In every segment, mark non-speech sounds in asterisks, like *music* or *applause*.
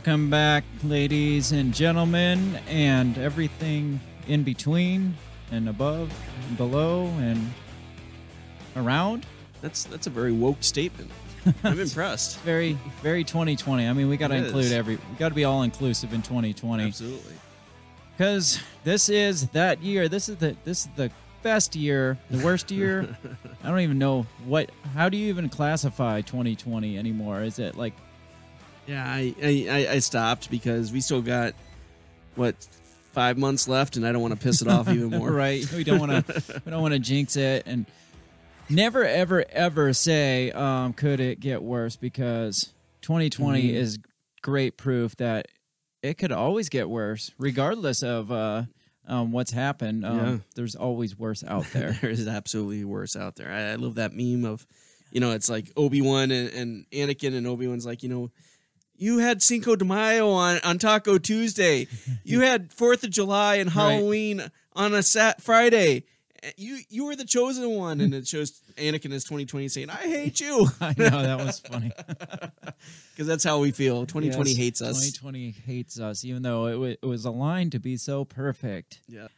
Welcome back, ladies and gentlemen, and everything in between and above and below and around. That's that's a very woke statement. *laughs* I'm impressed. Very, very 2020. I mean, we got to include is. every. We got to be all inclusive in 2020 Absolutely. because this is that year. This is the this is the best year, the worst year. *laughs* I don't even know what. How do you even classify 2020 anymore? Is it like Yeah, I, I I- stopped because we still got what five months left, and I don't want to piss it off even more. *laughs* right? We don't want to. we don't want to jinx it, and never, ever, ever say, um, "Could it get worse?" Because 2020 Mhm. is great proof that it could always get worse, regardless of uh, um, what's happened. Um, Yeah. There's always worse out *laughs* there. there is absolutely worse out there. I, I love that meme of, you know, it's like Obi Wan and, and Anakin, and Obi Wan's like, you know, you had Cinco de Mayo on, on Taco Tuesday. *laughs* You had Fourth of July and Right. Halloween on a Sat Friday. You you were the chosen one, and it shows Anakin as 2020 saying, "I hate you," *laughs* I know that was funny. *laughs* because that's how we feel. 2020 Yes, hates us. 2020 hates us, even though it, wa- it was aligned to be so perfect. Yeah.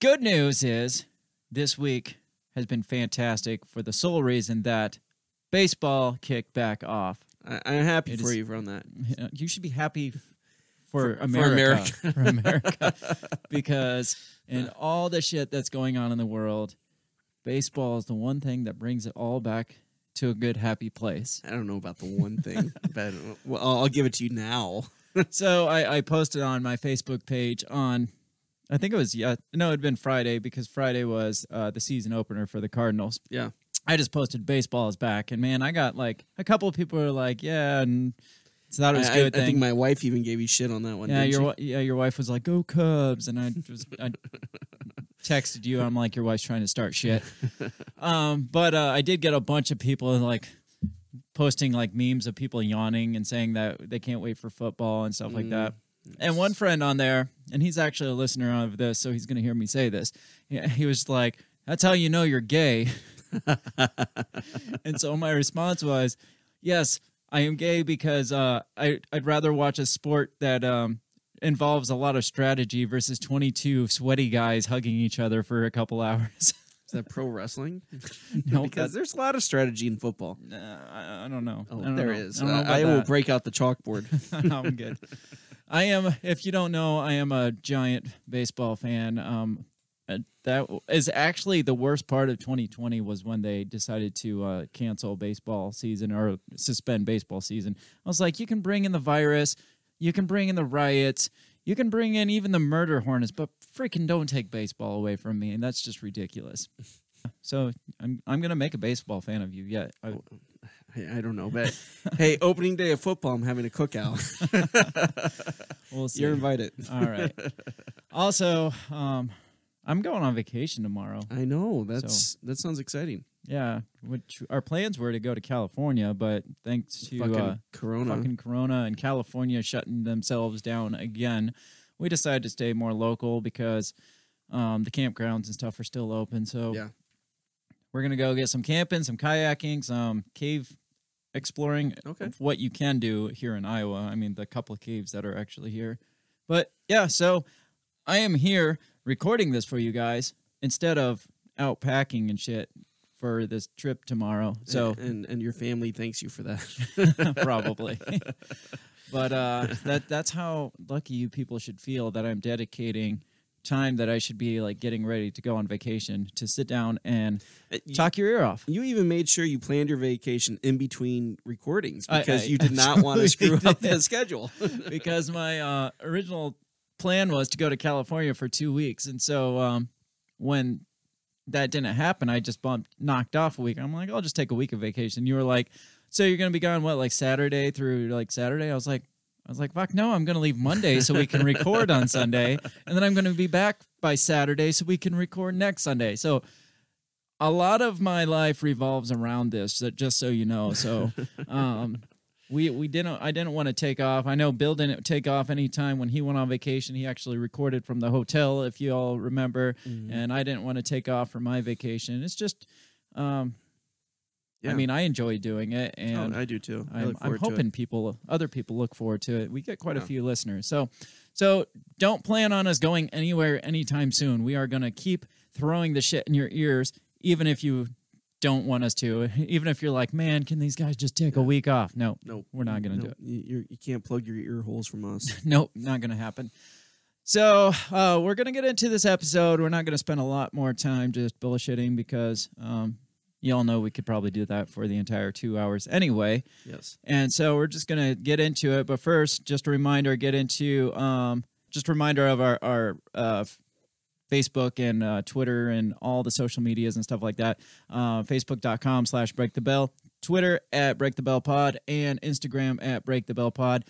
Good news is this week has been fantastic for the sole reason that baseball kicked back off. I, I'm happy It for is- you from that. You should be happy for, For- for America, America. *laughs* for America, *laughs* because in all the shit that's going on in the world, baseball is the one thing that brings it all back to a good, happy place. I don't know about the one thing, *laughs* but well, I'll, I'll give it to you now. so I, I posted on my Facebook page on, I think it was yeah, no, it'd been Friday because Friday was uh, the season opener for the Cardinals. Yeah. I just posted baseball is back, and man, I got like a couple of people were like, yeah, and so that was I, good. I, I think my wife even gave you shit on that one. yeah, your she? yeah, your wife was like, "Go Cubs," and I was I texted you. I'm like, your wife's trying to start shit. *laughs* um, but uh, I did get a bunch of people like posting like memes of people yawning and saying that they can't wait for football and stuff like Mm, that. And one friend on there, and he's actually a listener of this, so he's going to hear me say this. He was like, "That's how you know you're gay." *laughs* *laughs* and so my response was, "Yes, I am gay because uh, I I'd rather watch a sport that um, involves a lot of strategy versus 22 sweaty guys hugging each other for a couple hours." *laughs* Is that pro wrestling? *laughs* no, because there's a lot of strategy in football. that- uh, I, I don't know. Oh, I don't there know. is. I, Uh, I will break out the chalkboard. I'm good. I am. If you don't know, I am a giant baseball fan. Um, uh, that is actually the worst part of 2020 was when they decided to uh, cancel baseball season or suspend baseball season. I was like, you can bring in the virus, you can bring in the riots, you can bring in even the murder hornets, but freaking don't take baseball away from me, and that's just ridiculous. *laughs* So I'm I'm gonna make a baseball fan of you. yet. I, I, I don't know, but hey, *laughs* opening day of football, I'm having a cookout. *laughs* we'll see. You're invited. All right. Also, um, I'm going on vacation tomorrow. I know. That's that sounds exciting. Yeah, which our plans were to go to California, but thanks to fucking uh, Corona. fucking Corona and California shutting themselves down again, we decided to stay more local because um, the campgrounds and stuff are still open. So Yeah. we're gonna go get some camping, some kayaking, some cave exploring. Okay. What you can do here in Iowa. I mean, the couple of caves that are actually here. But yeah, so I am here recording this for you guys instead of out packing and shit for this trip tomorrow. So and and your family thanks you for that. *laughs* *laughs* probably. but uh, that that's how lucky you people should feel that I'm dedicating time that I should be like getting ready to go on vacation to sit down and Uh, you- talk your ear off. You even made sure you planned your vacation in between recordings because I you did not want *laughs* to screw up the schedule. because my uh, original plan was to go to California for two weeks, and so um, when that didn't happen, I just bumped knocked off a week. I'm like, I'll just take a week of vacation. You were like, so you're gonna be gone what like Saturday through like Saturday? I was like. I was like, fuck no, I'm going to leave Monday so we can *laughs* record on Sunday. And then I'm going to be back by Saturday so we can record next Sunday. So a lot of my life revolves around this, so- just so you know. So *laughs* um, we we didn't I didn't want to take off. I know Bill didn't take off any time when he went on vacation. He actually recorded from the hotel, if you all remember. And I didn't want to take off for my vacation. It's just um, Yeah. I mean, I enjoy doing it, Oh, and I do too. I I'm, I'm forward to hoping people, other people, look forward to it. We get quite a few listeners, so so don't plan on us going anywhere anytime soon. We are going to keep throwing the shit in your ears, even if you don't want us to. *laughs* Even if you're like, man, can these guys just take a week off? No, Nope. we're not going to No, do it. You, you're- you can't plug your ear holes from us. *laughs* Nope, not going to happen. So uh, we're going to get into this episode. We're not going to spend a lot more time just bullshitting because um, you all know we could probably do that for the entire two hours anyway. yes. And so we're just going to get into it. But first, just a reminder get into um, just a reminder of our, our uh, Facebook and uh, Twitter and all the social medias and stuff like that. Uh, Facebook.com slash break the bell, Twitter at break the bell pod, and Instagram at break the bell pod.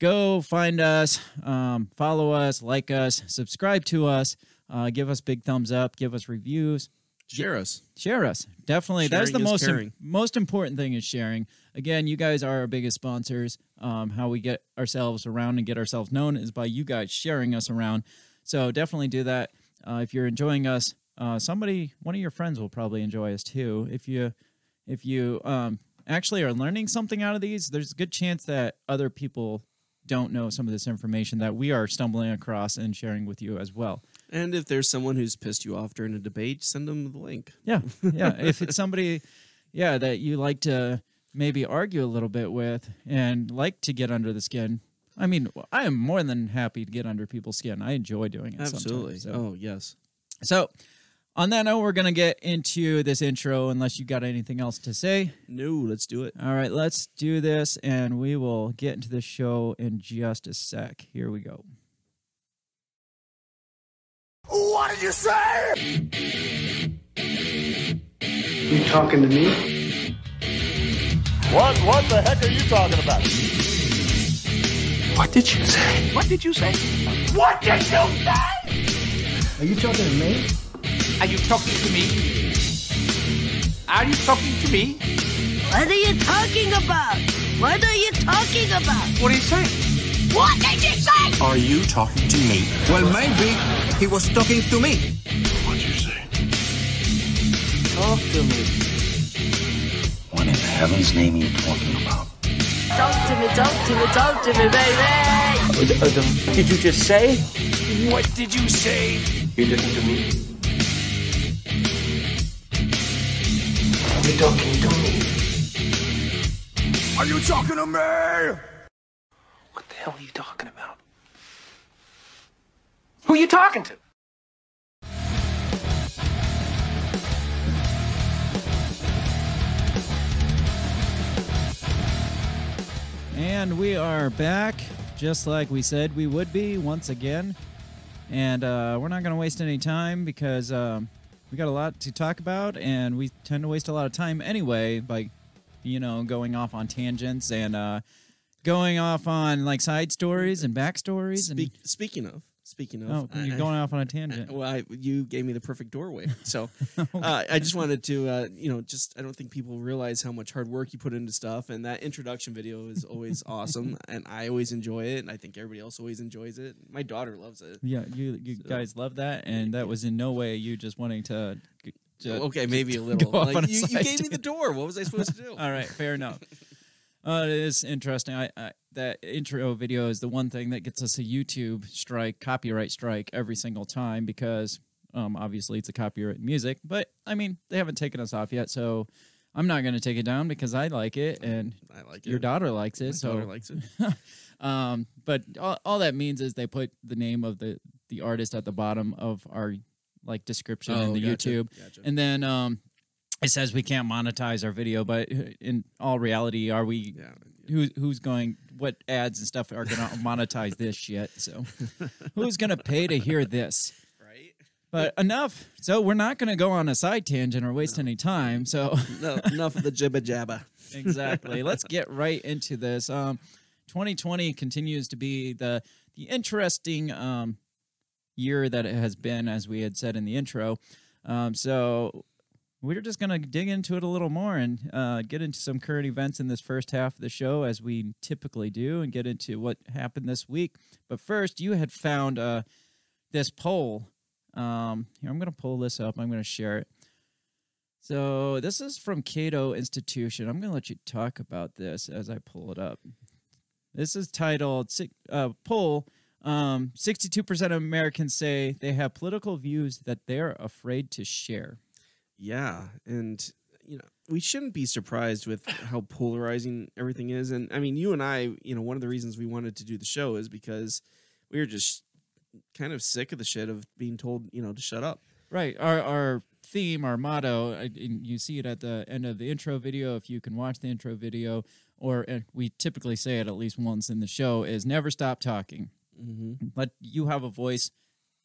Go find us, um, follow us, like us, subscribe to us, uh, give us big thumbs up, give us reviews, Share us. share us definitely that's the most caring. most important thing is sharing again you guys are our biggest sponsors um, how we get ourselves around and get ourselves known is by you guys sharing us around so definitely do that uh, if you're enjoying us uh, somebody one of your friends will probably enjoy us too if you if you um, actually are learning something out of these there's a good chance that other people don't know some of this information that we are stumbling across and sharing with you as well And if there's someone who's pissed you off during a debate, send them the link. Yeah, *laughs* yeah. if it's somebody, yeah, that you like to maybe argue a little bit with and like to get under the skin. I mean, I am more than happy to get under people's skin. I enjoy doing it. Absolutely. So. Oh, yes. so, on that note, we're gonna get into this intro. Unless you got anything else to say. No, let's do it. All right, let's do this, and we will get into the show in just a sec. Here we go. What did you say? You talking to me? What what the heck are you talking about? What did you say? What did you say? What did you say? Are you talking to me? Are you talking to me? Are you talking to me? What are you talking about? What are you talking about? What are you saying? What did you say? Are you talking to me? Well, maybe he was talking to me. What'd you say? Talk to me. What in heaven's name are you talking about? Talk to me, talk to me, talk to me, baby. Did you just say? What did you say? You listen to me. Are you talking to me? Are you talking to me? What the hell are you talking about? Who are you talking to? And we are back, just like we said we would be once again. And uh, we're not going to waste any time because um, we got a lot to talk about, and we tend to waste a lot of time anyway by, you know, going off on tangents and uh, going off on like side stories and backstories. Speak, speaking of, speaking of, oh, you're I- going off on a tangent. well, I, you gave me the perfect doorway. So *laughs* uh, I just wanted to, uh, you know, just I don't think people realize how much hard work you put into stuff, and that introduction video is always *laughs* awesome, and I always enjoy it, and I think everybody else always enjoys it. My daughter loves it. yeah, you you guys love that, and that was in no way you just wanting to. to okay, *laughs* maybe a little. go off on Like, you, you gave me the door. What was I supposed to do? All right, fair enough. Uh, it is interesting. I, I that intro video is the one thing that gets us a YouTube strike, copyright strike every single time because um, obviously it's a copyright music. But I mean, they haven't taken us off yet, so I'm not going to take it down because I like it and I like it. your daughter likes it. My so daughter likes it. *laughs* um, but all, all that means is they put the name of the the artist at the bottom of our like description in Oh, the gotcha, YouTube, gotcha. and then um, it says we can't monetize our video. But in all reality, are we? Yeah. Who, who's going? What ads and stuff are going to monetize this shit? So, *laughs* who's going to pay to hear this? Right. But enough. So we're not going to go on a side tangent or waste any time. So No, enough of the jibba jabba. *laughs* exactly. Let's get right into this. Um, 2020 continues to be the the interesting um, year that it has been, as we had said in the intro. Um, so we're just going to dig into it a little more and uh, get into some current events in this first half of the show, as we typically do, and get into what happened this week. But first, you had found uh, this poll. Um, here, I'm going to pull this up. I'm going to share it. So this is from Cato Institution. I'm going to let you talk about this as I pull it up. This is titled uh, poll. Um, 62% of Americans say they have political views that they're afraid to share. Yeah, and you know we shouldn't be surprised with how polarizing everything is. And I mean, you and I, you know, one of the reasons we wanted to do the show is because we were just kind of sick of the shit of being told, you know, to shut up. Right. Our our theme, our motto, and you see it at the end of the intro video. If you can watch the intro video, or we typically say it at least once in the show, is never stop talking. Mm-hmm. Let you have a voice,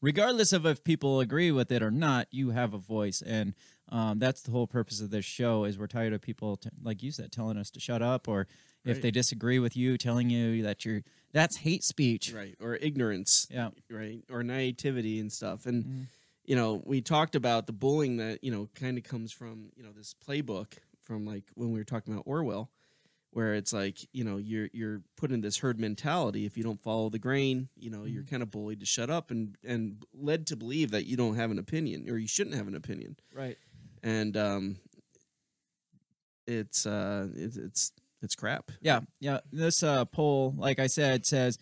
regardless of if people agree with it or not. You have a voice, and um, that's the whole purpose of this show. Is we're tired of people, t- like you said, telling us to shut up, or if they disagree with you, telling you that you're that's hate speech. Right. Or ignorance. Yeah. Right. Or naivety and stuff. And Mhm. you know, we talked about the bullying that, you know, kind of comes from, you know, this playbook from like when we were talking about Orwell, where it's like, you know, you're you're put in this herd mentality. If you don't follow the grain, you know, you're kind of bullied to shut up and and led to believe that you don't have an opinion or you shouldn't have an opinion. Right. And um it's uh it's it's it's crap. Yeah, yeah. This uh, poll, like I said, says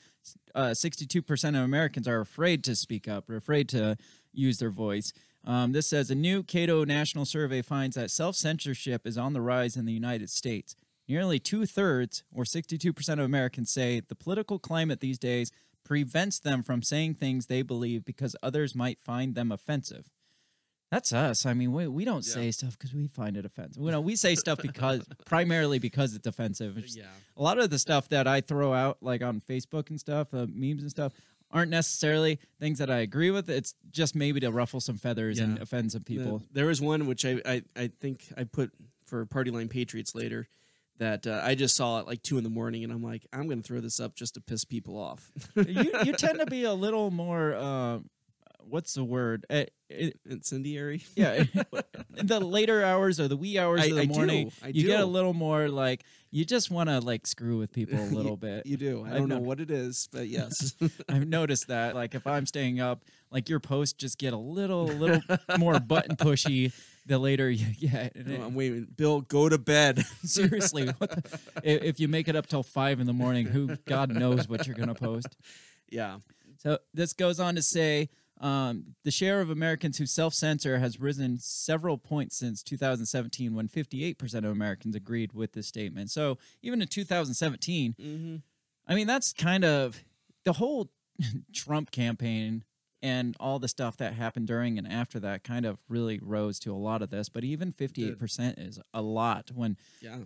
uh, 62% of Americans are afraid to speak up or afraid to use their voice. Um, this says a new Cato National Survey finds that self censorship is on the rise in the United States. Nearly two thirds, or 62% of Americans, say the political climate these days prevents them from saying things they believe because others might find them offensive. That's us. I mean, we, we don't say stuff because we find it offensive. You know, we say stuff because primarily because it's offensive. It's- Yeah. a lot of the stuff that I throw out, like on Facebook and stuff, uh, memes and stuff, aren't necessarily things that I agree with. It's just maybe to ruffle some feathers and offend some people. The- there was one which I, I, I think I put for Party Line Patriots later that uh, I just saw at like two in the morning, and I'm like, I'm going to throw this up just to piss people off. you you *laughs* tend to be a little more. Uh, what's the word? Uh, it, Incendiary. *laughs* yeah, *laughs* the later hours or the wee hours I- of the I do. morning, I you get a little more like you just want to like screw with people a *laughs* little bit. You do. I I've don't know what it is, but yes. I've noticed that. Like if I'm staying up, like your posts just get a little, little more button pushy the later you get. It- I'm waiting. Bill, go to bed. seriously, the, if, if you make it up till five in the morning, who God knows what you're gonna post. yeah. So this goes on to say um, the share of Americans who self censor has risen several points since 2017, when 58% of Americans agreed with this statement. So even in 2017, I mean, that's kind of the whole *laughs* Trump campaign and all the stuff that happened during and after that kind of really rose to a lot of this. But even 58% is a lot when, Yeah.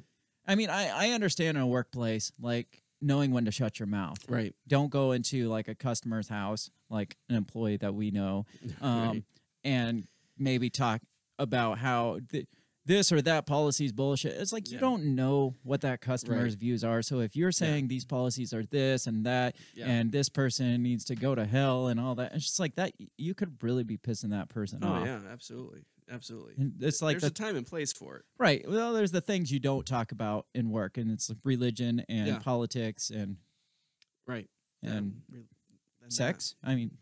I mean, I, I understand in a workplace, like knowing when to shut your mouth Right. don't go into like a customer's house, like an employee that we know, *laughs* um, Right. and maybe talk about how th- this or that policy is bullshit. It's like you don't know what that customer's Right. views are. So if you're saying these policies are this and that, Yeah. and this person needs to go to hell and all that, it's just like that. You could really be pissing that person Oh off. yeah. Absolutely. Absolutely. And it's like There's the a time and place for it. Right. Well, there's the things you don't talk about in work, and it's like religion and Yeah. politics and Right. and re- and sex. I mean,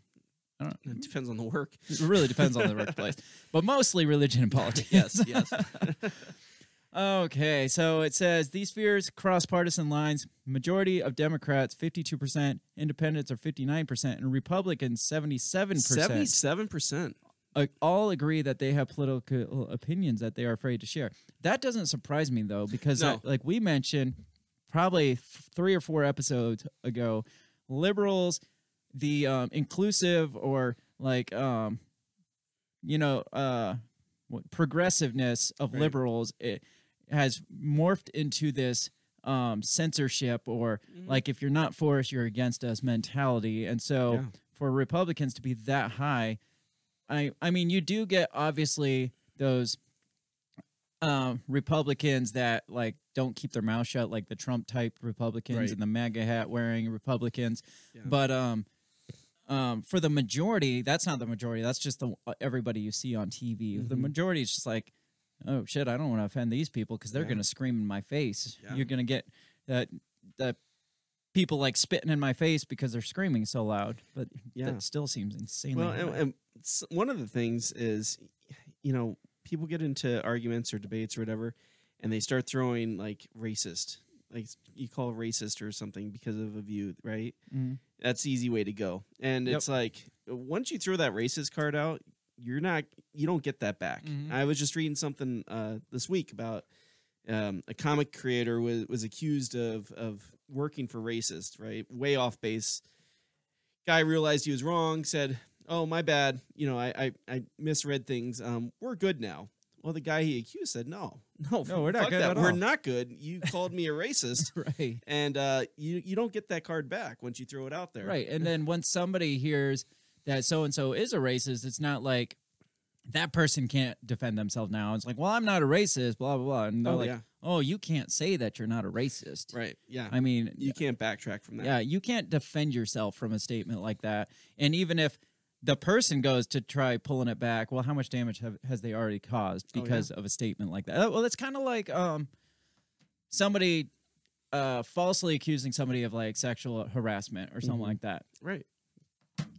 I don't know. It depends on the work. *laughs* It really depends on the workplace, *laughs* but mostly religion and politics. yes. Yes. *laughs* Okay, so it says these fears cross partisan lines. Majority of Democrats, 52%, independents are 59%, and Republicans, 77%, Seventy-seven percent. uh, all agree that they have political opinions that they are afraid to share. That doesn't surprise me, though, because, No. uh, like we mentioned probably three or four episodes ago, liberals, the um, inclusive or like, um, you know, uh, progressiveness of Right. liberals it has morphed into this um, censorship or like if you're not for us, you're against us mentality. And so Yeah. for Republicans to be that high, I I mean you do get obviously those um, Republicans that like don't keep their mouth shut, like the Trump type Republicans Right. and the MAGA hat wearing Republicans. Yeah. But um, um, for the majority, that's not the majority. That's just the everybody you see on TV. The Mm-hmm. majority is just like, oh shit, I don't want to offend these people because they're Yeah. gonna scream in my face. Yeah. You're gonna get that that people like spitting in my face because they're screaming so loud. But Yeah. that still seems insanely. Well, and, and one of the things is, you know, people get into arguments or debates or whatever, and they start throwing like racist, like you call racist or something because of a view, right? Mhm. That's the easy way to go. And Yep. it's like once you throw that racist card out, you're not you don't get that back. Mhm. I was just reading something uh, this week about um, a comic creator was was accused of of working for racist, right? Way off base. Guy realized he was wrong, said, "Oh, my bad. You know, I I, I misread things. Um, we're good now." Well, the guy he accused said, "No, *laughs* no, No, we're not good that. at We're not good. You called me a racist." *laughs* Right. and uh, you you don't get that card back once you throw it out there. Right. And *laughs* then once somebody hears that so and so is a racist, it's not like that person can't defend themselves now. It's like, well, I'm not a racist, blah, blah, blah. And they're Oh, like, yeah. oh, you can't say that you're not a racist. Right. Yeah. I mean, you can't backtrack from that. yeah, you can't defend yourself from a statement like that. And even if the person goes to try pulling it back, well, how much damage have, has they already caused Oh, yeah. because of a statement like that? Uh, Well, it's kind of like um, somebody uh, falsely accusing somebody of like sexual harassment or something Mhm. like that. Right.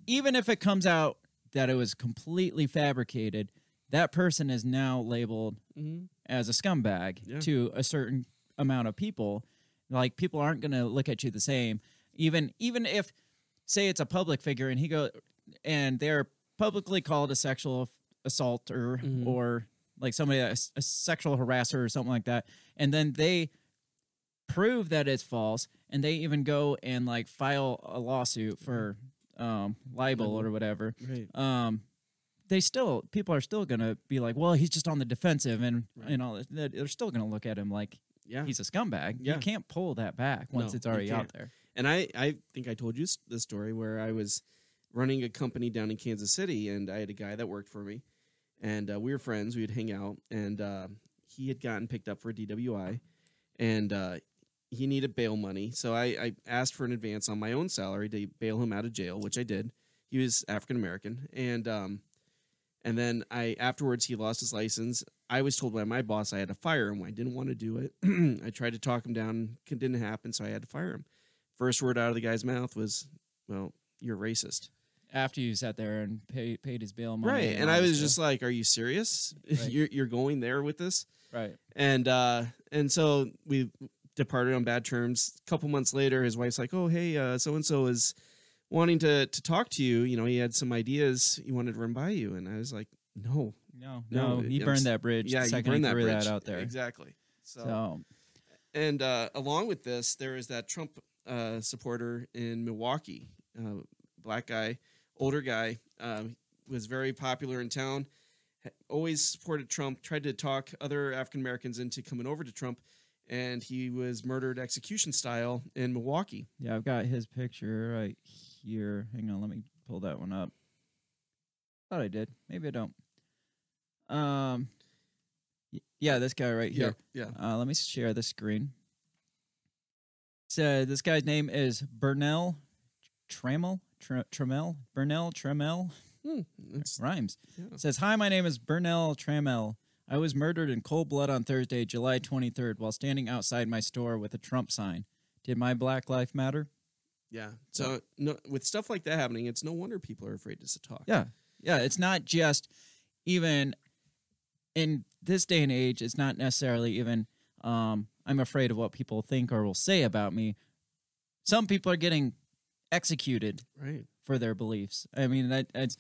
Even if it comes out that it was completely fabricated, that person is now labeled Mhm. as a scumbag Yeah. to a certain amount of people. Like people aren't going to look at you the same. Even even if say it's a public figure and he go and they're publicly called a sexual assaulter Mhm. or like somebody a, a sexual harasser or something like that, and then they prove that it's false, and they even go and like file a lawsuit for um, libel or whatever Right. um, they still people are still gonna be like, well, he's just on the defensive, and Right. and all that. They're they're still gonna look at him like Yeah. he's a scumbag. Yeah. You can't pull that back once No, it's already out there. And I, I think I told you the story where I was running a company down in Kansas City, and I had a guy that worked for me, and uh, we were friends. We would hang out, and uh, he had gotten picked up for a DWI, and uh, he needed bail money. So I, I asked for an advance on my own salary to bail him out of jail, which I did. He was African American, and um, and then I afterwards he lost his license. I was told by my boss I had to fire him. I didn't want to do it. *clears throat* I tried to talk him down, it didn't happen, so I had to fire him. First word out of the guy's mouth was, "Well, you're racist." After you sat there and pay, paid his bail money, right, and I was stuff. just like, "Are you serious? *laughs* Right. you're you're going there with this?" right. And uh, and so we departed on bad terms. A couple months later, his wife's like, "Oh, hey, so and so is wanting to to talk to you. You know, he had some ideas he wanted to run by you." And I was like, "No, No, No, no, he burned that bridge. yeah, the you second burned he that threw that out there. exactly." So, So and uh, along with this, there is that Trump uh, supporter in Milwaukee, uh, black guy, older guy, um, was very popular in town. Always supported Trump. Tried to talk other African Americans into coming over to Trump, and he was murdered execution style in Milwaukee. yeah, I've got his picture right here. Hang on, let me pull that one up. Thought I did. Maybe I don't. Um. Yeah, this guy right here. yeah. Uh, let me share the screen. So this guy's name is Bernell Trammell. Tre- Trammell? Bernell Trammell? Hmm, Rhymes. Yeah. Says, Hi, my name is Bernell Trammell. I was murdered in cold blood on Thursday, July 23rd, while standing outside my store with a Trump sign. Did my black life matter? yeah. So no, with stuff like that happening, it's no wonder people are afraid to talk. Yeah. Yeah. It's not just even in this day and age, it's not necessarily even um, I'm afraid of what people think or will say about me. Some people are getting executed Right. for their beliefs. I mean, that it's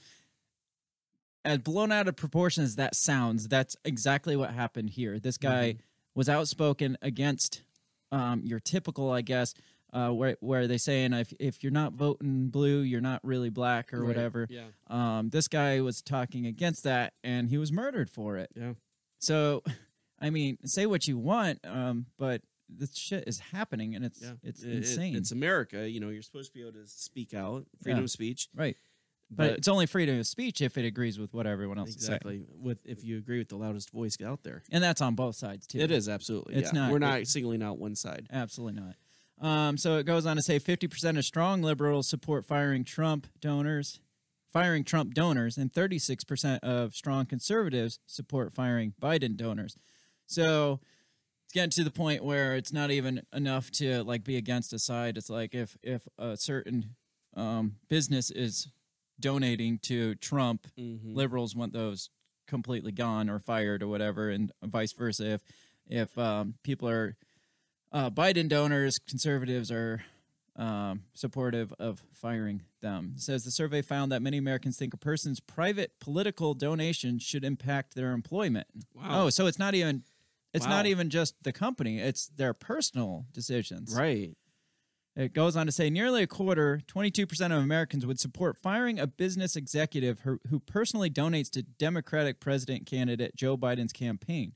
as blown out of proportion as that sounds. That's exactly what happened here. This guy was outspoken against um, your typical, I guess, uh, where where they saying if if you're not voting blue, you're not really black or Right. whatever. Yeah. Um, this guy was talking against that, and he was murdered for it. Yeah. So, *laughs* I mean, say what you want, um, but this shit is happening, and it's Yeah. it's It- it- insane. it's America. You know, you're supposed to be able to speak out, freedom Yeah. of speech. right. But, it's only freedom of speech if it agrees with what everyone else is saying. exactly with if you agree with the loudest voice out there. And that's on both sides too. It is absolutely. It's yeah. not- We're not singling out one side. Absolutely not. Um, so it goes on to say 50% of strong liberals support firing Trump donors, firing Trump donors, and 36% of strong conservatives support firing Biden donors. So it's getting to the point where it's not even enough to like be against a side. It's like if if a certain um, business is donating to Trump, Mhm. liberals want those completely gone or fired or whatever, and vice versa. If if um, people are uh, Biden donors, conservatives are um, supportive of firing them. It says the survey found that many Americans think a person's private political donation should impact their employment. Wow. Oh, so it's not even it's not even just the company; it's their personal decisions. Right. It goes on to say nearly a quarter, 22% of Americans would support firing a business executive who, who personally donates to Democratic president candidate Joe Biden's campaign.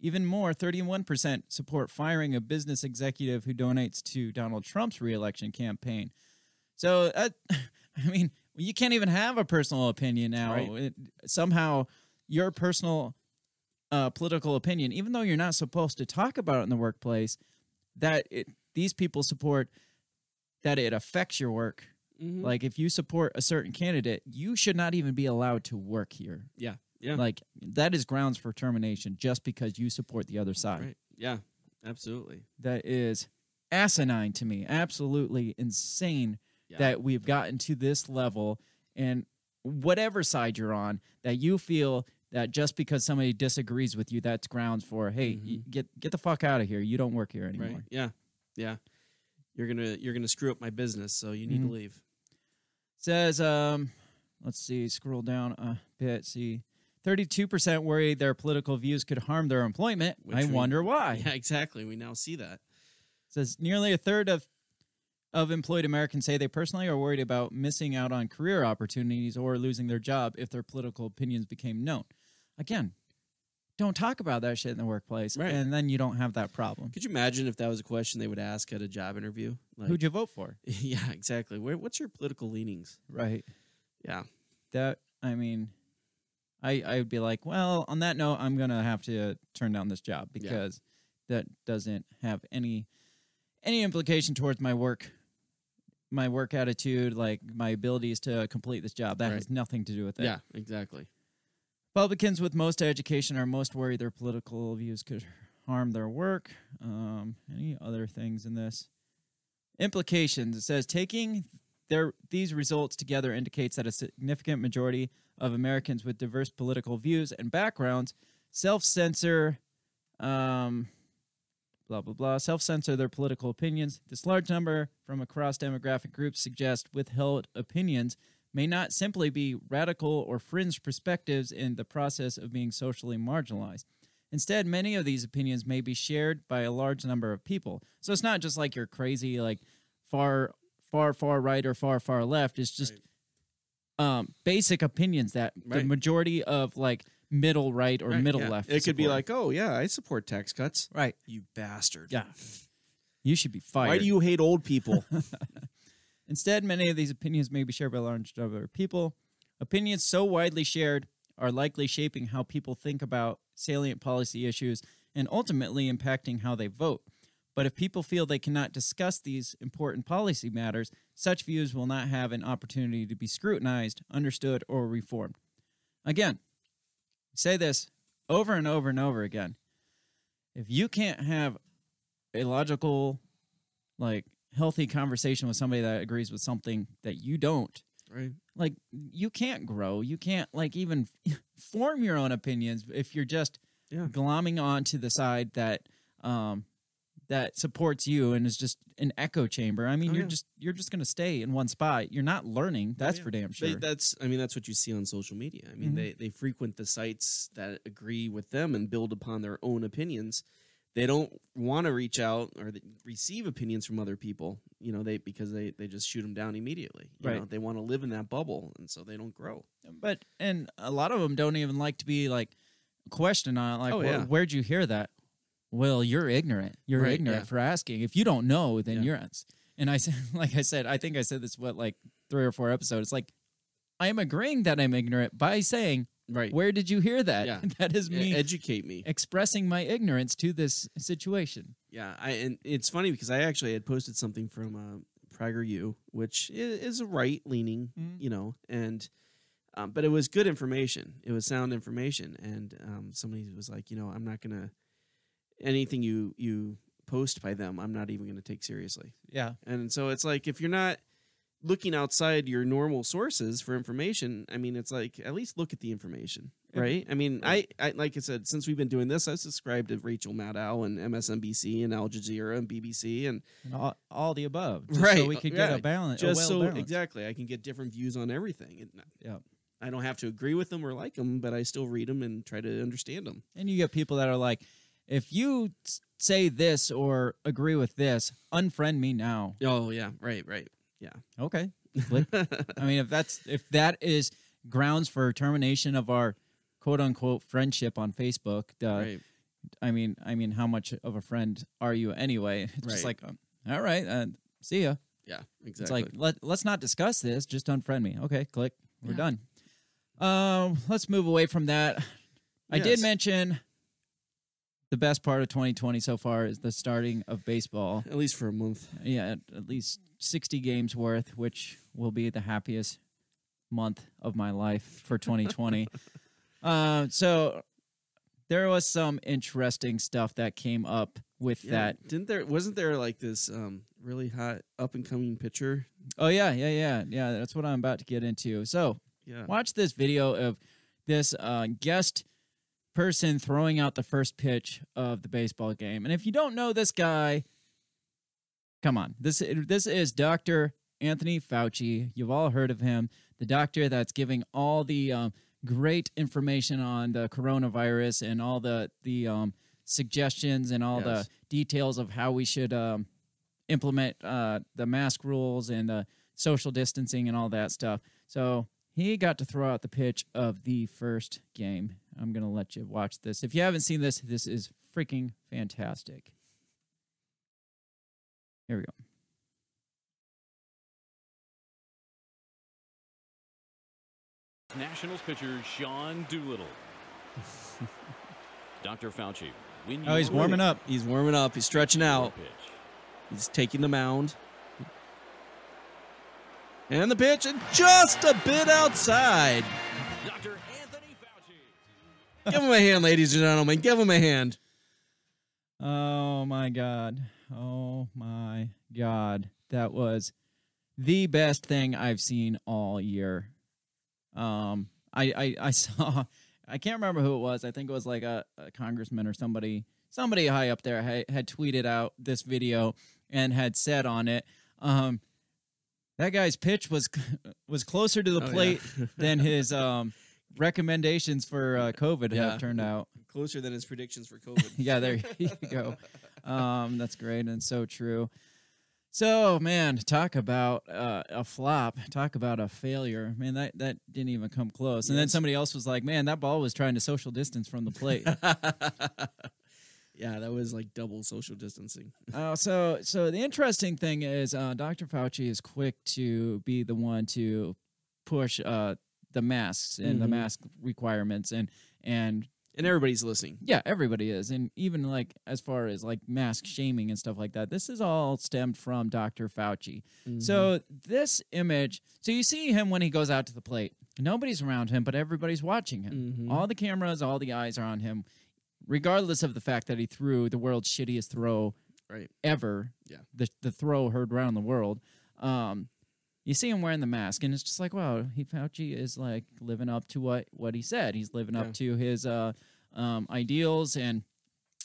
Even more, 31% support firing a business executive who donates to Donald Trump's reelection campaign. So, uh, *laughs* I mean, you can't even have a personal opinion now. Right. It, somehow, your personal uh, political opinion, even though you're not supposed to talk about it in the workplace, that it, these people support that it affects your work. Mhm. Like if you support a certain candidate, you should not even be allowed to work here. Yeah. Yeah. Like that is grounds for termination just because you support the other side. right. Yeah. Absolutely. That is asinine to me. Absolutely insane Yeah. that we've gotten to this level and whatever side you're on that you feel that just because somebody disagrees with you that's grounds for hey y- get get the fuck out of here you don't work here anymore Mm-hmm. Right. Yeah. Yeah. You're gonna you're gonna screw up my business, so you need Mhm. to leave. says um let's see scroll down a bit see 32% worry their political views could harm their employment Which i we- wonder why Yeah, exactly. We now see that. says nearly a third of of employed Americans say they personally are worried about missing out on career opportunities or losing their job if their political opinions became known. Again, don't talk about that shit in the workplace, Right. and then you don't have that problem. Could you imagine if that was a question they would ask at a job interview? Like, Who'd you vote for? *laughs* yeah, exactly. Where, what's your political leanings? Right. Yeah. That I mean, I I would be like, well, on that note, I'm gonna have to turn down this job because that doesn't have any any implication towards my work my work attitude like my abilities to complete this job that has nothing to do with it Yeah, exactly. Republicans with most education are most worried their political views could harm their work. Um, any other things in this? Implications. It says taking their these results together indicates that a significant majority of americans with diverse political views and backgrounds self-censor um, blah blah blah self-censor their political opinions. This large number from across demographic groups suggest withheld opinions may not simply be radical or fringe perspectives in the process of being socially marginalized. Instead many of these opinions may be shared by a large number of people. So it's not just like you're crazy like far far far right or far far left. It's just um basic opinions that the majority of like middle right or Right, middle yeah. left It could be like, oh yeah, I support tax cuts. right. You bastard. yeah. You should be fired Why do you hate old people? *laughs* Instead, many of these opinions may be shared by a large number of people. Opinions so widely shared are likely shaping how people think about salient policy issues and ultimately impacting how they vote. But if people feel they cannot discuss these important policy matters, such views will not have an opportunity to be scrutinized, understood, or reformed. Again, say this over and over and over again. If you can't have a logical, like healthy conversation with somebody that agrees with something that you don't, right. like you can't grow. You can't like even *laughs* form your own opinions if you're just Yeah. glomming onto the side that um that supports you and is just an echo chamber. I mean, Oh, you're yeah. just you're just gonna stay in one spot. You're not learning. That's yeah. for damn sure. They, that's I mean that's what you see on social media. I mean Mhm. they they frequent the sites that agree with them and build upon their own opinions. They don't want to reach out or th- receive opinions from other people, you know, they because they they just shoot them down immediately. You Right. know, they want to live in that bubble and so they don't grow. but and a lot of them don't even like to be like questioned on like Oh, "Wh- yeah. where'd you hear that well you're ignorant you're Right, ignorant yeah. for asking if you don't know then Yeah. you're uns- and i said *laughs* like i said i think i said this what like three or four episodes like i am agreeing that i'm ignorant by saying Right. where did you hear that Yeah. *laughs* that is me educate me. expressing my ignorance to this situation Yeah, I and it's funny because I actually had posted something from uh, Prager U, which is a right leaning, Mhm. you know, and um, but it was good information. It was sound information, and um, somebody was like, you know, I'm not gonna anything you you post by them, I'm not even gonna take seriously. yeah And so it's like if you're not looking outside your normal sources for information, I mean, it's like at least look at the information, right? I mean, I, I like I said, since we've been doing this, I subscribed to Rachel Maddow and MSNBC and Al Jazeera and BBC and And all, all the above, right, So we could get yeah, a balance. Just well so balance. exactly, I can get different views on everything. And Yeah. I don't have to agree with them or like them, but I still read them and try to understand them. And you get people that are like, if you say this or agree with this, unfriend me now. Oh yeah, right, right, yeah. Okay. *laughs* Click. I mean, if that's if that is grounds for termination of our quote unquote friendship on Facebook, uh, right. I mean, I mean, how much of a friend are you anyway? *laughs* It's just Right. like, um, all right, uh, see ya. Yeah, exactly. It's like let let's not discuss this. Just unfriend me. Okay, click. We're Yeah. done. Um, let's move away from that. I did mention the best part of 2020 so far is the starting of baseball. at least for a month. Yeah, at, at least 60 games worth, which will be the happiest month of my life for 2020. *laughs* uh, so there was some interesting stuff that came up with Yeah, that. didn't there? Wasn't there like this um, really hot up and coming pitcher? Oh yeah, yeah, yeah, yeah. That's what I'm about to get into. So Yeah, watch this video of this uh, guest person throwing out the first pitch of the baseball game. And if you don't know this guy, come on. This this is Dr. Anthony Fauci. You've all heard of him, the doctor that's giving all the um, great information on the coronavirus and all the the um, suggestions and all Yes. the details of how we should um, implement uh, the mask rules and the social distancing and all that stuff. So he got to throw out the pitch of the first game. I'm going to let you watch this. If you haven't seen this, this is freaking fantastic. Here we go. Nationals pitcher Sean Doolittle. *laughs* Dr. Fauci, when Oh, he's warming ready, up. he's warming up. He's stretching out. pitch. He's taking the mound. And the pitch, and just a bit outside. Dr. Anthony Fauci. Give him a hand, ladies and gentlemen. Give him a hand. Oh my god. Oh my god. That was the best thing I've seen all year. Um I I, I *laughs* saw I can't remember who it was. I think it was like a, a congressman or somebody somebody high up there had, had tweeted out this video and had said on it um that guy's pitch was *laughs* was closer to the Oh, yeah. plate *laughs* than his um recommendations for uh, COVID Yeah. have turned out. Closer than his predictions for COVID. yeah, there you go. Um, that's great and so true. So, man, talk about uh, a flop. Talk about a failure. Man, that, that didn't even come close. And then somebody else was like, man, that ball was trying to social distance from the plate. *laughs* yeah, that was like double social distancing. *laughs* uh, so, so the interesting thing is uh, Dr. Fauci is quick to be the one to push uh, the masks and the Mhm. mask requirements and and And everybody's listening. Yeah, everybody is. And even like as far as like mask shaming and stuff like that, this is all stemmed from Dr. Fauci. So this image, so you see him when he goes out to the plate. Nobody's around him, but everybody's watching him. Mhm. All the cameras, all the eyes are on him, regardless of the fact that he threw the world's shittiest throw Right. ever. Yeah. The the throw heard around the world. Um you see him wearing the mask, and it's just like, wow, he Fauci is like living up to what what he said. He's living Yeah. up to his uh, um, ideals, and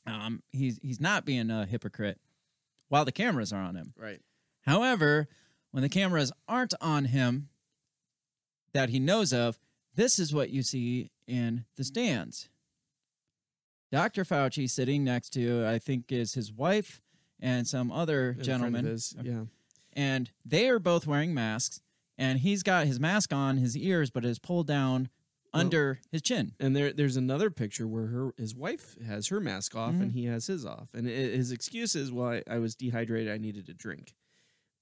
um, he's he's not being a hypocrite while the cameras are on him. Right. However, when the cameras aren't on him, that he knows of, this is what you see in the stands. Dr. Fauci sitting next to, I think, is his wife and some other In front of gentleman his- yeah. And they are both wearing masks and he's got his mask on his ears but is pulled down under his chin And there, there's another picture where her his wife has her mask off Mm-hmm. and he has his off, and i his excuse is, "Well, I, I was dehydrated. I needed a drink."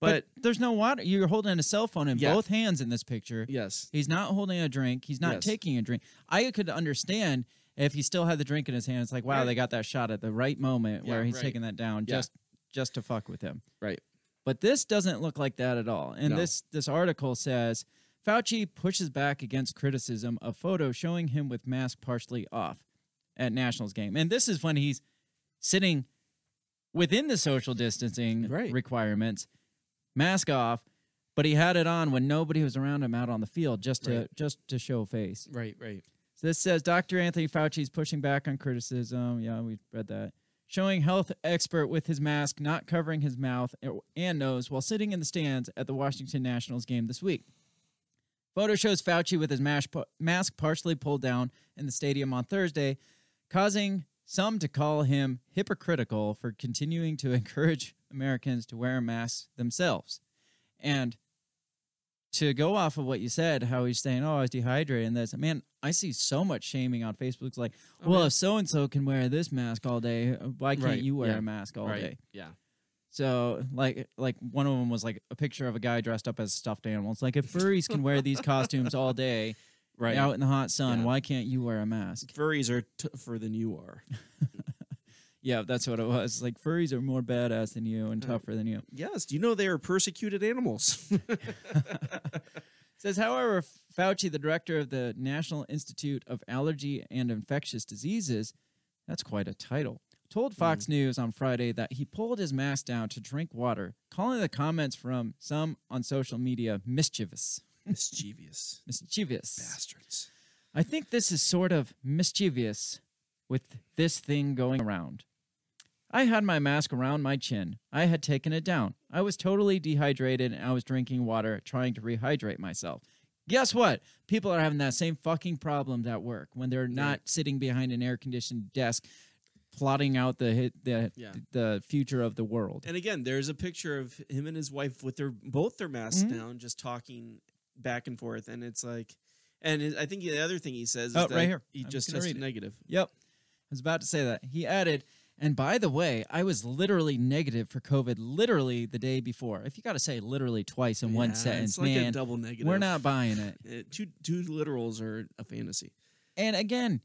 but, But, there's no water you're holding a cell phone in Yeah. both hands in this picture yes, he's not holding a drink he's not Yes. taking a drink i could understand if he still had the drink in his hand it's like wow Right. they got that shot at the right moment where he's right. taking that down Yeah. just just to fuck with him right. But this doesn't look like that at all. And No. this this article says Fauci pushes back against criticism of photo showing him with mask partially off at Nationals game. And this is when he's sitting within the social distancing Right. requirements, mask off, but he had it on when nobody was around him out on the field just to Right. just to show face. Right, right. So this says Dr. Anthony Fauci is pushing back on criticism. Yeah, we read that. Showing health expert with his mask not covering his mouth and nose while sitting in the stands at the Washington Nationals game this week. Photo shows Fauci with his mask, partially pulled down in the stadium on Thursday, causing some to call him hypocritical for continuing to *laughs* encourage Americans to wear masks themselves. And to go off of what you said, how he's saying, "Oh, I was dehydrated," and this, man, I see so much shaming on Facebook. It's like, oh, well, if so and so can wear this mask all day, why can't Right, you wear yeah, a mask all right. day? Yeah. So, like, like one of them was like a picture of a guy dressed up as a stuffed animal. It's like if furries can wear these costumes all day, *laughs* Right. out in the hot sun, Yeah. why can't you wear a mask? Furries are tougher than you are. *laughs* Yeah, that's what it was. Like furries are more badass than you and mm. tougher than you. Yes. Do you know they are persecuted animals? *laughs* says, however, Fauci, the director of the National Institute of Allergy and Infectious Diseases, that's quite a title, told mm. Fox News on Friday that he pulled his mask down to drink water, calling the comments from some on social media mischievous. Mischievous *laughs* Mischievous. bastards. I think this is sort of mischievous with this thing going around. I had my mask around my chin. I had taken it down. I was totally dehydrated and I was drinking water, trying to rehydrate myself. Guess what? People are having that same fucking problem at work when they're not sitting behind an air conditioned desk plotting out the hit the Yeah. the future of the world. And again, there's a picture of him and his wife with their both their masks Mm-hmm. down, just talking back and forth. And it's like, and it- I think the other thing he says is Oh, that right here. he I'm just tested negative. Yep. I was about to say that. He added, and by the way, I was literally negative for COVID literally the day before. If you got to say literally twice in one sentence, it's like a man, double negative. we're not buying it. *laughs* Uh, two two literals are a fantasy. And again,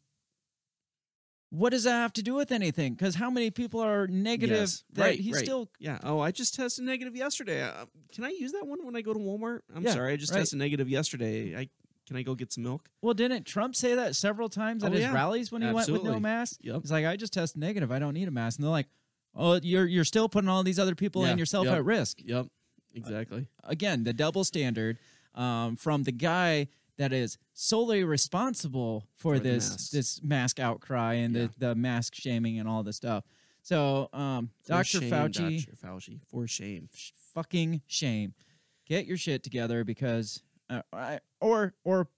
what does that have to do with anything? Because how many people are negative Yes. that right, he's right. still yeah. Oh, I just tested negative yesterday. Uh, can I use that one when I go to Walmart? I'm Yeah, sorry, I just right. tested negative yesterday. I can I go get some milk? Well, didn't Trump say that several times at Oh, his yeah. rallies when he went with no mask? Yep. He's like, I just tested negative. I don't need a mask. And they're like, Oh, you're you're still putting all these other people Yeah, and yourself yep. at risk. Yep, exactly. again the double standard um, from the guy that is solely responsible for, For this masks. this mask outcry and Yeah. the, the mask shaming and all this stuff. So, um, Dr. shame, Fauci, Dr. Fauci, for shame. fucking shame. Get your shit together because, uh, I, or or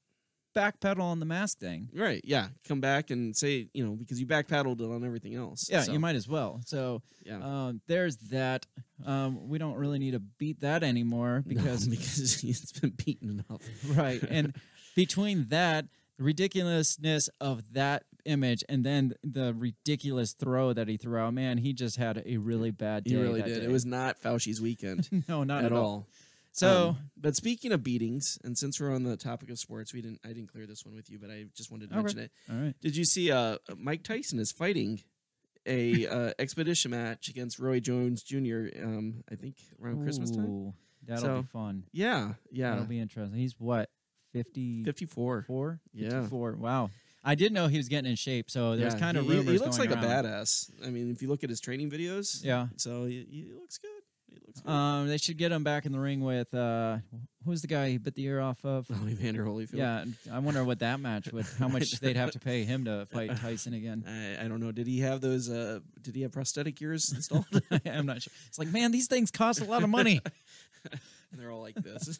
backpedal on the mask thing. Right? Yeah. Come back and say you know because you backpedaled it on everything else. Yeah, so, you might as well. So, Yeah. um, there's that. Um, we don't really need to beat that anymore *laughs* because because because *laughs* it's been beaten enough. *laughs* right and between that ridiculousness of that image and then the ridiculous throw that he threw out man he just had a really bad day He really did. day. It was not Fauci's weekend no not at all. So Um, but speaking of beatings, and since we're on the topic of sports, we didn't. I didn't clear this one with you, but I just wanted to mention it. all right Did you see? Uh, Mike Tyson is fighting a uh, *laughs* expedition match against Roy Jones Jr. Um, I think around Christmas time. Ooh, that'll So, be fun Yeah, yeah. that'll be interesting he's what 54 Fifty-four. Yeah. 54 wow i did know he was getting in shape so there's Yeah, kind of he- he- rumors He, looks like around. a badass. I mean, if you look at his training videos, Yeah. So he, he looks good. He looks good. um they should get him back in the ring with uh who's the guy he bit the ear off of *laughs* Evander Holyfield. Yeah, I wonder what that match would. How much *laughs* they'd have to pay him to fight *laughs* Tyson again. I, I don't know. Did he have those? Uh, did he have prosthetic ears installed? I'm not sure. It's like, man, these things cost a lot of money. And they're all like this.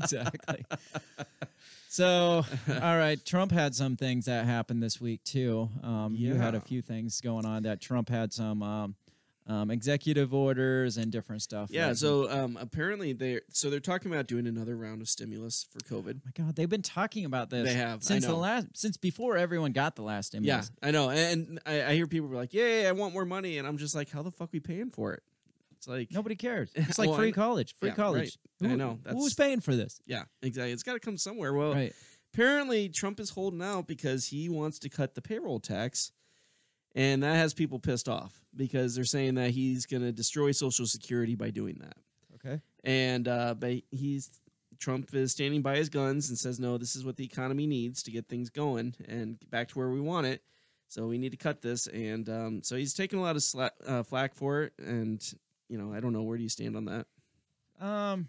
exactly. So, all right, Trump had some things that happened this week too. Um, You had a few things going on that Trump had some um, um, executive orders and different stuff. Yeah, so um, apparently they so they're talking about doing another round of stimulus for COVID. my God, they've been talking about this. They have, since the last, since before everyone got the last stimulus. Yeah. I know, and I, I hear people be like, "Yeah, I want more money," and I'm just like, "How the fuck we paying for it?" It's like, Nobody cares. *laughs* It's like Well, free college. Free yeah, college. right. I know, that's- Who's paying for this? yeah, exactly. It's got to come somewhere. Well, Right. apparently Trump is holding out because he wants to cut the payroll tax, and that has people pissed off because they're saying that he's going to destroy Social Security by doing that. Okay. and uh, but he's Trump is standing by his guns and says, "No, this is what the economy needs to get things going and get back to where we want it. So we need to cut this." And um, so he's taking a lot of sla- uh, flack for it. And you know, I don't know where do you stand on that. Um,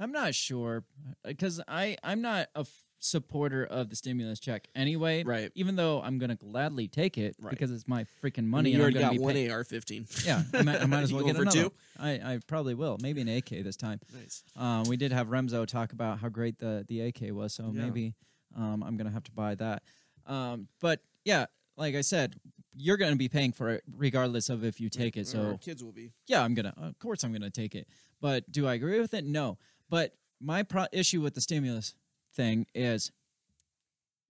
I'm not sure because I I'm not a supporter of the stimulus check anyway. Right. Even though I'm gonna gladly take it Right. because it's my freaking money. you and already got one pay- AR-15. Yeah, I might, I might *laughs* as well get for another. two? I I probably will. Maybe an AK this time. Nice. Um, we did have Remzo talk about how great the the AK was, so Yeah. maybe um, I'm gonna have to buy that. Um, but yeah, like I said, you're gonna be paying for it regardless of if you take it. Our So kids will be. yeah, I'm gonna. Of course, I'm gonna take it. But do I agree with it? No. But my pro- issue with the stimulus thing is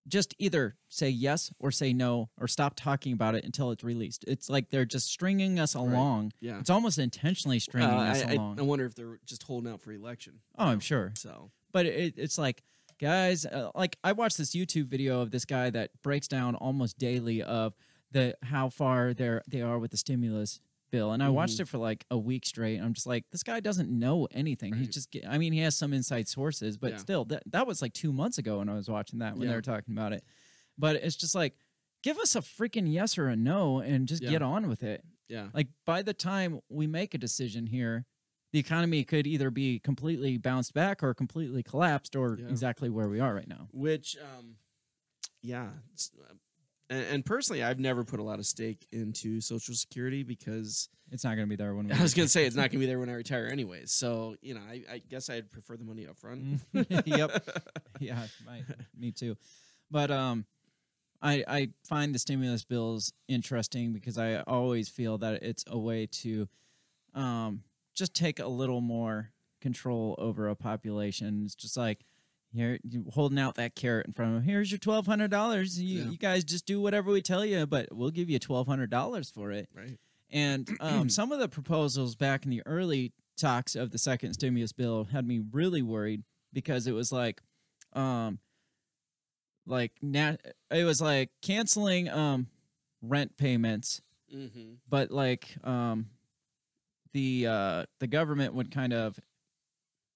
just either say yes or say no or stop talking about it until it's released. It's like they're just stringing us along. Yeah. It's almost intentionally stringing Uh, us I, I, along. I wonder if they're just holding out for election. oh, I'm sure. So But it, it's like, guys, uh, like I watched this YouTube video of this guy that breaks down almost daily of the how far they're they are with the stimulus bill, and I watched Mm-hmm. it for like a week straight. And I'm just like, this guy doesn't know anything. He's just, I mean, he has some inside sources, but Yeah. still, that that was like two months ago when I was watching that when they were talking about it. But it's just like, give us a freaking yes or a no, and just Yeah. get on with it. yeah, Like by the time we make a decision here, the economy could either be completely bounced back or completely collapsed or Yeah. exactly where we are right now. which um, yeah, uh, and, and personally, I've never put a lot of stake into Social Security because It's not going to be there when *laughs* I was gonna say it's not gonna be there when I retire anyways. So you know, I, I guess I'd prefer the money up front. *laughs* yep. Yeah, my, me too. But um I I find the stimulus bills interesting because I always feel that it's a way to um just take a little more control over a population. It's just like you're, you're holding out that carrot in front of them. Here's your twelve hundred dollars. You, Yeah. you guys just do whatever we tell you, but we'll give you twelve hundred dollars for it. Right. And um, *clears throat* some of the proposals back in the early talks of the second stimulus bill had me really worried because it was like, um, like nat- it was like canceling um rent payments, Mm-hmm. but like um the uh the government would kind of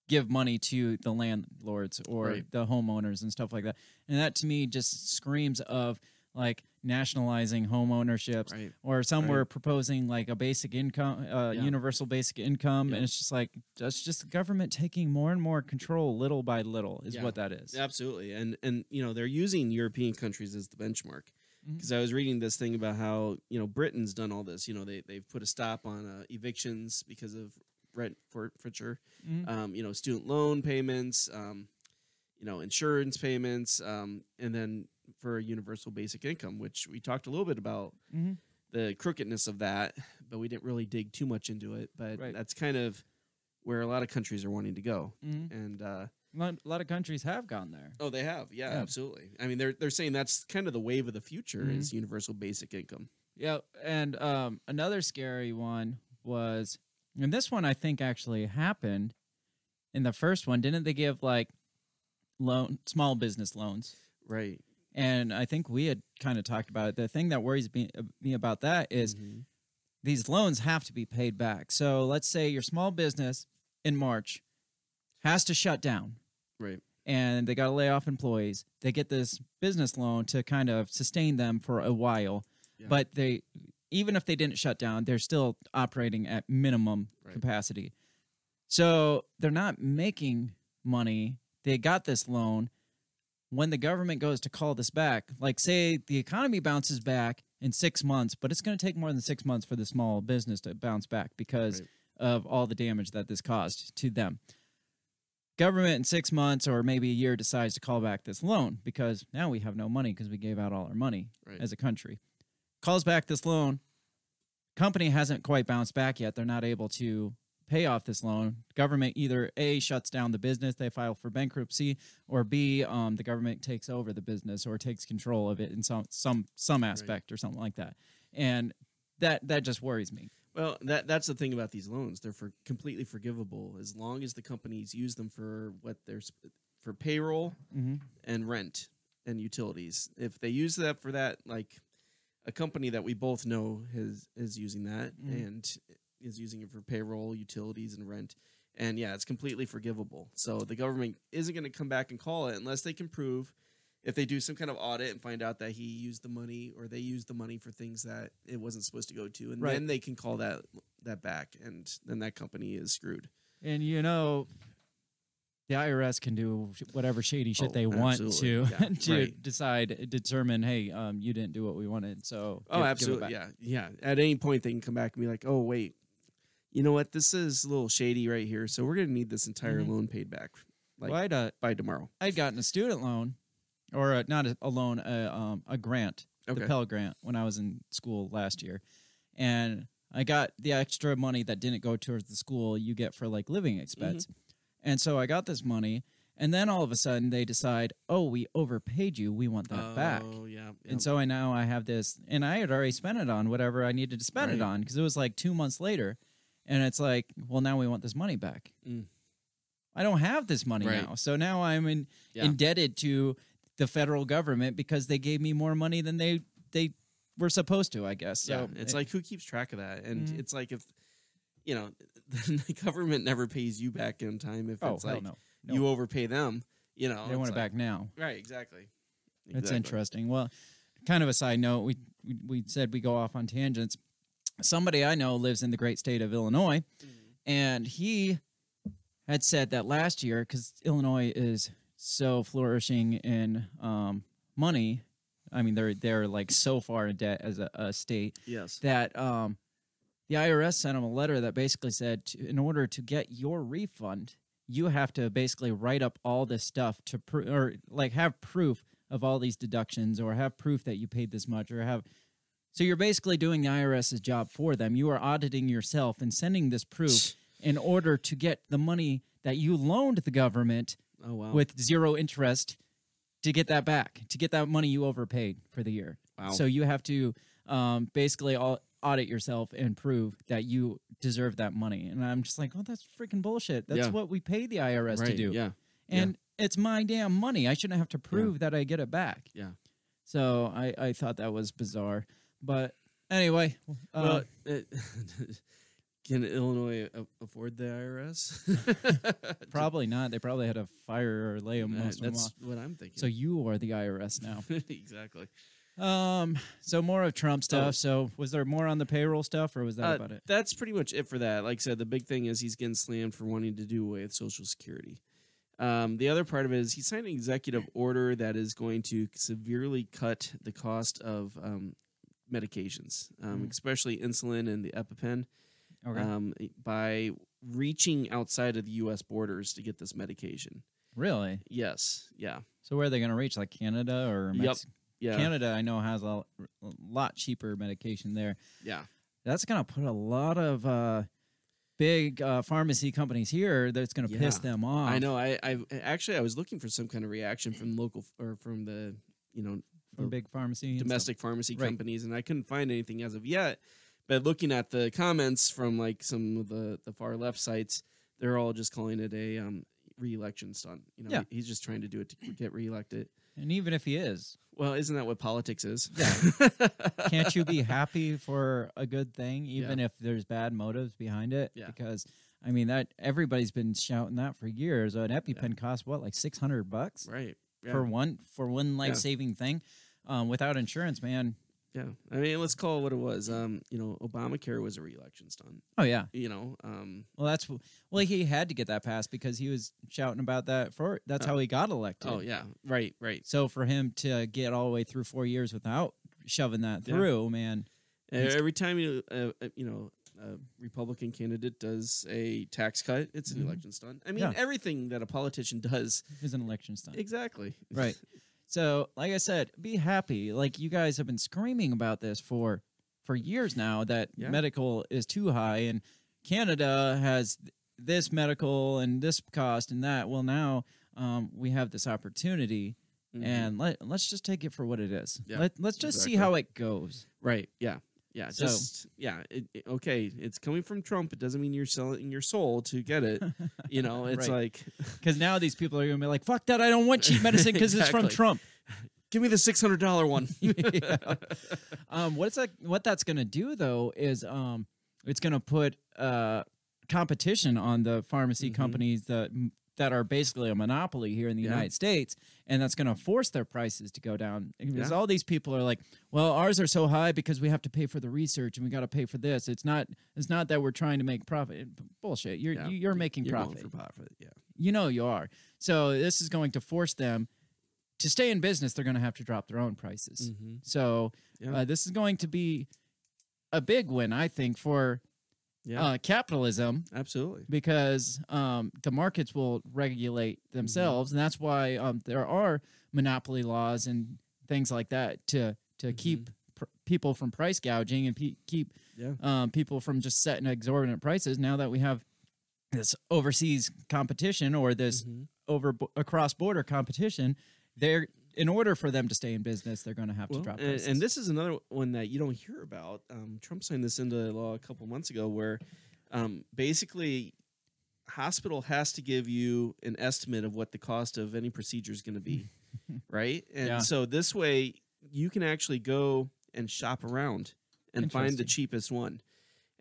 give money to the landlords or Right. the homeowners and stuff like that. And that to me just screams of like nationalizing home ownerships Right. or some were Right. proposing like a basic income uh, Yeah. universal basic income Yeah. and it's just like that's just the government taking more and more control little by little is Yeah. what that is Absolutely, and and you know they're using European countries as the benchmark. Mm-hmm. Because I was reading this thing about how you know Britain's done all this. You know they they've put a stop on uh, evictions because of rent forfeiture. Mhm. Um, you know student loan payments. Um, you know insurance payments. Um, and then for universal basic income, which we talked a little bit about Mhm. the crookedness of that, but we didn't really dig too much into it. But Right. that's kind of where a lot of countries are wanting to go. Mhm. And uh, a lot, of countries have gone there Oh, they have. Yeah, Yeah. absolutely. I mean, they're they're saying that's kind of the wave of the future Mhm. is universal basic income. Yeah, and um, another scary one was, and this one I think actually happened in the first one. Didn't they give like loan small business loans? Right. And I think we had kind of talked about it. The thing that worries me, me about that is Mm-hmm. these loans have to be paid back. So let's say your small business in March has to shut down Right. and they got to lay off employees. They get this business loan to kind of sustain them for a while, Yeah. but they even if they didn't shut down, they're still operating at minimum Right. capacity. So they're not making money. They got this loan. When the government goes to call this back, like say the economy bounces back in six months, but it's going to take more than six months for the small business to bounce back because Right. of all the damage that this caused to them government in six months or maybe a year decides to call back this loan because now we have no money because we gave out all our money Right. as a country. Calls back this loan. Company hasn't quite bounced back yet. They're not able to pay off this loan. Government either A shuts down the business, they file for bankruptcy, or B, um, the government takes over the business or takes control of it in some some some aspect or something like that. And that that just worries me. Well, that that's the thing about these loans. They're for completely forgivable as long as the companies use them for what they're for payroll Mhm. and rent and utilities. If they use that for that, like a company that we both know is is using that Mhm. and is using it for payroll, utilities, and rent. And yeah, it's completely forgivable. So the government isn't going to come back and call it unless they can prove if they do some kind of audit and find out that he used the money or they used the money for things that it wasn't supposed to go to, and Right. then they can call that that back, and then that company is screwed. and you know, the IRS can do whatever shady shit Oh, they want to. Yeah, *laughs* to right. decide, determine, hey, um, you didn't do what we wanted, so Oh, give- give absolutely. back. Yeah, yeah. At any point, they can come back and be like, "Oh, wait, you know what? This is a little shady right here. So we're gonna need this entire Mhm. loan paid back, like Well, I'd, uh, by tomorrow." I'd gotten a student loan, or a, not a, a loan, a, um, a grant, Okay. the Pell Grant, when I was in school last year, and I got the extra money that didn't go towards the school you get for like living expense, and so I got this money, and then all of a sudden they decide, oh, we overpaid you, we want that back. Oh, yeah. And so I now I have this, and I had already spent it on whatever I needed to spend it on because it was like two months later, and it's like, well, now we want this money back. Mm. I don't have this money Right. now, so now I'm in, Yeah. indebted to the federal government because they gave me more money than they they were supposed to. I guess. So yeah, it's it- like who keeps track of that? And Mhm. it's like if you know *laughs* the government never pays you back in time if oh it's like no, no. you overpay them. You know, they want it like- back now. Right, exactly. That's Exactly. interesting. Well, kind of a side note, we, we we said we go off on tangents. Somebody I know lives in the great state of Illinois, and he had said that last year because Illinois is so flourishing in um, money. I mean, they're they're like so far in debt as a, a state Yes. that um, the IRS sent him a letter that basically said, to, in order to get your refund, you have to basically write up all this stuff to prove, or like have proof of all these deductions, or have proof that you paid this much, or have. So you're basically doing the IRS's job for them. You are auditing yourself and sending this proof in order to get the money that you loaned the government Oh wow. with zero interest to get that back, to get that money you overpaid for the year. Wow. So you have to um, basically all, audit yourself and prove that you deserve that money. And I'm just like, oh, that's freaking bullshit. That's Yeah. what we pay the IRS to Right, do. Yeah. And it's my damn money. I shouldn't have to prove that I get it back. Yeah. So I, I thought that was bizarre. But anyway, uh, Well, it, *laughs* can Illinois a- afford the IRS? *laughs* probably not. They probably had to fire or lay them Uh, most of them That's what I'm thinking. So you are the IRS now. *laughs* exactly. Um. So more of Trump stuff. Oh. So was there more on the payroll stuff, or was that Uh, about it? That's pretty much it for that. Like I said, the big thing is he's getting slammed for wanting to do away with Social Security. Um, the other part of it is he signed an executive order that is going to severely cut the cost of um, medications, um, especially insulin and the EpiPen, Okay. um, by reaching outside of the U.S. borders to get this medication. really? Yes. Yeah. So where are they going to reach? Like Canada or Yep. Yeah. Canada? I know has a, lot cheaper medication there. Yeah. That's going to put a lot of uh, big uh, pharmacy companies here. That's going to piss them off. I know. I, I actually I was looking for some kind of reaction from local or from the you know from big pharmacy, domestic pharmacy Right. companies, and I couldn't find anything as of yet. But looking at the comments from like some of the the far left sites, they're all just calling it a um, re-election stunt. You know, Yeah. he's just trying to do it to get reelected. And even if he is, Well, isn't that what politics is? Yeah. *laughs* Can't you be happy for a good thing, even if there's bad motives behind it? Yeah. Because I mean that everybody's been shouting that for years. An EpiPen costs what, like six hundred bucks right. Yeah. for one for one life saving thing. Um, without insurance, man. Yeah. I mean, let's call it what it was. Um, you know, Obamacare was a re-election stunt. Oh yeah. You know, um, Well, that's well he had to get that passed because he was shouting about that for. That's how he got elected. oh yeah, right, right. So for him to get all the way through four years without shoving that Yeah. through, man. Uh, Every time you, uh, uh, you know, a Republican candidate does a tax cut, it's an election stunt. I mean, Mm-hmm. Yeah. everything that a politician does, is an election stunt. exactly. Right. *laughs* So, like I said, be happy. Like you guys have been screaming about this for for years now that Yeah. medical is too high and Canada has this medical and this cost and that. Well, now um, we have this opportunity and let let's just take it for what it is. Mm-hmm. Yeah, Let, let's just see how it goes. Right. Yeah. Yeah. So- Just yeah. It, it- okay. It's coming from Trump. It doesn't mean you're selling your soul to get it. You know, *laughs* it's Right. like, *laughs* Because now these people are going to be like, "Fuck that! I don't want cheap medicine because it's from Trump." *laughs* give me the six hundred dollar one. Um, what's that? What that's going to do though is um, it's going to put uh, competition on the pharmacy companies, the m- that are basically a monopoly here in the Yeah. United States, and that's going to force their prices to go down. Because Yeah. all these people are like, "Well, ours are so high because we have to pay for the research and we got to pay for this." It's not. It's not that we're trying to make profit. Bullshit. You're Yeah. you're making You're going profit. for profit. Yeah. You know you are. So this is going to force them to stay in business. They're going to have to drop their own prices. So Yeah. uh, this is going to be a big win, I think, for Yeah. uh, capitalism Absolutely. because um, the markets will regulate themselves, and that's why um, there are monopoly laws and things like that to to keep pr- people from price gouging and pe- keep Yeah. um, people from just setting exorbitant prices. Now that we have this overseas competition or this over across border competition, they're in order for them to stay in business, they're going to have to drop and, and this is another one that you don't hear about. Um, Trump signed this into law a couple months ago, where um, basically hospital has to give you an estimate of what the cost of any procedure is going to be, *laughs* right? And Yeah. so this way you can actually go and shop around and find the cheapest one.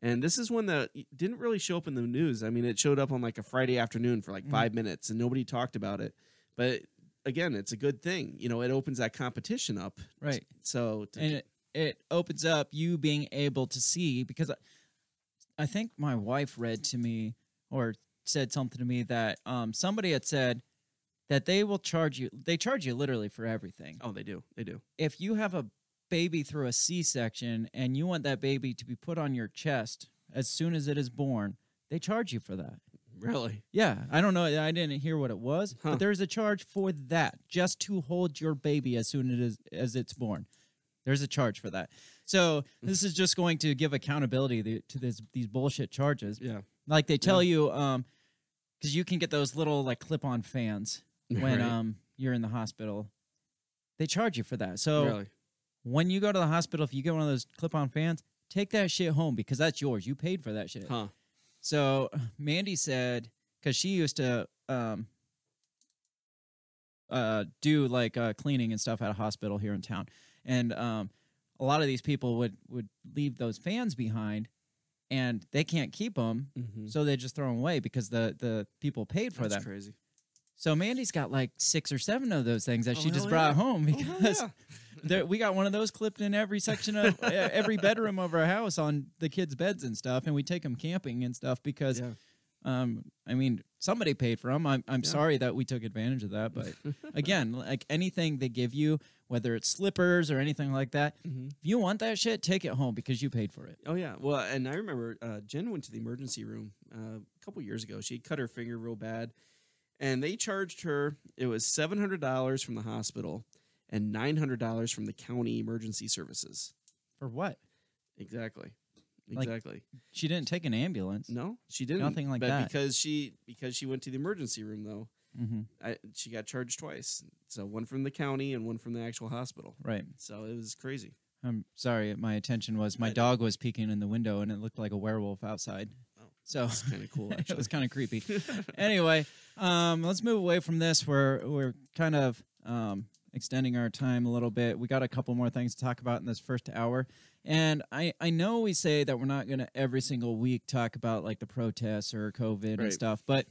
And this is one that didn't really show up in the news. I mean, it showed up on like a Friday afternoon for like Mm-hmm. five minutes, and nobody talked about it. But again, it's a good thing. You know, it opens that competition up. Right. So to and it, it opens up you being able to see because I, I think my wife read to me or said something to me that um, somebody had said that they will charge you they charge you literally for everything Oh, they do. They do. if you have a baby through a c-section and you want that baby to be put on your chest as soon as it is born they charge you for that Really? yeah, I don't know. I didn't hear what it was, Huh. but there's a charge for that just to hold your baby as soon as as it's born. There's a charge for that. So this is just going to give accountability to, this, these bullshit charges. Yeah. Like they tell you, um, because you can get those little like clip-on fans *laughs* when Right. um you're in the hospital. They charge you for that. So really? when you go to the hospital, if you get one of those clip-on fans, take that shit home because that's yours. You paid for that shit. Huh. So *sighs* Mandy said because she used to um uh do like uh cleaning and stuff at a hospital here in town, and um a lot of these people would would leave those fans behind, and they can't keep them, Mhm. so they just throw them away because the the people paid for That's them. crazy. So Mandy's got like six or seven of those things that Oh, she just brought yeah. home Oh, *laughs* because yeah. There, we got one of those clipped in every section of every bedroom of our house on the kids' beds and stuff, and we take them camping and stuff because, Yeah. um, I mean, somebody paid for them. I'm I'm sorry that we took advantage of that, but *laughs* again, like anything they give you, whether it's slippers or anything like that, Mm-hmm. if you want that shit, take it home because you paid for it. Oh yeah. Well, and I remember uh, Jen went to the emergency room uh, a couple years ago. She cut her finger real bad, and they charged her. It was seven hundred dollars from the hospital and nine hundred dollars from the county emergency services. For what? Exactly. Like- Exactly. She didn't take an ambulance. no, she didn't. Nothing like but that. because she because she went to the emergency room though. hmm I, she got charged twice. So one from the county and one from the actual hospital. Right. So it was crazy. I'm sorry. My attention was my I- dog was peeking in the window and it looked like a werewolf outside. Oh, So It's kind of cool. *laughs* it Actually. was kind of creepy. *laughs* anyway, um, let's move away from this. We're we're kind of um, extending our time a little bit. We got a couple more things to talk about in this first hour, and I I know we say that we're not going to every single week talk about like the protests or COVID and stuff, but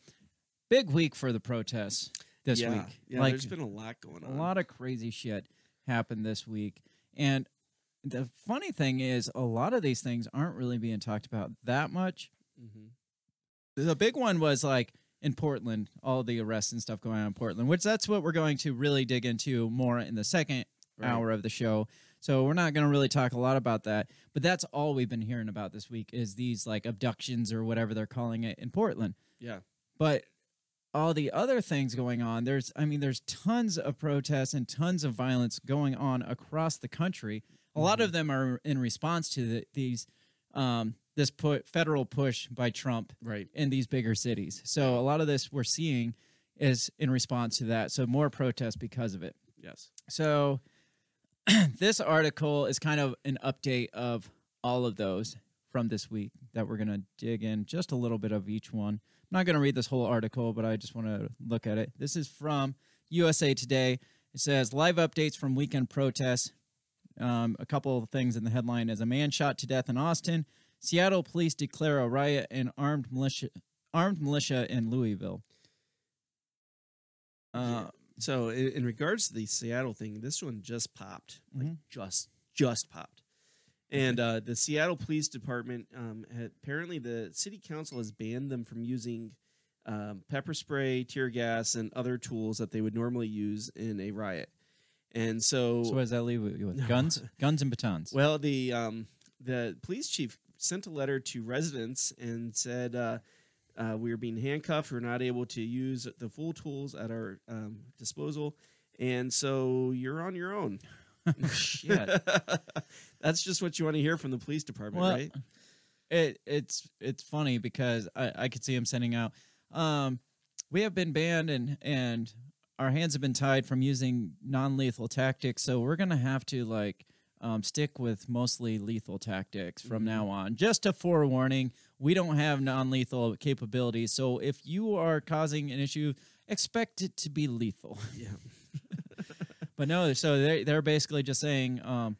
big week for the protests this yeah. week. Yeah. like there's been a lot going on. a lot of crazy shit happened this week. And the funny thing is, a lot of these things aren't really being talked about that much. Mhm. The big one was like in Portland, all the arrests and stuff going on in Portland, which that's what we're going to really dig into more in the second Right. hour of the show. So we're not going to really talk a lot about that. But that's all we've been hearing about this week is these like abductions or whatever they're calling it in Portland Yeah. but all the other things going on there's i mean there's tons of protests and tons of violence going on across the country a lot of them are in response to the, these um, this put federal push by trump Right. in these bigger cities so a lot of this we're seeing is in response to that so more protests because of it Yes. so *clears throat* this article is kind of an update of all of those from this week that we're going to dig in just a little bit of each one. I'm not going to read this whole article, but I just want to look at it. This is from USA Today. It says live updates from weekend protests. Um, a couple of things in the headline is a man shot to death in Austin. Seattle police declare a riot and armed militia armed militia in Louisville. Uh, So in, in regards to the Seattle thing, this one just popped, like Mhm. just just popped. And uh, the Seattle Police Department um, had, apparently the city council has banned them from using um, pepper spray, tear gas, and other tools that they would normally use in a riot. And so, So what does that leave you with? *laughs* Guns, guns and batons. well, the um, the police chief sent a letter to residents and said uh, uh, we are being handcuffed. We're not able to use the full tools at our um, disposal, and so you're on your own. *laughs* Shit. *laughs* That's just what you want to hear from the police department, Well, right? It it's it's funny because I I could see him sending out. Um, we have been banned and and our hands have been tied from using non-lethal tactics, so we're gonna have to like um, stick with mostly lethal tactics from Mm-hmm. now on. Just a forewarning, we don't have non-lethal capabilities, so if you are causing an issue, expect it to be lethal. *laughs* Yeah. But no, so they they're basically just saying, um,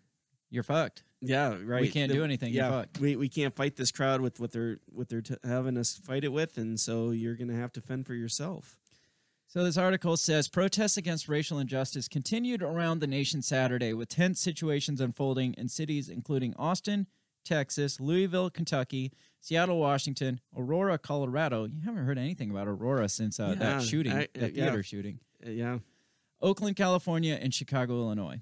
you're fucked. Yeah, right. We can't do anything, Yeah, fucked. we we can't fight this crowd with what they're what they're t- having us fight it with, and so you're gonna have to fend for yourself. So this article says protests against racial injustice continued around the nation Saturday with tense situations unfolding in cities including Austin, Texas, Louisville, Kentucky, Seattle, Washington, Aurora, Colorado. You haven't heard anything about Aurora since uh, Yeah, that shooting, I- that yeah. theater shooting. Uh, yeah, Oakland, California, and Chicago, Illinois.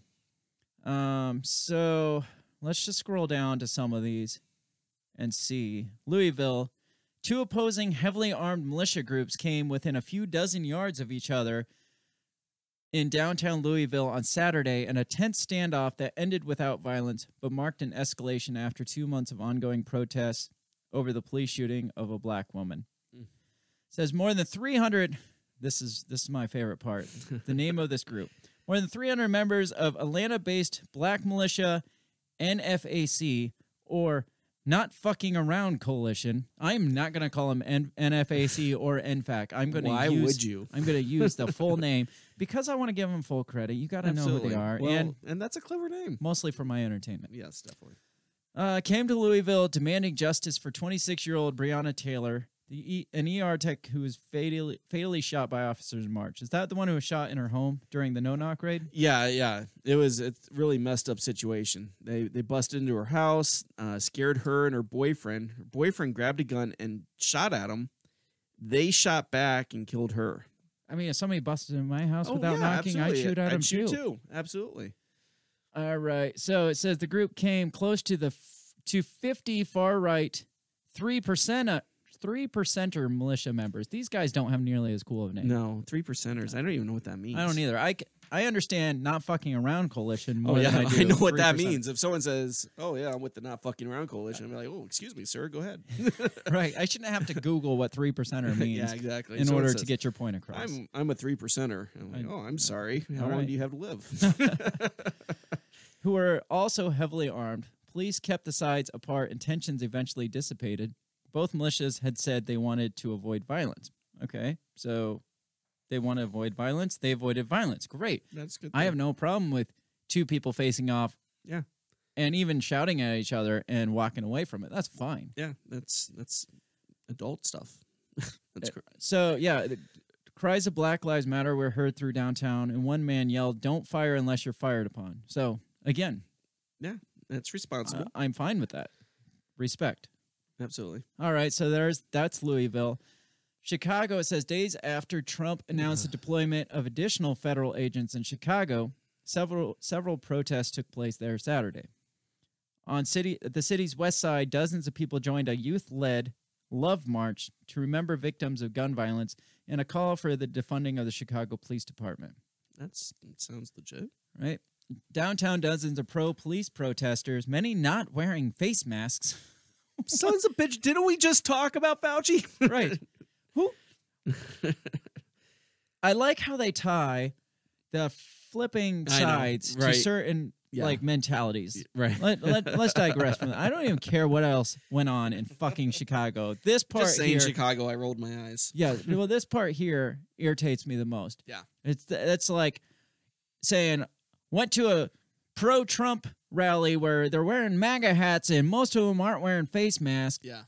Um, so let's just scroll down to some of these and see. Louisville, two opposing heavily armed militia groups came within a few dozen yards of each other in downtown Louisville on Saturday in a tense standoff that ended without violence but marked an escalation after two months of ongoing protests over the police shooting of a black woman. Hmm. Says more than 300 this is this is my favorite part. *laughs* the name of this group. More than 300 members of Atlanta-based black militia NFAC or Not Fucking Around Coalition. I'm not going to call them N- NFAC or NFAC. I'm going to Why use would you? I'm going to use the full *laughs* name because I want to give them full credit. You got to know who they are Well, and and that's a clever name. mostly for my entertainment. Yes, definitely. Uh, came to Louisville demanding justice for 26 year old Breonna Taylor, the e- an ER tech who was fatally, fatally shot by officers in March. Is that the one who was shot in her home during the no knock raid? Yeah, yeah. It was a really messed up situation. They they busted into her house, uh, scared her and her boyfriend. Her boyfriend grabbed a gun and shot at him. They shot back and killed her. I mean, if somebody busted in my house without Oh, yeah, knocking, I'd absolutely. shoot at I'd them shoot too. too. Absolutely. All right. So it says the group came close to the f- to 50 far right, three percent three percenter militia members. These guys don't have nearly as cool of a name. No, three percenters. I don't even know what that means. I don't either. I, I understand not fucking around coalition oh, more Oh yeah, than *laughs* I do. I know what that 3%. means. If someone says, "Oh yeah, I'm with the not fucking around coalition," I'm like, "Oh, excuse me, sir, go ahead." *laughs* right. I shouldn't have to Google what three percenter *laughs* means. yeah, exactly. In order to get your point across. I'm I'm a three percenter. I'm like, I- "Oh, I'm sorry. How all long right. do you have to live?" who were also heavily armed. Police kept the sides apart and tensions eventually dissipated. Both militias had said they wanted to avoid violence. Okay, so they want to avoid violence. They avoided violence. Great. That's good. I have no problem with two people facing off. Yeah. And even shouting at each other and walking away from it. That's fine. Yeah, that's that's adult stuff. *laughs* that's Uh, cr- So yeah, the cries of Black Lives Matter were heard through downtown, and one man yelled, "Don't fire unless you're fired upon." So again, yeah, that's responsible. uh, I'm fine with that. Respect. Absolutely. All right, so there's that's Louisville. Chicago, it says days after Trump announced the *sighs* deployment of additional federal agents in Chicago, several several protests took place there Saturday. On city the city's west side, dozens of people joined a youth-led love march to remember victims of gun violence and a call for the defunding of the Chicago Police Department. That's that sounds legit. Right? Downtown dozens of pro-police protesters, many not wearing face masks. Sons of bitch! Didn't we just talk about Fauci? *laughs* right. Who? *laughs* I like how they tie the flipping I know, sides right. to certain Yeah. like mentalities. right. Let, let, *laughs* let's digress from that. I don't even care what else went on in fucking Chicago. This part Just saying, here, Chicago. I rolled my eyes. yeah. Well, this part here irritates me the most. Yeah. It's it's like saying went to a pro Trump rally where they're wearing MAGA hats and most of them aren't wearing face masks. Yeah.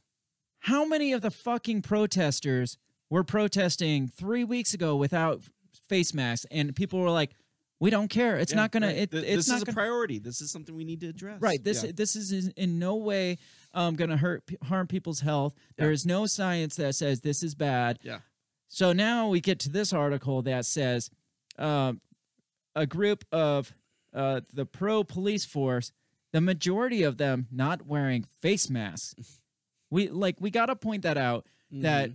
How many of the fucking protesters were protesting three weeks ago without face masks, and people were like, "We don't care. It's Yeah, not gonna. right. It, Th- it's this not is a gonna, priority. This is something we need to address. Right. This Yeah. this is in- no way um, going to hurt harm people's health. There is no science that says this is bad. Yeah. So now we get to this article that says um, a group of uh, the pro police force, the majority of them not wearing face masks. *laughs* we like we got to point that out that Mm-hmm.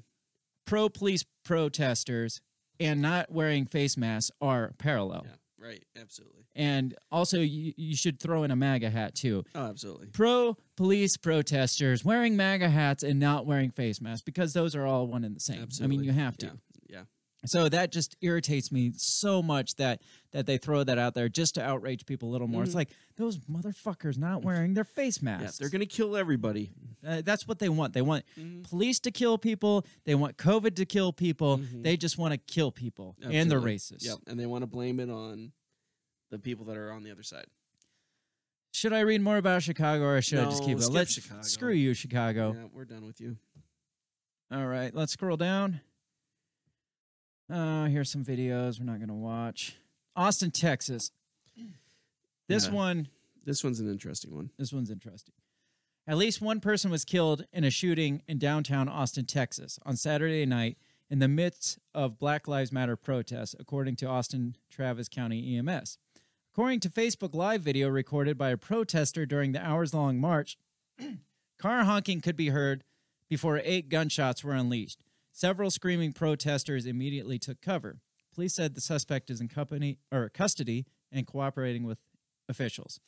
pro police protesters and not wearing face masks are parallel. Yeah. Right. Absolutely. And also, you, you should throw in a MAGA hat too Oh, absolutely. pro police protesters wearing MAGA hats and not wearing face masks because those are all one and the same. Absolutely. I mean, you have to. Yeah. Yeah. So that just irritates me so much that that they throw that out there just to outrage people a little more. It's like those motherfuckers not wearing their face masks. Mm-hmm. Yeah. They're gonna kill everybody. Uh, that's what they want. They want Mm-hmm. police to kill people. They want COVID to kill people. They just want to kill people, and they're racist. Yep. And they want to blame it on the people that are on the other side. Should I read more about Chicago, or should I just No, keep it? Let's Chicago. screw you, Chicago. Yeah, we're done with you. All right, let's scroll down. Uh, here's some videos we're not going to watch. Austin, Texas. This Yeah. one, This one's an interesting one. this one's interesting. At least one person was killed in a shooting in downtown Austin, Texas on Saturday night in the midst of Black Lives Matter protests, according to Austin Travis County EMS. According to Facebook Live video recorded by a protester during the hours long march, *clears throat* car honking could be heard before eight gunshots were unleashed. Several screaming protesters immediately took cover. Police said the suspect is in company or custody and cooperating with officials.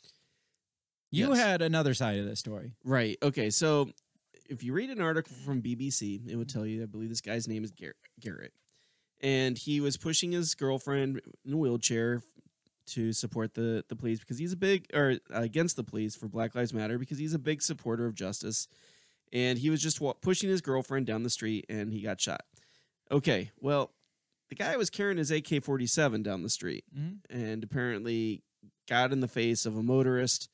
You Yes. had another side of this story. Right. Okay. So if you read an article from BBC, it would tell you, I believe this guy's name is Garrett. And he was pushing his girlfriend in a wheelchair to support the, the police because he's a big, or against the police for Black Lives Matter because he's a big supporter of justice. And he was just pushing his girlfriend down the street and he got shot. Okay. Well, the guy was carrying his AK 47 down the street Mhm. and apparently got in the face of a motorist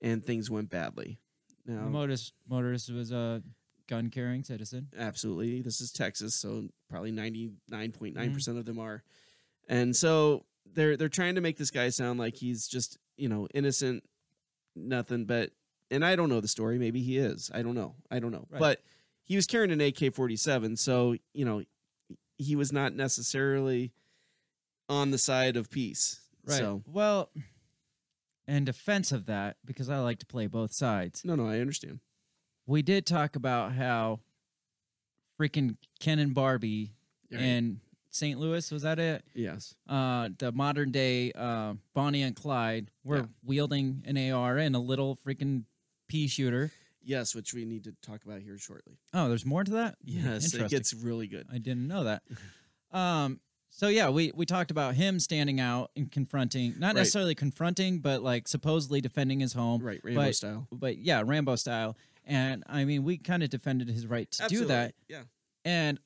and things went badly. Now, The motorist, motorist was a gun carrying citizen. absolutely, this is Texas, so probably ninety nine point nine Mm-hmm. percent of them are, and so they're they're trying to make this guy sound like he's just you know innocent, nothing. But and I don't know the story. Maybe he is. I don't know. I don't know. Right. But he was carrying an AK forty seven, so you know he was not necessarily on the side of peace. So well, in defense of that, because I like to play both sides, no, no, I understand. we did talk about how freaking Ken and Barbie Right. in St. Louis was that it? Yes. Uh, the modern day uh, Bonnie and Clyde were Yeah. wielding an AR and a little freaking pea shooter. Yes, which we need to talk about here shortly. Oh, there's more to that. Yes, it gets really good. I didn't know that. *laughs* Um, so yeah, we we talked about him standing out and confronting, not Right. necessarily confronting, but like supposedly defending his home, Right, Rambo but, style. But yeah, Rambo style. And I mean, we kind of defended his right to do that. Yeah. And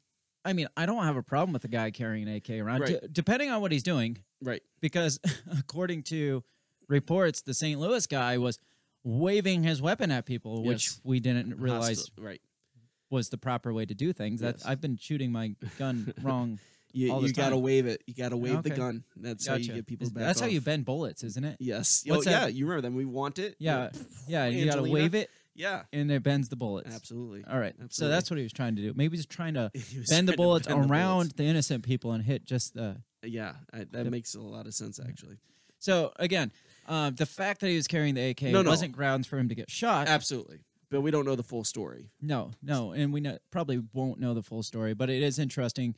I mean, I don't have a problem with the guy carrying an AK around, Right. d- depending on what he's doing, Right. because *laughs* according to reports, the St. Louis guy was waving his weapon at people, which Yes. we didn't realize Hostile- Right. was the proper way to do things. That Yes. I've been shooting my gun *laughs* wrong. You, all you this got to time. wave it. You got to wave the Okay. gun. That's how you Gotcha. get people Is- back That's how off. you bend bullets, isn't it? Yes. What's oh, that? yeah. You remember them. We want it. Yeah, yeah. You got to Angelina? wave it, Yeah. and it bends the bullets. Absolutely. All right. So that's what he was trying to do. Maybe he's trying to *laughs* He was bend the trying to bullets bend the around bullets. the innocent people and hit just the. Yeah. I, that makes a lot of sense, actually. So again, um, the fact that he was carrying the AK No, no. wasn't grounds for him to get shot. Absolutely. But we don't know the full story. No, no, and we know, probably won't know the full story, but it is interesting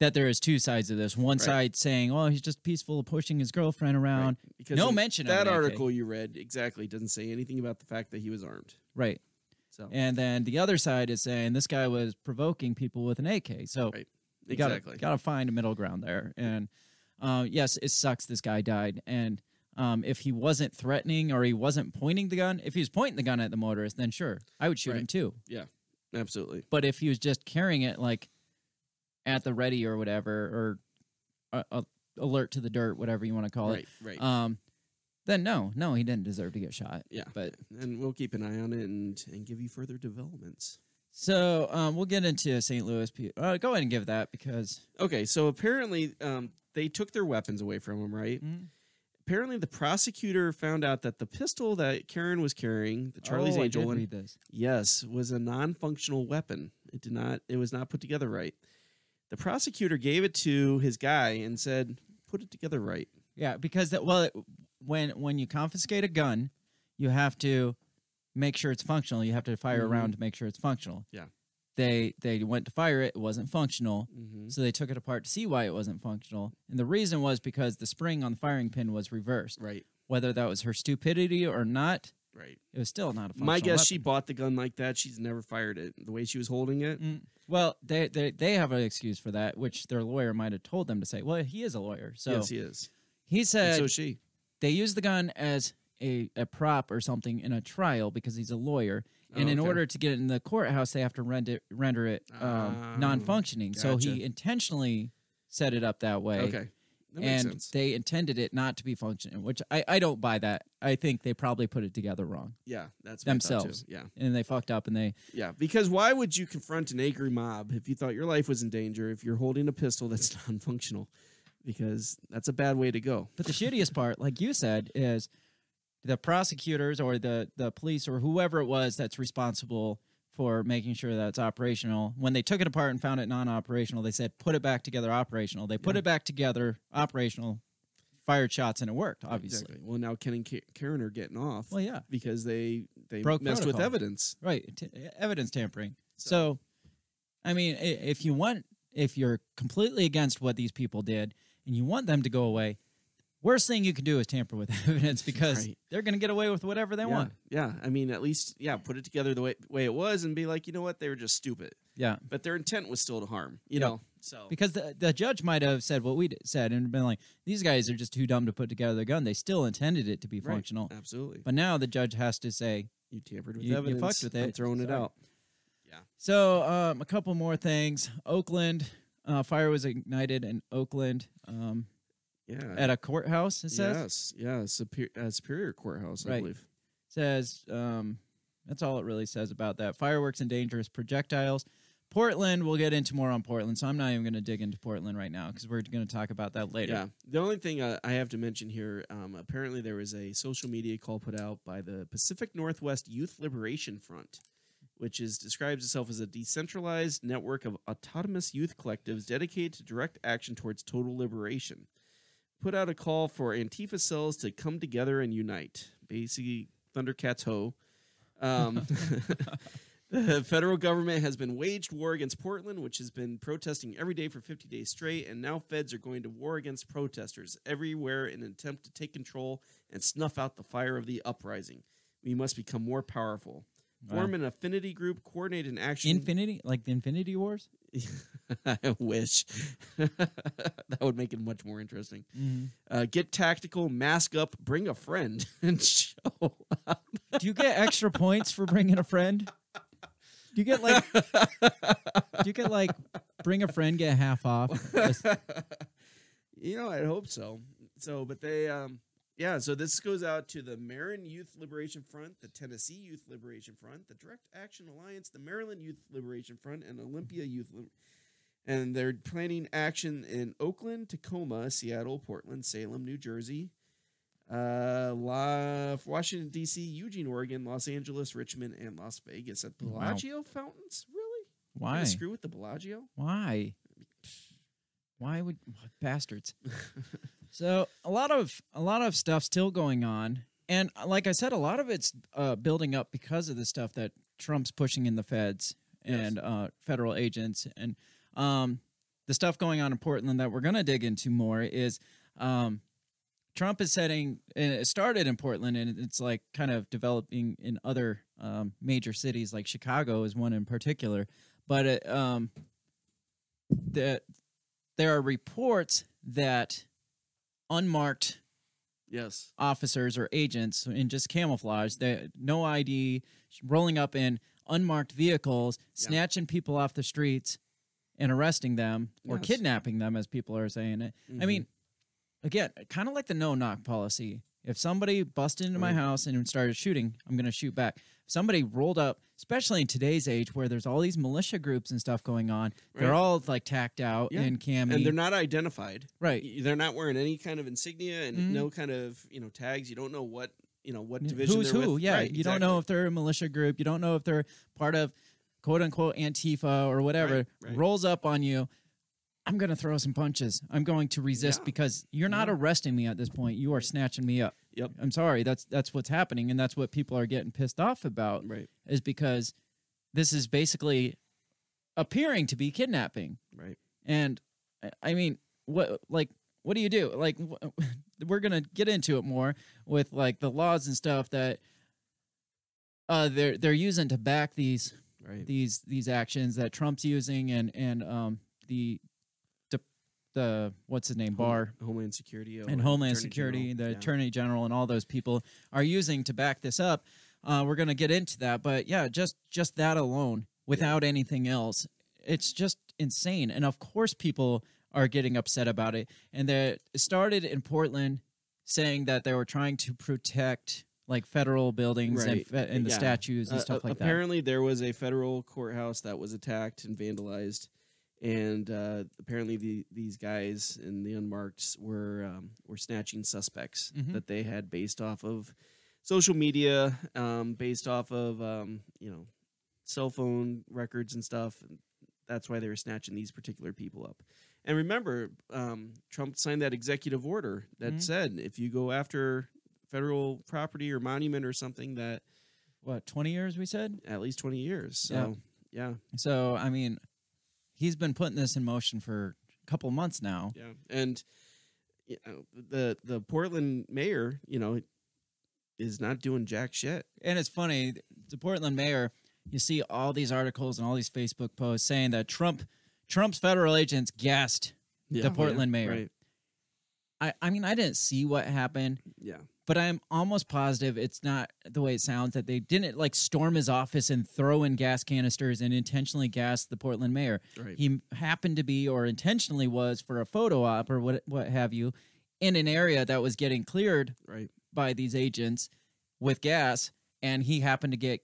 that there is two sides of this. One Right. side saying, "Oh, he's just peaceful pushing his girlfriend around,". Because no in mention of that an AK. article you read exactly doesn't say anything about the fact that he was armed. right? So And then the other side is saying this guy was provoking people with an AK. So right. you gotta, Exactly. gotta find a middle ground there. And uh, yes, it sucks this guy died. And um, if he wasn't threatening or he wasn't pointing the gun, if he was pointing the gun at the motorist, then sure, I would shoot him too. yeah. Absolutely. But if he was just carrying it like at the ready or whatever, or uh, uh, alert to the dirt, whatever you want to call Right. it, Right. um, then no, no, he didn't deserve to get shot. yeah. But and we'll keep an eye on it and and give you further developments. So um, we'll get into St. Louis. P- Uh, go ahead and give that because Okay, so apparently um, they took their weapons away from him, right? Mm-hmm. Apparently, the prosecutor found out that the pistol that Karen was carrying, the Charlie's oh, Angel one, yes, was a non-functional weapon. It did not. It was not put together right. The prosecutor gave it to his guy and said, "Put it together right." Yeah, because that well, it, when when you confiscate a gun, you have to make sure it's functional. You have to fire Mhm. around to make sure it's functional. Yeah. They they went to fire it, it wasn't functional. Mhm. So they took it apart to see why it wasn't functional. And the reason was because the spring on the firing pin was reversed. Right. Whether that was her stupidity or not, Right. it was still not a functional My guess, weapon. she bought the gun like that. She's never fired it. The way she was holding it. Mm. Well, they, they they have an excuse for that, which their lawyer might have told them to say. Well, he is a lawyer, so yes, he is. he And said so she. they used the gun as a, a prop or something in a trial because he's a lawyer. And Oh, in okay. order to get it in the courthouse, they have to render it, render it um, Oh, non-functioning. So he intentionally set it up that way. Okay. That and sense. they intended it not to be functioning, which I, I don't buy that. I think they probably put it together wrong yeah, that's themselves. Yeah. And they fucked up and they Yeah, because why would you confront an angry mob if you thought your life was in danger if you're holding a pistol that's *laughs* non-functional? Because that's a bad way to go. But the shittiest part, like you said, is the prosecutors or the the police or whoever it was that's responsible for making sure that it's operational. When they took it apart and found it non-operational, they said put it back together operational. They put it back together operational, fired shots, and it worked. Obviously, Exactly. Well, now Ken and Ka- Karen are getting off. Well, yeah. because they they Broke messed with evidence. right? T- evidence tampering. So, I mean, if you want, if you're completely against what these people did and you want them to go away. Worst thing you can do is tamper with *laughs* evidence because Right. they're going to get away with whatever they yeah. want. Yeah, I mean, at least yeah, put it together the way way it was, and be like, you know what, they were just stupid, Yeah. but their intent was still to harm. You Yeah. know, so because the, the judge might have said what we said and been like these guys are just too dumb to put together the gun they still intended it to be Right. functional absolutely, but now the judge has to say you tampered with you- you fucked with I'm it. throwing it out. Yeah. so um, a couple more things oakland uh, fire was ignited in oakland um, Yeah, at a courthouse it says yes, yeah, Superior, uh, Superior Courthouse, I Right. believe. says um, that's all it really says about that fireworks and dangerous projectiles portland we'll get into more on portland so i'm not even going to dig into portland right now because we're going to talk about that later Yeah. The only thing uh, I have to mention here, um, apparently there was a social media call put out by the Pacific Northwest Youth Liberation Front, which is describes itself as a decentralized network of autonomous youth collectives dedicated to direct action towards total liberation. Put out a call for Antifa cells to come together and unite. Basically, Thundercats ho. Um, *laughs* The federal government has been waged war against Portland, which has been protesting every day for 50 days straight, and now feds are going to war against protesters everywhere in an attempt to take control and snuff out the fire of the uprising. We must become more powerful. Form an affinity group, coordinate an action. infinity like the infinity wars *laughs* I wish. *laughs* that would make it much more interesting. Uh, get tactical, mask up, bring a friend, *laughs* and show up. Do you get extra points for bringing a friend? Do you get like? do you get like bring a friend get half off? You know, I'd hope so. So, but they, um, yeah. So this goes out to the Marin Youth Liberation Front, the Tennessee Youth Liberation Front, the Direct Action Alliance, the Maryland Youth Liberation Front, and Olympia Youth. Lib- and they're planning action in Oakland, Tacoma, Seattle, Portland, Salem, New Jersey, uh, La- Washington D.C., Eugene, Oregon, Los Angeles, Richmond, and Las Vegas at Wow. Bellagio fountains. Really? Why? screw with the Bellagio? Why? Why would bastards? *laughs* so a lot of a lot of stuff still going on, and uh, like I said, a lot of it's uh, building up because of the stuff that Trump's pushing in the feds and uh, federal agents, and um, the stuff going on in Portland that we're going to dig into more is. Um, Trump is setting, and it started in Portland, and it's like kind of developing in other um, major cities, like Chicago is one in particular. But it, um, the, there are reports that unmarked Yes. officers or agents in just camouflage, they, no ID, rolling up in unmarked vehicles, snatching people off the streets and arresting them or Yes. kidnapping them, as people are saying it. I mean, mm-hmm. again, kind of like the no knock policy. If somebody busted into my house and started shooting, I'm going to shoot back. Somebody rolled up, especially in today's age where there's all these militia groups and stuff going on. They're all like tacked out Yeah. in cami. and they're not identified. Right. They're not wearing any kind of insignia and Mhm. no kind of you know tags. You don't know what you know what division Who's who? with. Yeah, Right, you don't know if they're a militia group. You don't know if they're part of quote unquote Antifa or whatever. Right, right. Rolls up on you. I'm going to throw some punches. I'm going to resist Yeah. because you're not arresting me at this point. You are snatching me up. Yep. I'm sorry. That's that's what's happening, and that's what people are getting pissed off about. Right. Is because this is basically appearing to be kidnapping. Right. And I- mean, what like what do you do? Like *laughs* we're gonna get into it more with like the laws and stuff that uh they're they're using to back these Right. these these actions that Trump's using and and um the, the what's his name Barr Homeland Security and Homeland Security, the Attorney General, and all those people are using to back this up. Uh, we're going to get into that, but yeah, just just that alone, without anything else, it's just insane. And of course, people are getting upset about it. And they started in Portland, saying that they were trying to protect like federal buildings and, fe- and the Yeah. statues and Uh, stuff uh, like that. apparently, there was a federal courthouse that was attacked and vandalized, and uh, apparently the, these guys in the unmarked were um, were snatching suspects Mhm. that they had based off of social media, um, based off of um, you know cell phone records and stuff. And that's why they were snatching these particular people up. And remember, um, Trump signed that executive order that Mhm. said if you go after federal property or monument or something that What twenty years we said? at least 20 years. So, yeah. So I mean, he's been putting this in motion for a couple months now. Yeah. And you know, the the Portland mayor, you know, is not doing jack shit. And it's funny, the Portland mayor, you see all these articles and all these Facebook posts saying that Trump Trump's federal agents gassed the oh, Portland mayor. Right. I, I mean, I didn't see what happened, Yeah. But I'm almost positive it's not the way it sounds that they didn't like storm his office and throw in gas canisters and intentionally gas the Portland mayor. Right. He happened to be or intentionally was for a photo op or what what have you in an area that was getting cleared Right. by these agents with gas, and he happened to get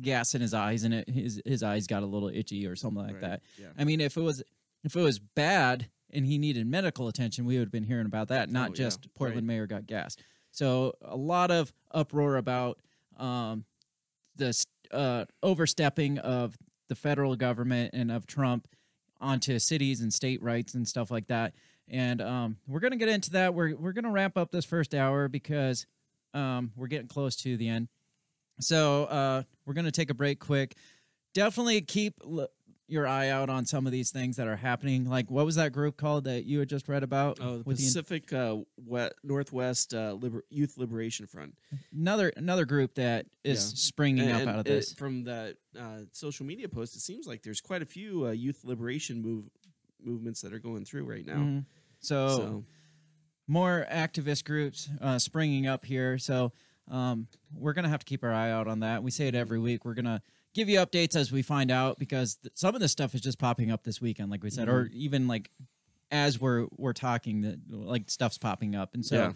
gas in his eyes, and it, his his eyes got a little itchy or something like Right, that. yeah. I mean, if it was if it was bad and he needed medical attention, we would have been hearing about that, oh, not Oh, yeah, just Portland mayor got gassed. So a lot of uproar about um, the uh, overstepping of the federal government and of Trump onto cities and state rights and stuff like that. And um, we're gonna get into that. We're we're gonna wrap up this first hour because um, we're getting close to the end. So uh, we're gonna take a break quick. Definitely keep your eye out on some of these things that are happening. Like what was that group called that you had just read about? Oh, the with the- Pacific uh, we- Northwest uh, Liber- Youth Liberation Front. another another group that is Yeah. springing up And out of it- this. from that uh, social media post, it seems like there's quite a few uh, youth liberation move movements that are going through right now. Mhm. So, So, more activist groups uh, springing up here. So um, we're gonna have to keep our eye out on that. We say it every week. We're gonna give you updates as we find out because th- some of this stuff is just popping up this weekend, like we said, or Mm-hmm. even like as we're we're talking, that like stuff's popping up, and so. yeah.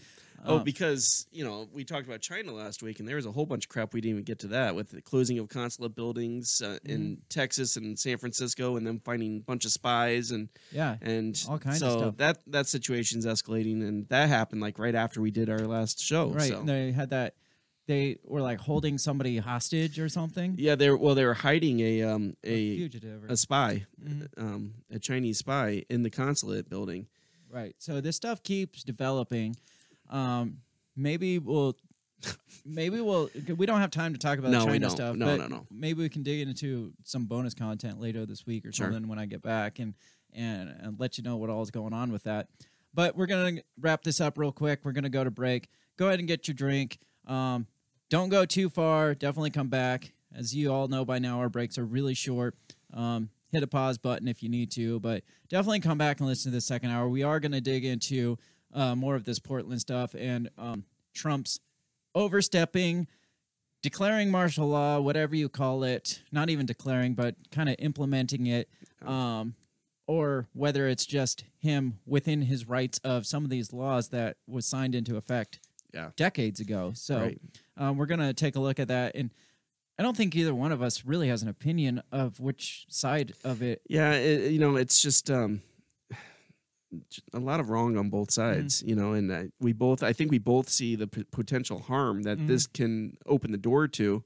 Oh, um, because you know we talked about China last week, and there was a whole bunch of crap we didn't even get to that with the closing of consulate buildings uh, in Mm-hmm. Texas and San Francisco, and them finding a bunch of spies and yeah, and All kinds so of stuff. that that situation's escalating, and that happened like right after we did our last show. right. So. They had that. They were like holding somebody hostage or something. Yeah, they were well. They were hiding a um a fugitive. Or, a spy, Mm-hmm. um a Chinese spy in the consulate building. Right. So this stuff keeps developing. Um, maybe we'll, maybe we'll. We don't have time to talk about No, we China don't. stuff. No, but no, no. Maybe we can dig into some bonus content later this week or Sure. something when I get back and and and let you know what all is going on with that. But we're gonna wrap this up real quick. We're gonna go to break. Go ahead and get your drink. Um, don't go too far. Definitely come back. As you all know by now, our breaks are really short. Um, hit a pause button if you need to, but definitely come back and listen to the second hour. We are going to dig into uh, more of this Portland stuff and um, Trump's overstepping, declaring martial law, whatever you call it, not even declaring, but kind of implementing it, um, or whether it's just him within his rights of some of these laws that was signed into effect Yeah. decades ago. So Right. Um, we're gonna take a look at that. And I don't think either one of us really has an opinion of which side of it. Yeah, it, you know, it's just um, a lot of wrong on both sides, you know, and uh, we both, I think we both see the p- potential harm that this can open the door to.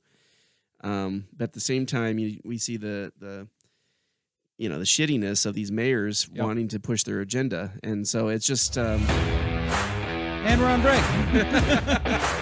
Um, but at the same time, you, we see the the you know the shittiness of these mayors Yep. wanting to push their agenda, and so it's just um, And we're on break. *laughs*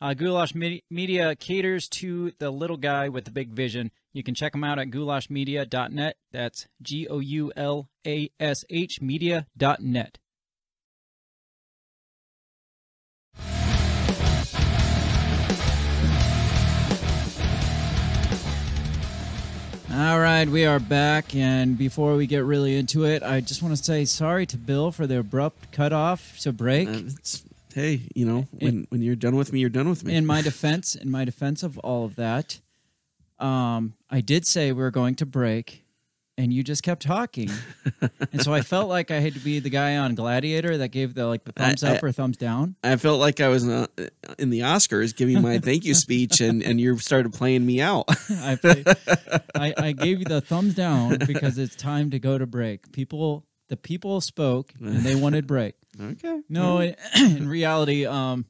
Uh, Goulash Me- Media caters to the little guy with the big vision. You can check them out at goulashmedia.net. That's G O U L A S H media.net. All right, we are back, and before we get really into it, I just want to say sorry to Bill for the abrupt cutoff to break. Uh, it's, hey, you know, when when you're done with me, you're done with me. in my defense, in my defense of all of that, um, I did say we were going to break, and you just kept talking, *laughs* and so I felt like I had to be the guy on Gladiator that gave the like the thumbs I- up or thumbs down. I felt like I was uh, in the Oscars giving my thank you speech, and, and you started playing me out. I, played- *laughs* I I gave you the thumbs down because it's time to go to break. People, the people spoke, and they wanted break. Okay. No, in, *clears throat* in reality, um,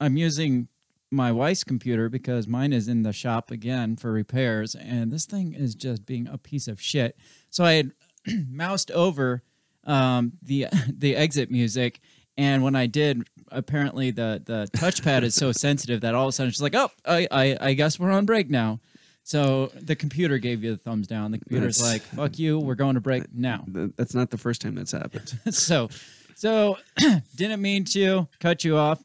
I'm using my wife's computer because mine is in the shop again for repairs, and this thing is just being a piece of shit. So I had *clears throat* moused over um, the *laughs* the exit music, and when I did, apparently the the touchpad is so sensitive that all of a sudden she's like, oh, I, I I guess we're on break now. So the computer gave you the thumbs down. The computer's That's- like, fuck you, we're going to break now. That's not the first time that's happened. *laughs* so so *clears throat* didn't mean to cut you off.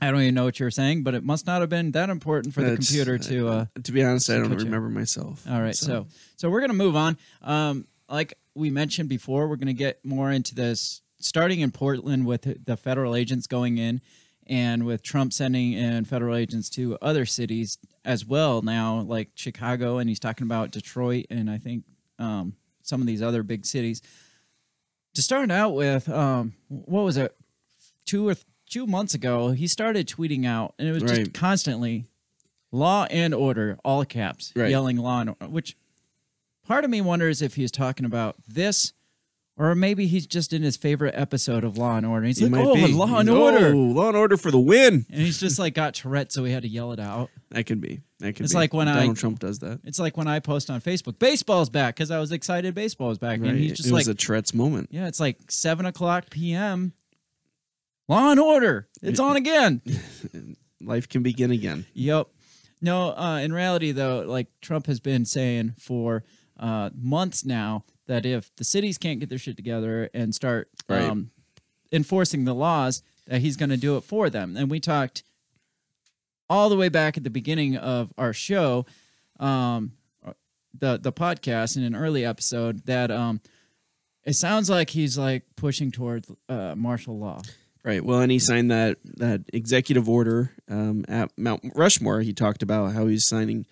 I don't even know what you were saying but it must not have been that important for the That's- computer to uh to be honest, I don't remember myself. all right so so we're gonna move on. Um like we mentioned before we're gonna get more into this starting in portland with the federal agents going in and with trump sending in federal agents to other cities as well now like chicago and he's talking about detroit and i think um some of these other big cities to start out with, um, what was it? Two or th- two months ago, he started tweeting out, and it was just Right. constantly "law and order," all caps, Right. yelling "law and order." Which part of me wonders if he's talking about this, or maybe he's just in his favorite episode of Law and Order. He's He like, might "Oh, be. Law and He's- Order," Oh, Law and Order for the win. and he's just like got Tourette, so he had to yell it out. That could be. Could It's be. like when I- Donald Trump does that. It's like when I post on Facebook, "Baseball's back" because I was excited baseball's back, Right. and he's just it like, was a Tourette's moment. Yeah, it's like seven o'clock p.m. Law and Order. It's on again. *laughs* Life can begin again. yep. No, uh, in reality, though, like Trump has been saying for uh, months now that if the cities can't get their shit together and start Right. um, enforcing the laws, that he's going to do it for them. And we talked all the way back at the beginning of our show, um, the the podcast in an early episode that um, it sounds like he's like pushing towards uh, martial law. Right. Well, and he signed that that executive order um, at Mount Rushmore. He talked about how he's signing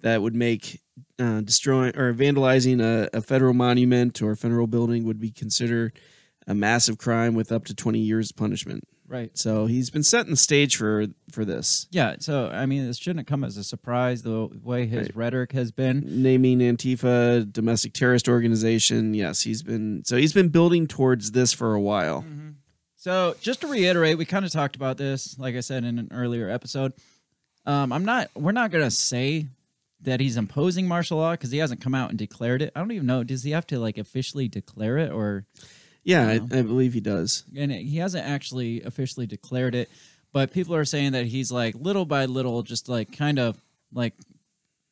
that would make uh, destroying or vandalizing a, a federal monument or a federal building would be considered a massive crime with up to twenty years punishment. Right. So he's been setting the stage for for this, Yeah. So I mean, this shouldn't come as a surprise the way his Right. rhetoric has been. naming Antifa domestic terrorist organization. Yes, he's been so he's been building towards this for a while. So just to reiterate, we kind of talked about this, like I said in an earlier episode. Um, I'm not. We're not going to say that he's imposing martial law because he hasn't come out and declared it. I don't even know. Does he have to like officially declare it, or Yeah, I. I believe he does. and he hasn't actually officially declared it? But people are saying that he's like little by little, just like kind of like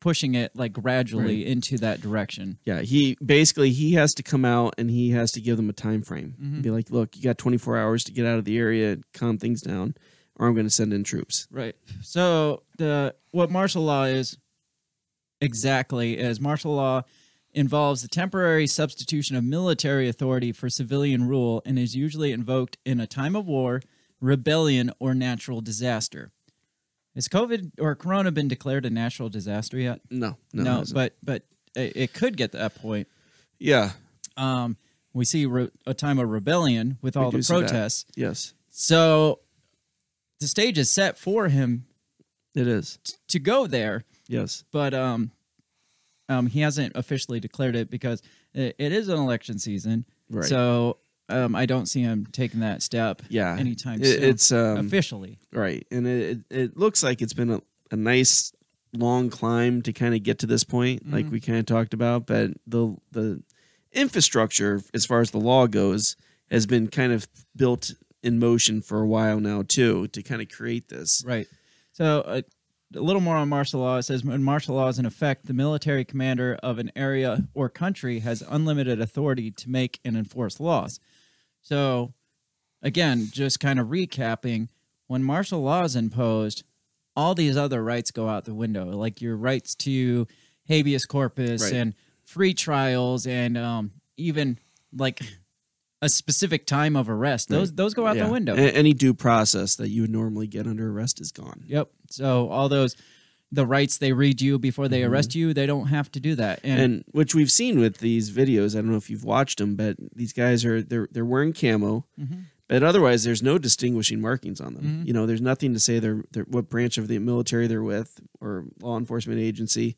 pushing it like gradually into that direction. Yeah, he basically he has to come out and he has to give them a time frame. Mhm. Be like, look, you got 24 hours to get out of the area, calm things down, or I'm going to send in troops. Right. So the what martial law is exactly is martial law involves the temporary substitution of military authority for civilian rule and is usually invoked in a time of war, rebellion, or natural disaster. Has COVID or Corona been declared a natural disaster yet? No, no, no but but it it could get to that point. yeah, Um, we see re- a time of rebellion with all the protests. yes, So the stage is set for him it is. to go there, Yes, but um, um, he hasn't officially declared it because it, it is an election season. Right. So um, I don't see him taking that step. yeah. anytime It- soon. It's um, officially. right, and it it, it looks like it's been a, a nice long climb to kind of get to this point, like Mm-hmm. we kind of talked about. But the the infrastructure, as far as the law goes, has been kind of built in motion for a while now too, to kind of create this. Right. So uh, a little more on martial law. It says when martial law is in effect, the military commander of an area or country has unlimited authority to make and enforce laws. So, again, just kind of recapping, when martial law is imposed, all these other rights go out the window, like your rights to habeas corpus Right. and free trials and um, even like a specific time of arrest. Those those go out Yeah. the window. A- any due process that you would normally get under arrest is gone. Yep. So all those the rights they read you before they arrest you, they don't have to do that. And, Mm-hmm. and which we've seen with these videos. I don't know if you've watched them, but these guys are they're they're wearing camo, Mm-hmm. but otherwise there's no distinguishing markings on them. You know, there's nothing to say they're, they're what branch of the military they're with or law enforcement agency.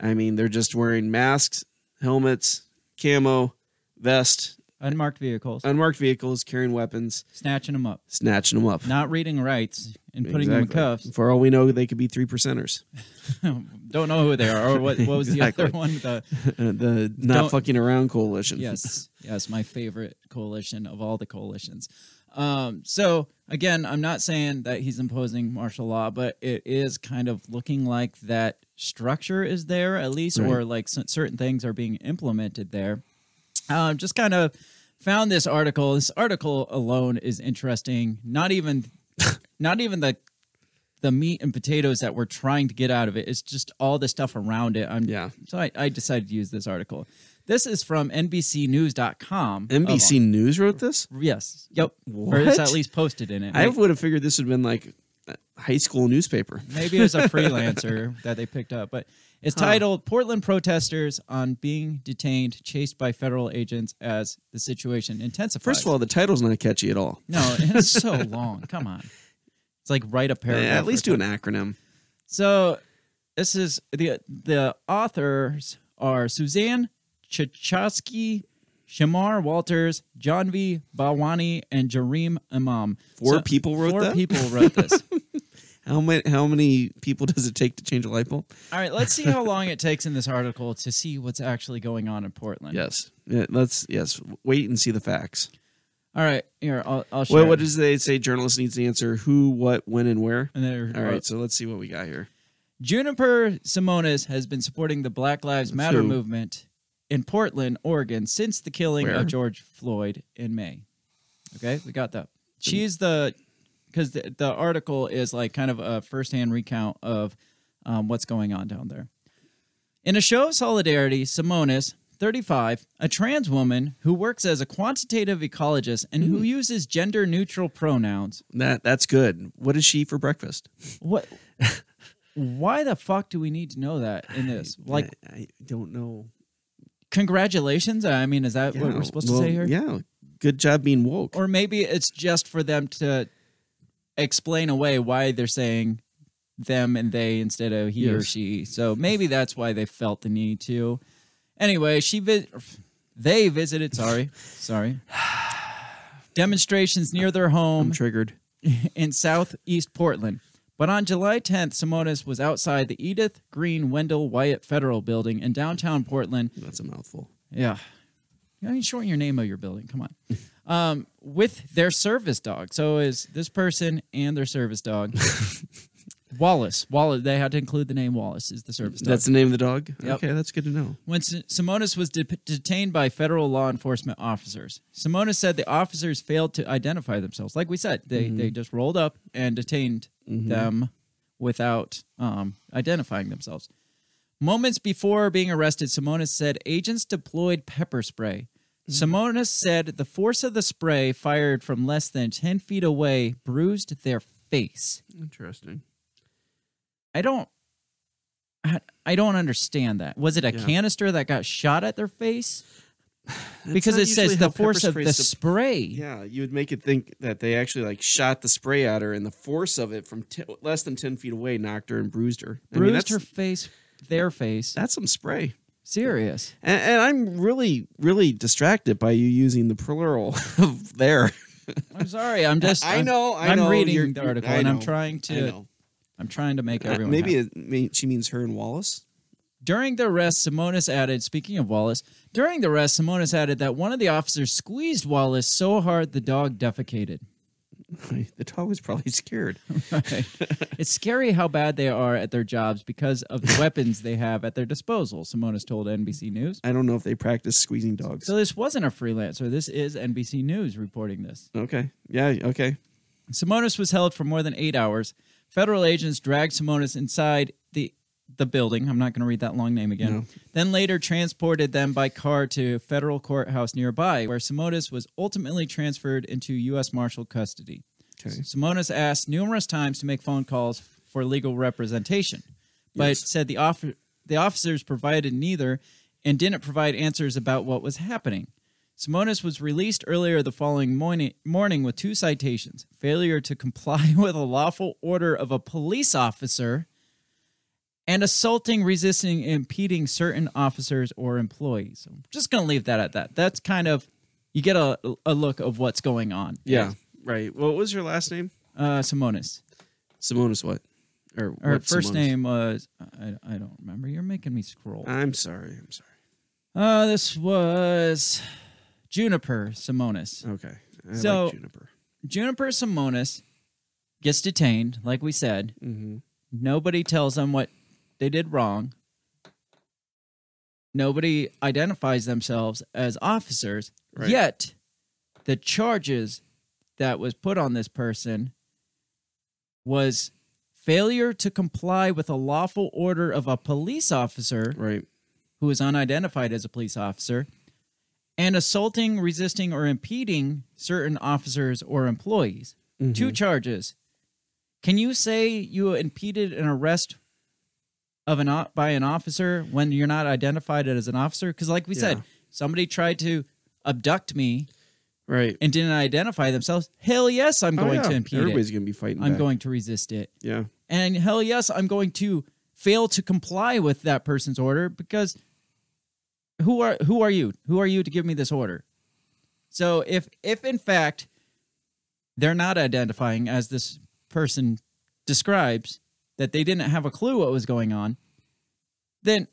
I mean, they're just wearing masks, helmets, camo, vest, unmarked vehicles, unmarked vehicles, carrying weapons, snatching them up, snatching them up. not reading rights and putting them in Exactly. cuffs. For all we know, they could be three percenters. *laughs* don't know who they are or what, what was the other one? *laughs* The the not Don't- fucking around coalition. yes, *laughs* yes, my favorite coalition of all the coalitions. Um, so again, I'm not saying that he's imposing martial law, but it is kind of looking like that structure is there at least, or like cer- certain things are being implemented there. Um, just kind of found this article. This article alone is interesting. Not even, *laughs* not even the the meat and potatoes that we're trying to get out of it. It's just all the stuff around it. I'm, Yeah. So I, I decided to use this article. This is from NBCNews.com. NBC News wrote this. Yes. Yep. Or it's at least posted in it. I would have figured this would have been like a high school newspaper. Maybe it was a *laughs* freelancer that they picked up, but it's titled "Portland Protesters on Being Detained, Chased by Federal Agents as the Situation Intensifies." First of all, the title's not catchy at all. no, it's so *laughs* long. Come on, it's like write a paragraph. at least do an acronym. So this is the the authors are Suzanne Ciechalski, Shamar Walters, John V. Bawani, and Jareen Imam. Four people wrote four that? people wrote this. *laughs* How many how many people *laughs* does it take to change a light bulb? All right, let's see how *laughs* long it takes in this article to see what's actually going on in Portland. Yes. Yeah, let's yes. Wait and see the facts. All right, here I'll, I'll share. What what does they say? Journalist needs to answer who, what, when, and where. And All right, so let's see what we got here. Juniper Simonis has been supporting the Black Lives Matter movement in Portland, Oregon, since the killing Where? of George Floyd in May. Okay, we got that. She's the because the, the article is like kind of a firsthand recount of um, what's going on down there. In a show of solidarity, Simonis, 35, a trans woman who works as a quantitative ecologist and who uses gender neutral pronouns. That that's good. What is she for breakfast? What? *laughs* Why the fuck do we need to know that in this? Like, I, I don't know. congratulations. I mean, is that what we're supposed well, to say here? Yeah. Good job being woke. Or maybe it's just for them to explain away why they're saying them and they instead of he or she. So maybe that's why they felt the need to. Anyway, she vi- they visited. Sorry, *sighs* sorry. Demonstrations near their home I'm triggered. *laughs* in southeast Portland. But on July 10th, Simonis was outside the Edith Green Wendell Wyatt Federal Building in downtown Portland. That's a mouthful. Yeah. You know, shorten your name of your building. Come on. *laughs* Um, with their service dog. So is this person and their service dog. *laughs* Wallace. Wallace. They had to include the name Wallace is the service dog. That's the name of the dog. Yep. Okay, that's good to know. when S- Simonis was de- detained by federal law enforcement officers. Simonis said the officers failed to identify themselves. Like we said, they they just rolled up and detained them without um, identifying themselves. Moments before being arrested, Simonis said agents deployed pepper spray. Simonis said the force of the spray fired from less than 10 feet away bruised their face. Interesting. I don't I, I don't understand that. Was it a Yeah. canister that got shot at their face? That's because it says the force of the spray. Yeah, you would make it think that they actually like shot the spray at her, and the force of it from t- less than ten feet away knocked her and bruised her. I mean, Bruised that's, her face, their face. That's some spray. Serious. And, and I'm really, really distracted by you using the plural *laughs* of there. I'm sorry. I'm just. I I'm- know. I I'm know, reading you're- the article, and I'm trying to. I'm trying to make Uh, everyone. maybe happy. it mean, she means her and Wallace. During the arrest, Simonis added, speaking of Wallace, during the arrest, Simonis added that one of the officers squeezed Wallace so hard the dog defecated. *laughs* The dog was probably scared. *laughs* Right. it's scary how bad they are at their jobs because of the weapons they have at their disposal, Simonis told NBC News. I don't know if they practice squeezing dogs. So this wasn't a freelancer. This is NBC News reporting this. Okay. Yeah. Okay. Simonis was held for more than eight hours. Federal agents dragged Simonis inside the the building. I'm not going to read that long name again. No. Then later transported them by car to federal courthouse nearby, where Simonis was ultimately transferred into U.S. Marshal custody. Okay. Simonis asked numerous times to make phone calls for legal representation, but Yes. said the off- the officers provided neither and didn't provide answers about what was happening. Simonis was released earlier the following morning, morning with two citations failure to comply *laughs* with a lawful order of a police officer and assaulting, resisting, impeding certain officers or employees. I'm just going to leave that at that. That's kind of, you get a, a look of what's going on. Yeah. Right. What was your last name? Uh, Simonis. Simonis what? Or Her what first Simonis? name was, I, I don't remember. You're making me scroll. I'm sorry. I'm sorry. Uh, this was Juniper Simonis. Okay. I So- like Juniper. Juniper Simonis gets detained, like we said. Mm-hmm. Nobody tells them what they did wrong. Nobody identifies themselves as officers. Right. Yet, the charges that was put on this person was failure to comply with a lawful order of a police officer Right. who is unidentified as a police officer and assaulting, resisting, or impeding certain officers or employees. Two mm-hmm. charges. Can you say you impeded an arrest of an o- by an officer when you're not identified as an officer? Because, like we said, somebody tried to abduct me Right. and didn't identify themselves. Hell yes, I'm Oh, going yeah. to impede Everybody's it. gonna be fighting. I'm back. going to resist it. Yeah. And hell yes, I'm going to fail to comply with that person's order because who are who are you? Who are you to give me this order? So if if in fact they're not identifying as this person describes that they didn't have a clue what was going on, then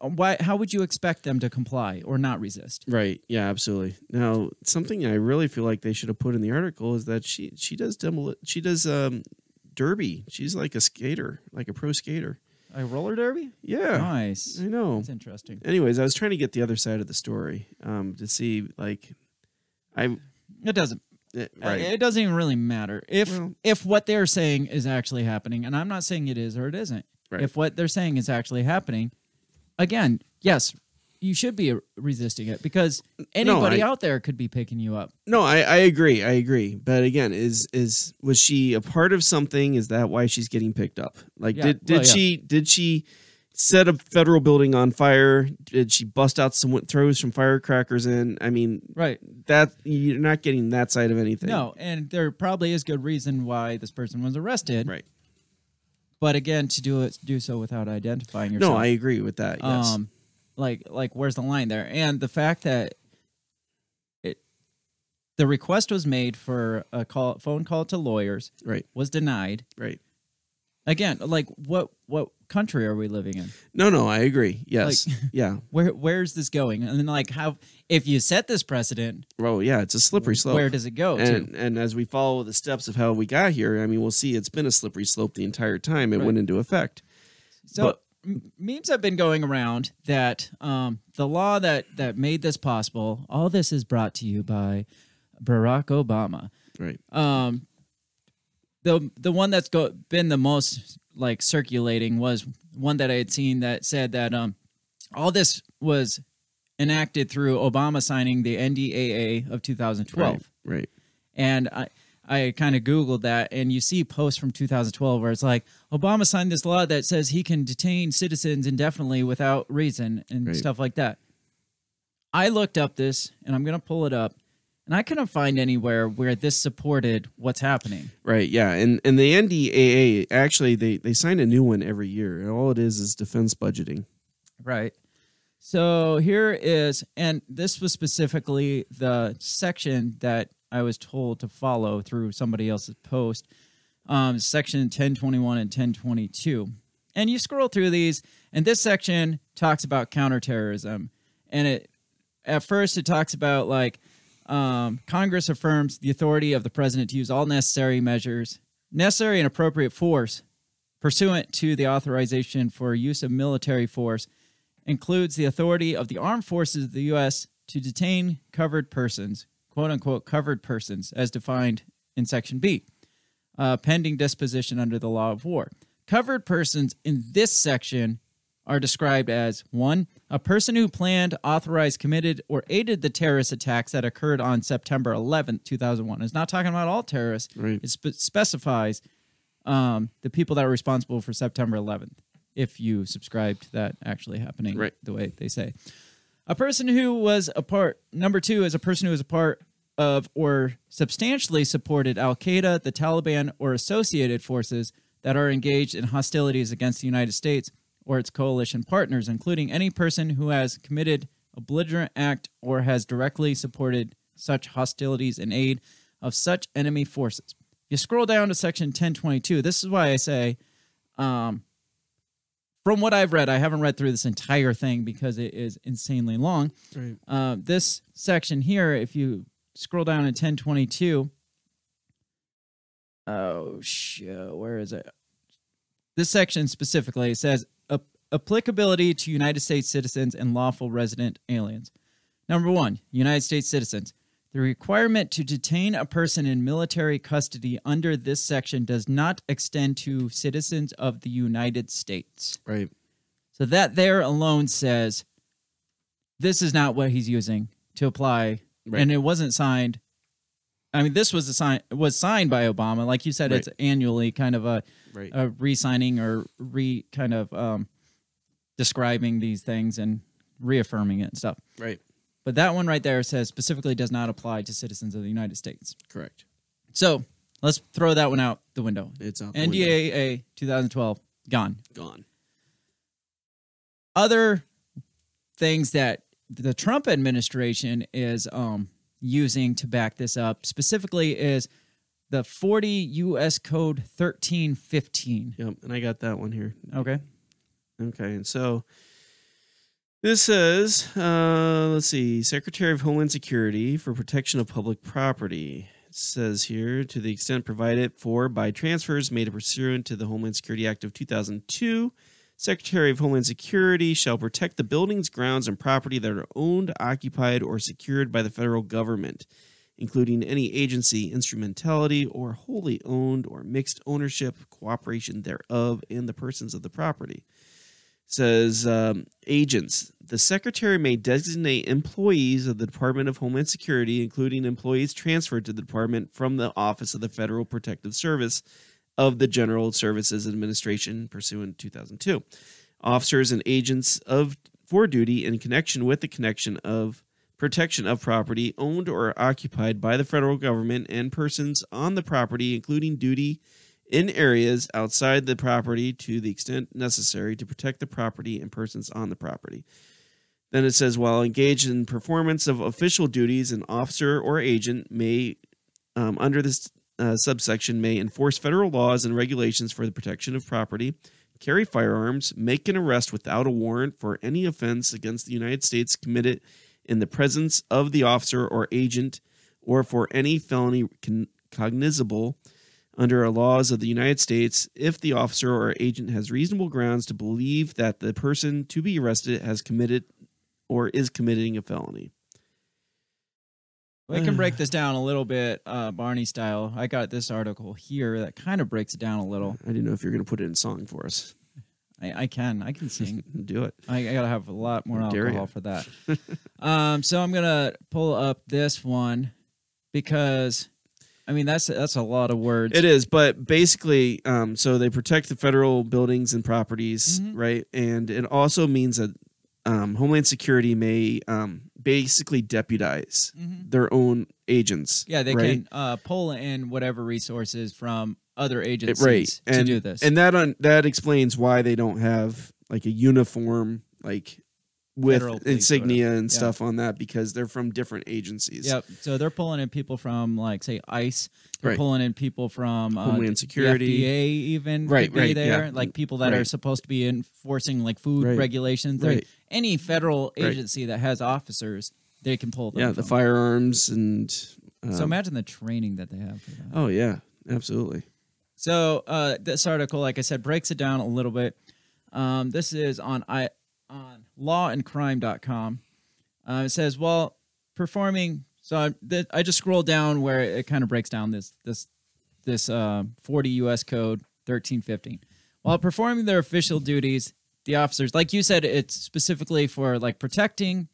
why how would you expect them to comply or not resist? Right. Yeah. Absolutely. Now, something I really feel like they should have put in the article is that she she does demol- she does um derby. She's like a skater, like a pro skater. A roller derby? Yeah. Nice. I know. it's interesting. Anyways, I was trying to get the other side of the story um to see like I It doesn't Uh, right. It doesn't even really matter if Well- if what they're saying is actually happening, and I'm not saying it is or it isn't. Right. If what they're saying is actually happening, again, yes, you should be resisting it because anybody I- out there could be picking you up. No, I, I agree. I agree. But again, is is was she a part of something? Is that why she's getting picked up? Like Yeah, did did well, yeah. she did she set a federal building on fire? Did she bust out some throws some firecrackers in? I mean, Right. that you're not getting that side of anything. No, and there probably is good reason why this person was arrested. Right. But again, to do it, do so without identifying yourself. No, I agree with that. Yes. Um, like like where's the line there? And the fact that it the request was made for a call phone call to lawyers right. was denied. Right. Again, like what what country are we living in? No, no, I agree. Yes. Like- *laughs* yeah. Where where's this going? And then like how if you set this precedent, Well, yeah, it's a slippery slope. where does it go and to? and as we follow the steps of how we got here, I mean, we'll see it's been a slippery slope the entire time it Right. went into effect. So but- m- memes have been going around that um, the law that that made this possible. All this is brought to you by Barack Obama. Right. Um, the the one that's go, been the most like circulating was one that I had seen that said that um all this was enacted through Obama signing the NDAA of 2012. Right. Right. And I I kind of googled that and you see posts from 2012 where it's like Obama signed this law that says he can detain citizens indefinitely without reason and Right. stuff like that. I looked up this and I'm going to pull it up and I couldn't find anywhere where this supported what's happening. Right. Yeah. And and the NDAA actually they they sign a new one every year. And all it is is defense budgeting. Right. So here is, and this was specifically the section that I was told to follow through somebody else's post, um, section 1021 and 1022. And you scroll through these, and this section talks about counterterrorism. And it, at first, it talks about like um, Congress affirms the authority of the president to use all necessary measures, necessary and appropriate force pursuant to the authorization for use of military force includes the authority of the armed forces of the U.S. to detain covered persons, quote unquote, covered persons, as defined in Section B, uh, pending disposition under the law of war. Covered persons in this section are described as one, a person who planned, authorized, committed, or aided the terrorist attacks that occurred on September 11th, 2001. It's not talking about all terrorists. Right. It spe- specifies um, the people that are responsible for September 11th, if you subscribe to that actually happening Right. the way they say. A person who was a part, number two is a person who was a part of or substantially supported Al Qaeda, the Taliban, or associated forces that are engaged in hostilities against the United States or its coalition partners, including any person who has committed a belligerent act or has directly supported such hostilities in aid of such enemy forces. You scroll down to section 1022. This is why I say, um, from what I've read, I haven't read through this entire thing because it is insanely long. Right. Uh, this section here, if you scroll down to 1022, oh shit, where is it? This section specifically says "Ap- applicability to United States citizens and lawful resident aliens. Number one, United States citizens. The requirement to detain a person in military custody under this section does not extend to citizens of the United States. Right. So that there alone says this is not what he's using to apply, Right. and it wasn't signed. I mean, this was a sign was signed by Obama, like you said. Right. It's annually kind of a Right. a re-signing or re kind of um, describing these things and reaffirming it and stuff. Right. But that one right there says specifically does not apply to citizens of the United States. Correct. So let's throw that one out the window. It's out the window. NDAA 2012 gone. Gone. other things that the Trump administration is um, using to back this up specifically is the 40 U.S. Code 1315. Yep. And I got that one here. Okay. Okay, and so this says, uh, let's see, Secretary of Homeland Security for protection of public property. It says here, to the extent provided for by transfers made pursuant to the Homeland Security Act of 2002, Secretary of Homeland Security shall protect the buildings, grounds, and property that are owned, occupied, or secured by the federal government, including any agency, instrumentality, or wholly owned or mixed ownership, cooperation thereof, and the persons of the property says um, agents. The secretary may designate employees of the Department of Homeland Security, including employees transferred to the department from the Office of the Federal Protective Service of the General Services Administration, pursuant to 2002. Officers and agents of for duty in connection with the connection of protection of property owned or occupied by the federal government and persons on the property, including duty in areas outside the property to the extent necessary to protect the property and persons on the property. Then it says, while engaged in performance of official duties, an officer or agent may, um, under this uh, subsection, may enforce federal laws and regulations for the protection of property, carry firearms, make an arrest without a warrant for any offense against the United States committed in the presence of the officer or agent, or for any felony con- cognizable under our laws of the United States if the officer or agent has reasonable grounds to believe that the person to be arrested has committed or is committing a felony. We can break this down a little bit, uh, Barney style. I got this article here that kind of breaks it down a little. I didn't know if you were going to put it in song for us. I, I can, I can sing. *laughs* Do it. I, I gotta have a lot more alcohol for that. *laughs* um, so I'm gonna pull up this one because, I mean, that's that's a lot of words. It is, but basically, um, so they protect the federal buildings and properties, Mhm. right? And it also means that um, Homeland Security may um, basically deputize Mhm. their own agents. Yeah, they right? can uh, pull in whatever resources from other It- agencies right to and, do this. and that un- that explains why they don't have like a uniform like with Federal police or insignia and Yeah. stuff on that because they're from different agencies. Yep. So they're pulling in people from like say ICE. They're Right. pulling in people from uh, Homeland Security. FDA even Right, right, there. yeah. Like people that are supposed to be enforcing like food Right. regulations. Right. Any federal Right. agency that has officers, they can pull them. Yeah, the from. firearms and um, So imagine the training that they have for that. Oh yeah, absolutely. So uh, this article, like I said, breaks it down a little bit. Um, this is on I on lawandcrime.com. Uh, it says, well, performing. So I, th- I just scroll down where it kind of breaks down this this this uh, 40 U.S. Code 1315. While performing their official duties, the officers, like you said, it's specifically for like protecting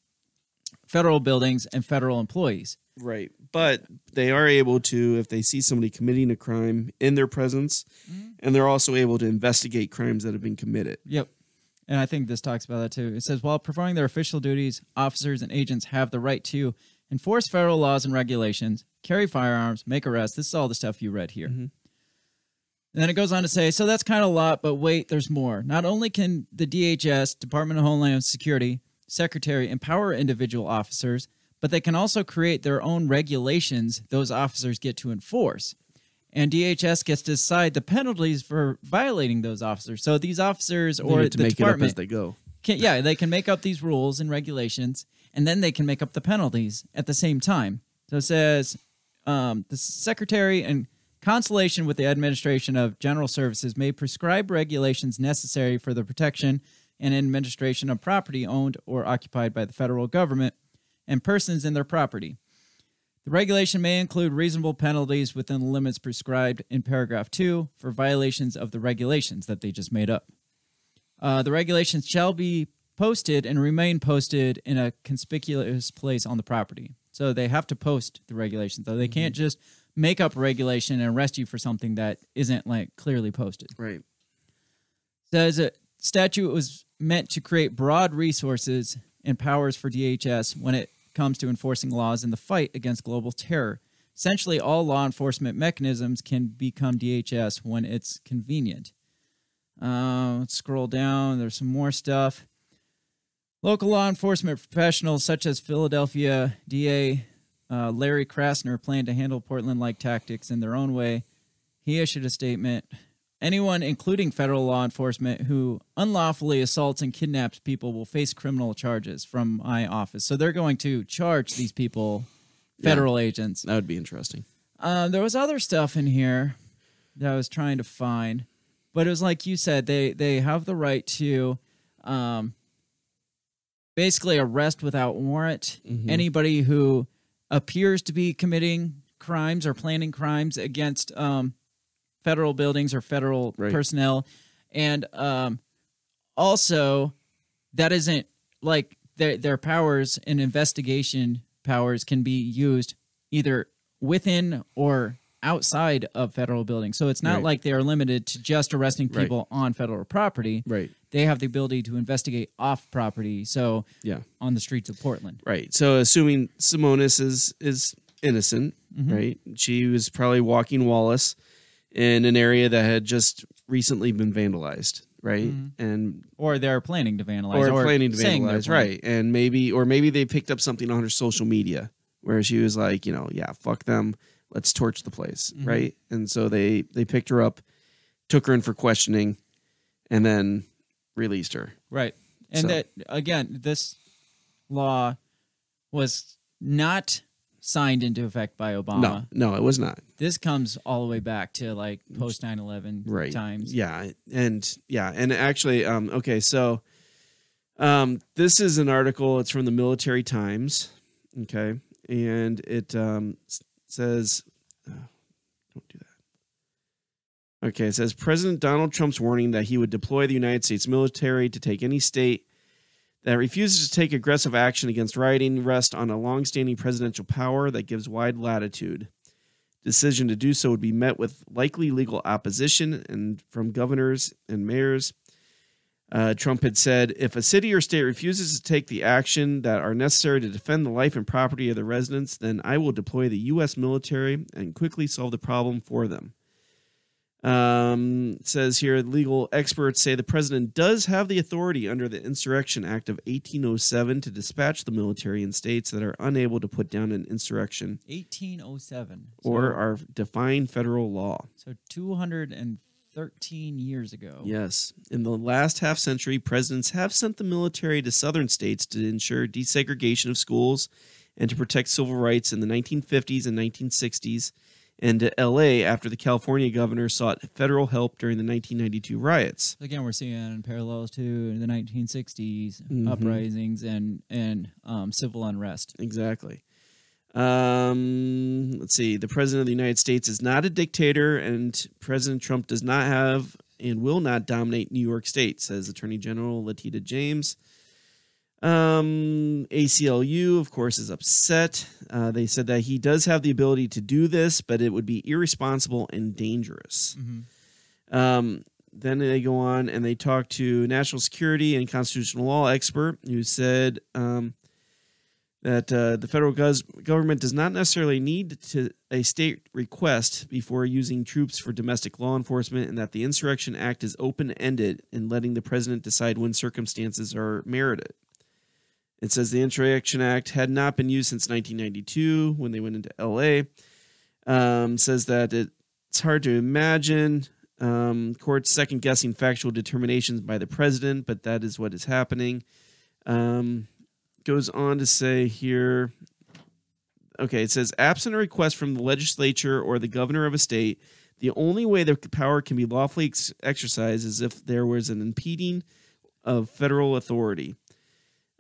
federal buildings and federal employees. Right. But they are able to, if they see somebody committing a crime in their presence, Mm-hmm. and they're also able to investigate crimes that have been committed. Yep. And I think this talks about that too. It says while performing their official duties, officers and agents have the right to enforce federal laws and regulations, carry firearms, make arrests. This is all the stuff you read here. Mm-hmm. And then it goes on to say, so that's kind of a lot, but wait, there's more. Not only can the DHS, Department of Homeland Security, Secretary empower individual officers, but they can also create their own regulations those officers get to enforce. And DHS gets to decide the penalties for violating those officers. So these officers or the make it up department as they go. can, yeah, they can make up these rules and regulations, and then they can make up the penalties at the same time. So it says um, the secretary and consultation with the administration of general services may prescribe regulations necessary for the protection and administration of property owned or occupied by the federal government and persons in their property. The regulation may include reasonable penalties within the limits prescribed in paragraph 2 for violations of the regulations that they just made up. Uh, the regulations shall be posted and remain posted in a conspicuous place on the property. So they have to post the regulations, though. They can't just make up a regulation and arrest you for something that isn't like clearly posted. Right. Says a statute it was meant to create broad resources and powers for DHS when it comes to enforcing laws in the fight against global terror. Essentially, all law enforcement mechanisms can become DHS when it's convenient. Uh, let's scroll down. There's some more stuff. Local law enforcement professionals such as Philadelphia DA uh, Larry Krasner plan to handle Portland like tactics in their own way. He issued a statement. Anyone, including federal law enforcement, who unlawfully assaults and kidnaps people will face criminal charges from my office. So they're going to charge these people, federal agents. That would be interesting. Um, there was other stuff in here that I was trying to find, but it was like you said, they they have the right to um, basically arrest without warrant Mhm. anybody who appears to be committing crimes or planning crimes against um, federal buildings or federal Right. personnel, and um, also that isn't like their their powers and investigation powers can be used either within or outside of federal buildings. So it's not Right. like they are limited to just arresting Right. people on federal property. Right. They have the ability to investigate off property. So Yeah. on the streets of Portland. Right. So assuming Simonis is is innocent, Mhm. right? She was probably walking Wallace in an area that had just recently been vandalized, right? Mhm. And Or they're planning to vandalize. or, planning to vandalize, right? And maybe or maybe they picked up something on her social media where she was like, you know, yeah, fuck them, let's torch the place, Mhm. right? And so they they picked her up, took her in for questioning, and then released her. Right. And So- that again, this law was not signed into effect by Obama. No, no, it was not. This comes all the way back to like post 9/11 right times. yeah and yeah and actually um okay so um this is an article it's from the military times okay and it um, says, uh, "Don't do that." Okay, it says President Donald Trump's warning that he would deploy the United States military to take any state that refuses to take aggressive action against rioting rests on a longstanding presidential power that gives wide latitude. Decision to do so would be met with likely legal opposition and from governors and mayors. Uh, Trump had said, if a city or state refuses to take the action that are necessary to defend the life and property of the residents, then I will deploy the U.S. military and quickly solve the problem for them. Um, says here, legal experts say the president does have the authority under the Insurrection Act of 1807 to dispatch the military in states that are unable to put down an insurrection 1807. or so, are defying federal law. so 213 years ago. Yes. In the last half century, presidents have sent the military to southern states to ensure desegregation of schools and to protect civil rights in the 1950s and 1960s, and to LA after the California governor sought federal help during the 1992 riots. Again, we're seeing parallels to the 1960s Mhm. uprisings and and um, civil unrest. Exactly. Um, let's see. The president of the United States is not a dictator, and President Trump does not have and will not dominate New York State, says Attorney General Latita James. Um, ACLU, of course, is upset. Uh, they said that he does have the ability to do this, but it would be irresponsible and dangerous. Um, then they go on and they talk to national security and constitutional law expert who said um, that uh, the federal gov- government does not necessarily need to a state request before using troops for domestic law enforcement, and that the Insurrection Act is open ended in letting the president decide when circumstances are merited. It says the Insurrection Act had not been used since 1992 when they went into L.A. Um, says that it, it's hard to imagine um, courts second guessing factual determinations by the president, but that is what is happening. Um, goes on to say here okay, it says absent a request from the legislature or the governor of a state, the only way the power can be lawfully ex- exercised is if there was an impeding of federal authority.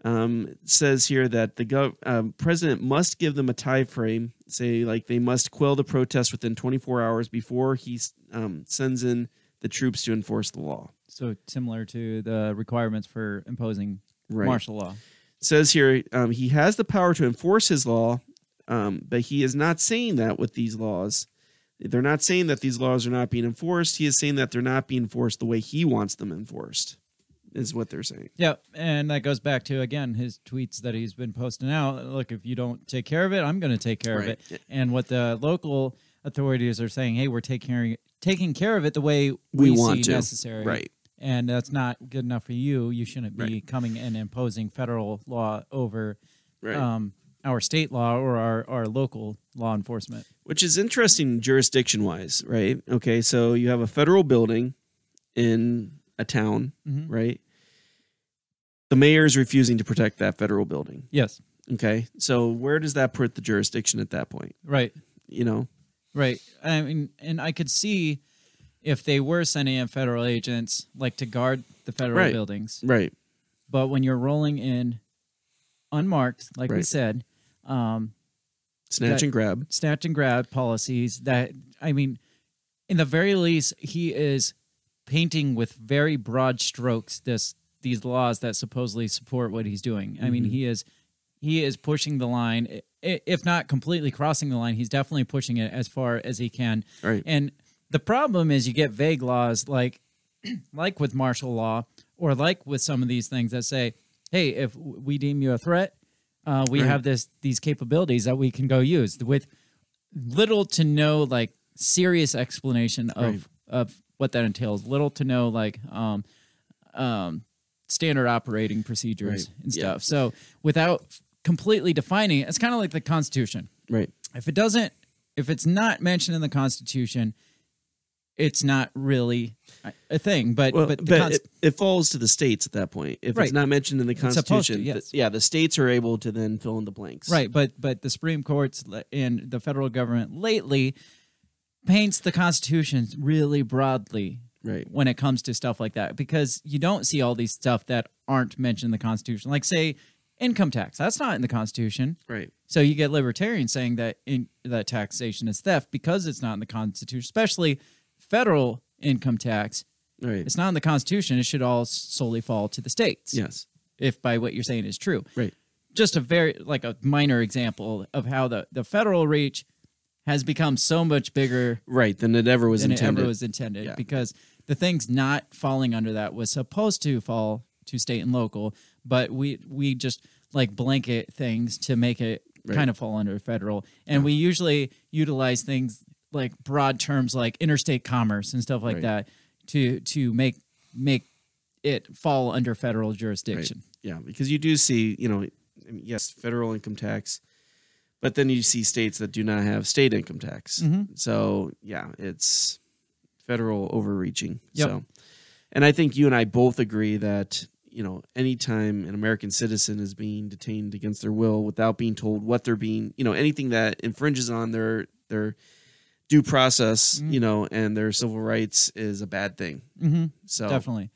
Um, says here that the gov- um, president must give them a time frame, say like they must quell the protest within 24 hours before he um, sends in the troops to enforce the law. So similar to the requirements for imposing Right. martial law. It says here um, he has the power to enforce his law, um, but he is not saying that with these laws. They're not saying that these laws are not being enforced. He is saying that they're not being enforced the way he wants them enforced, is what they're saying. Yeah, and that goes back to again his tweets that he's been posting out. Look, if you don't take care of it, I'm going to take care Right. of it. And what the local authorities are saying, hey, we're taking care, taking care of it the way we, We want see to. necessary. Right. And that's not good enough for you. You shouldn't be Right. coming and imposing federal law over Right. um, our state law or our, our local law enforcement. Which is interesting jurisdiction wise, right? Okay, so you have a federal building in a town, Mhm. right? The mayor is refusing to protect that federal building. Yes. Okay, so where does that put the jurisdiction at that point? Right. You know, Right. I mean, and I could see if they were sending in federal agents like to guard the federal Right. buildings. right? But when you're rolling in unmarked, like we said, um, Snatch That- and grab. snatch and grab policies that, I mean, in the very least, he is painting with very broad strokes this these laws that supposedly support what he's doing. I Mm-hmm. mean, he is he is pushing the line, if not completely crossing the line. He's definitely pushing it as far as he can. Right. And the problem is, you get vague laws like *clears throat* like with martial law or like with some of these things that say, "Hey, if we deem you a threat, uh, we Right. have this these capabilities that we can go use." With little to no like serious explanation of Right. of what that entails, little to no like um, um, standard operating procedures Right. and Yeah. stuff. So without completely defining it, it's kind of like the Constitution. Right. If it doesn't, if it's not mentioned in the Constitution, it's not really a- thing. But Well, but but, the Const- it, it falls to the states at that point. If Right. it's not mentioned in the supposed to, Constitution, yes. th- yeah, the states are able to then fill in the blanks. Right, but but the Supreme Court's and the federal government lately paints the Constitution really broadly Right. when it comes to stuff like that because you don't see all these stuff that aren't mentioned in the Constitution. Like say income tax. That's not in the Constitution. Right. So you get libertarians saying that in, that taxation is theft because it's not in the Constitution, especially federal income tax. Right. It's not in the Constitution. It should all solely fall to the states. Yes. If by what you're saying is true. Right. Just a very like a minor example of how the, the federal reach has become so much bigger Right. Than it ever was than intended. it ever was intended Yeah. because the things not falling under that was supposed to fall to state and local, but we we just like blanket things to make it Right. kind of fall under federal, and we usually utilize things like broad terms like interstate commerce and stuff like Right. that to to make make it fall under federal Right. jurisdiction. Yeah, because you do see, you know, yes, federal income tax, but then you see states that do not have state income tax. Mhm. So yeah, it's federal overreaching. Yep. So, and I think you and I both agree that you know, anytime an American citizen is being detained against their will without being told what they're being, you know, anything that infringes on their their due process, Mm-hmm. you know, and their civil rights is a bad thing. Mm-hmm. So Definitely.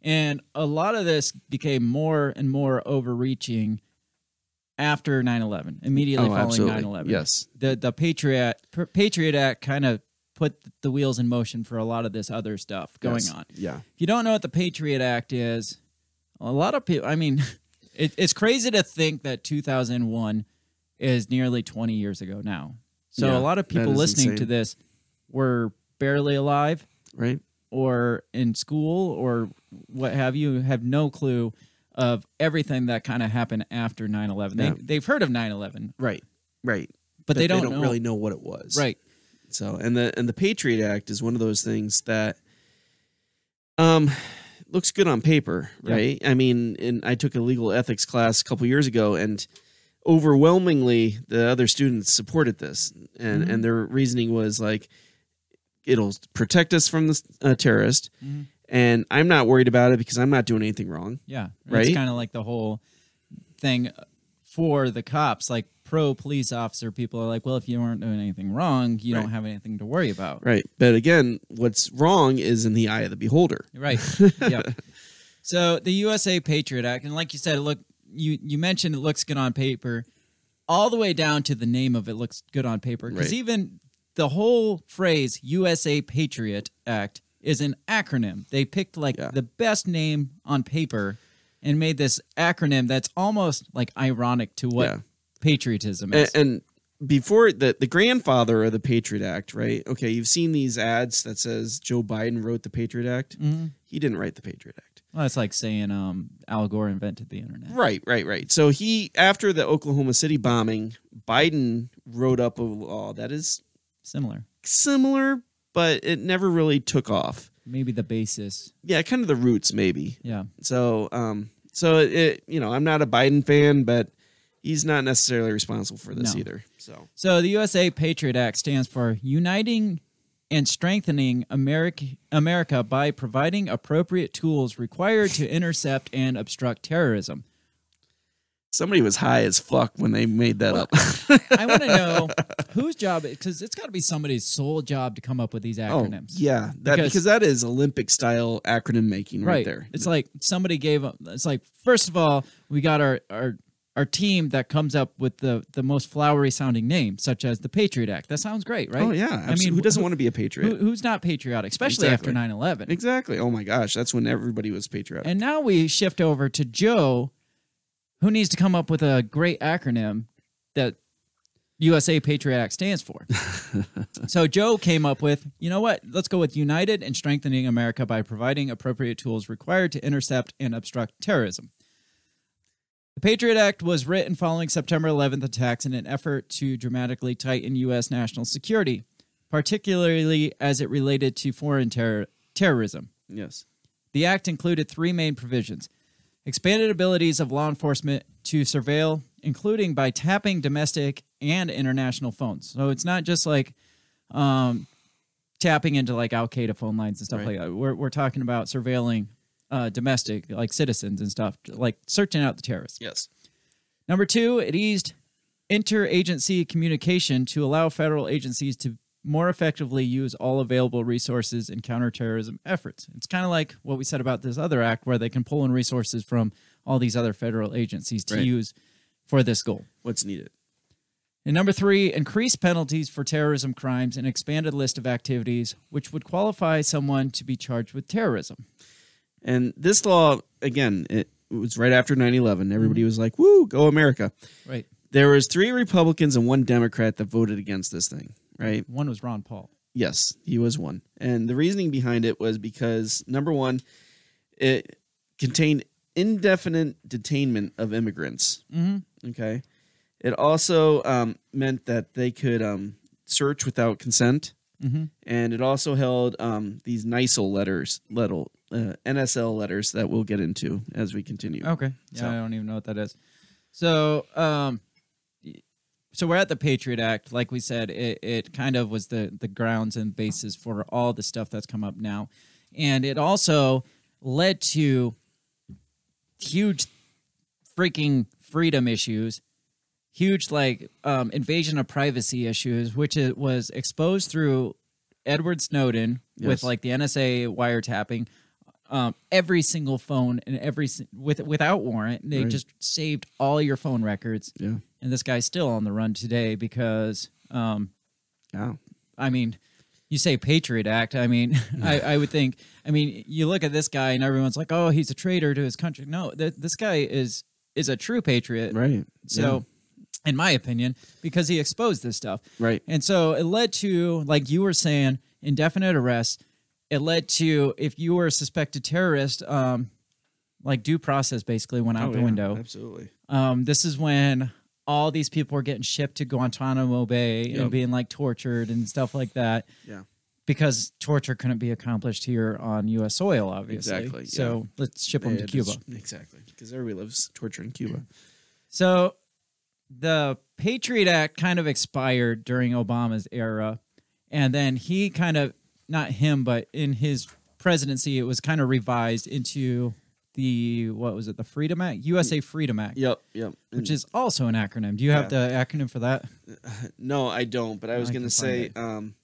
And a lot of this became more and more overreaching after 9/11, immediately Oh, following absolutely. 9/11. Yes. The the Patriot Patriot Act kind of put the wheels in motion for a lot of this other stuff going Yes. on. Yeah. If you don't know what the Patriot Act is, a lot of people, I mean, *laughs* it, it's crazy to think that 2001 is nearly 20 years ago now. So Yeah, a lot of people is listening to this were barely alive Right. or in school or what have you have no clue of everything that kind of happened after 9-11 Yeah. they, they've heard of 9-11 Right. Right. but they don't, know. really know what it was. right So and the and the Patriot Act is one of those things that um looks good on paper, Yeah. right? I mean, and I took a legal ethics class a couple years ago and overwhelmingly the other students supported this and Mm-hmm. and their reasoning was like it'll protect us from the uh, terrorist Mm-hmm. And I'm not worried about it because I'm not doing anything wrong. yeah Right? it's kind of like the whole thing for the cops like pro police officer people are like well if you aren't doing anything wrong you don't have anything to worry about Right. But again, what's wrong is in the eye of the beholder. Right. *laughs* yeah. So the USA Patriot Act, and like you said, look, you you mentioned it looks good on paper, all the way down to the name of it looks good on paper. Because Right. even the whole phrase USA Patriot Act is an acronym. They picked like Yeah. the best name on paper and made this acronym that's almost like ironic to what Yeah. patriotism and, is. and before the the grandfather of the Patriot Act, right? Okay, you've seen these ads that says Joe Biden wrote the Patriot Act. Mm-hmm. He didn't write the Patriot Act. well, it's like saying um, Al Gore invented the internet. Right, right, right. So he after the Oklahoma City bombing, Biden wrote up a law that is Similar. similar, but it never really took off. Maybe the basis. Yeah, kind of the roots maybe. Yeah. So, um, so it, you know, I'm not a Biden fan, but he's not necessarily responsible for this No. either. So, So the USA Patriot Act stands for Uniting and Strengthening America, America by providing appropriate tools required to intercept and obstruct terrorism. Somebody was high as fuck when they made that up. *laughs* I want to know *laughs* whose job because it's got to be somebody's sole job to come up with these Oh, acronyms. yeah, that Because- because, that is Olympic style acronym making right, right. there. It's like somebody gave. It's like first of all, we got our our our team that comes up with the the most flowery sounding name, such as the Patriot Act. That sounds great, right? oh yeah, I mean, who doesn't want to be a patriot? Who, who's not patriotic, especially Exactly. after 9-11. exactly. Oh my gosh, that's when everybody was patriotic. And now we shift over to Joe, who needs to come up with a great acronym that USA Patriot Act stands for. *laughs* so Joe came up with, you know what? Let's go with United and Strengthening America by providing appropriate tools required to intercept and obstruct terrorism. The Patriot Act was written following September 11th attacks in an effort to dramatically tighten U.S. national security, particularly as it related to foreign terror- terrorism. yes. The act included three main provisions expanded abilities of law enforcement to surveil, including by tapping domestic and international phones. So it's not just like um, tapping into like Al Qaeda phone lines and stuff Right. like that. We're, we're talking about surveilling uh, domestic, like citizens and stuff, like searching out the terrorists. Yes. Number two, it eased interagency communication to allow federal agencies to more effectively use all available resources in counterterrorism efforts. It's kind of like what we said about this other act, where they can pull in resources from all these other federal agencies to Right. use for this goal. What's needed? And number three, increased penalties for terrorism crimes and expanded list of activities which would qualify someone to be charged with terrorism. And this law, again, it was right after 9-11. Everybody mm-hmm. was like, woo, go America. Right. There was three Republicans and one Democrat that voted against this thing, right? One was Ron Paul. Yes, he was one. And the reasoning behind it was because number one, it contained indefinite detainment of immigrants. Mm-hmm. Okay. It also um, meant that they could um, search without consent. Mhm. And it also held um, these NISL letters, letter, uh, NSL letters that we'll get into as we continue. Okay. Yeah, So- I don't even know what that is. So, um, so we're at the Patriot Act. Like we said, it, it kind of was the the grounds and basis for all the stuff that's come up now, and it also led to huge freaking freedom issues huge like um, invasion of privacy issues which it was exposed through edward snowden with like the nsa wiretapping um, every single phone and every with without warrant they Right. just saved all your phone records Yeah. And this guy's still on the run today because um, Yeah. I mean, you say Patriot Act. I mean, *laughs* I, I would think. I mean, you look at this guy, and everyone's like, "Oh, he's a traitor to his country." No, th- this guy is is a true patriot. Right. So, in my opinion, because he exposed this stuff. Right. And so it led to, like you were saying, indefinite arrest. It led to if you were a suspected terrorist, um, like due process basically went out Oh, the yeah, window. Absolutely. Um, this is when all these people were getting shipped to Guantanamo Bay Yep. and being like tortured and stuff like that. Yeah. Because torture couldn't be accomplished here on U.S. soil, obviously. Exactly, So let's ship them Yeah, to Cuba. Exactly. Because everybody loves torture in Cuba. *clears throat* So the Patriot Act kind of expired during Obama's era. And then he kind of, not him, but in his presidency, it was kind of revised into the, what was it, the Freedom Act? USA Freedom Act. Yep. Yep. Which is also an acronym. Do you have Yeah. the acronym for that? *laughs* No, I don't. But I was I going to say, um,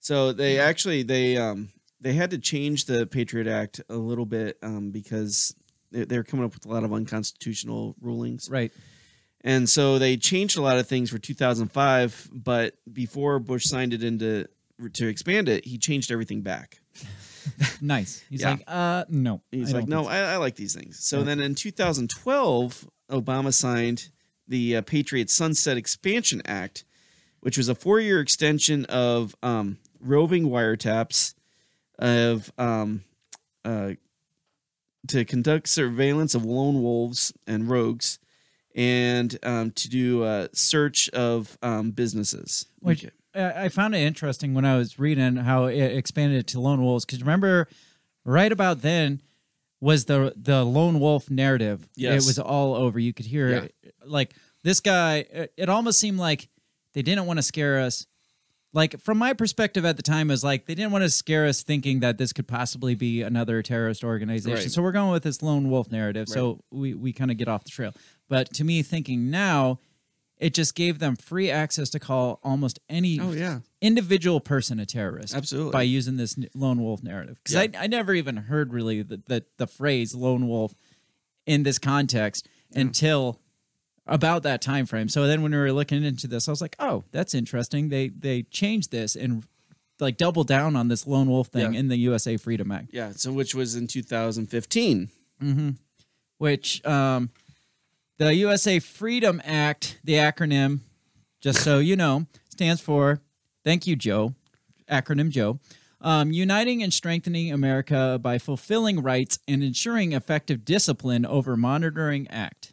so they actually they um they had to change the Patriot Act a little bit um because they they're coming up with a lot of unconstitutional rulings. Right. And so they changed a lot of things for 2005, but before Bush signed it into to expand it, he changed everything back. *laughs* *laughs* Nice. He's Yeah. like, uh, no. He's I like, no, I, I like these things. So then in 2012, Obama signed the uh, Patriot Sunset Expansion Act, which was a four year extension of um, roving wiretaps of um, uh, to conduct surveillance of lone wolves and rogues and um, to do a search of um, businesses. Which I I found it interesting when I was reading how it expanded to lone wolves. Because remember, right about then was the the lone wolf narrative. Yes. it was all over. You could hear it. Like this guy, it, it almost seemed like they didn't want to scare us. Like from my perspective at the time, it was like they didn't want to scare us, thinking that this could possibly be another terrorist organization. Right. So we're going with this lone wolf narrative. So we we kind of get off the trail. But to me, thinking now, it just gave them free access to call almost any Oh, yeah. individual person a terrorist. Absolutely. By using this lone wolf narrative. Because I, I never even heard really the, the, the phrase lone wolf in this context until about that time frame. So then when we were looking into this, I was like, oh, that's interesting. They they changed this and like double down on this lone wolf thing Yeah. in the USA Freedom Act. Yeah, so which was in 2015. Mm-hmm. Which um, the USA Freedom Act, the acronym, just so you know, stands for Thank you, Joe. Acronym Joe. Um, uniting and strengthening America by fulfilling rights and ensuring effective discipline over monitoring act.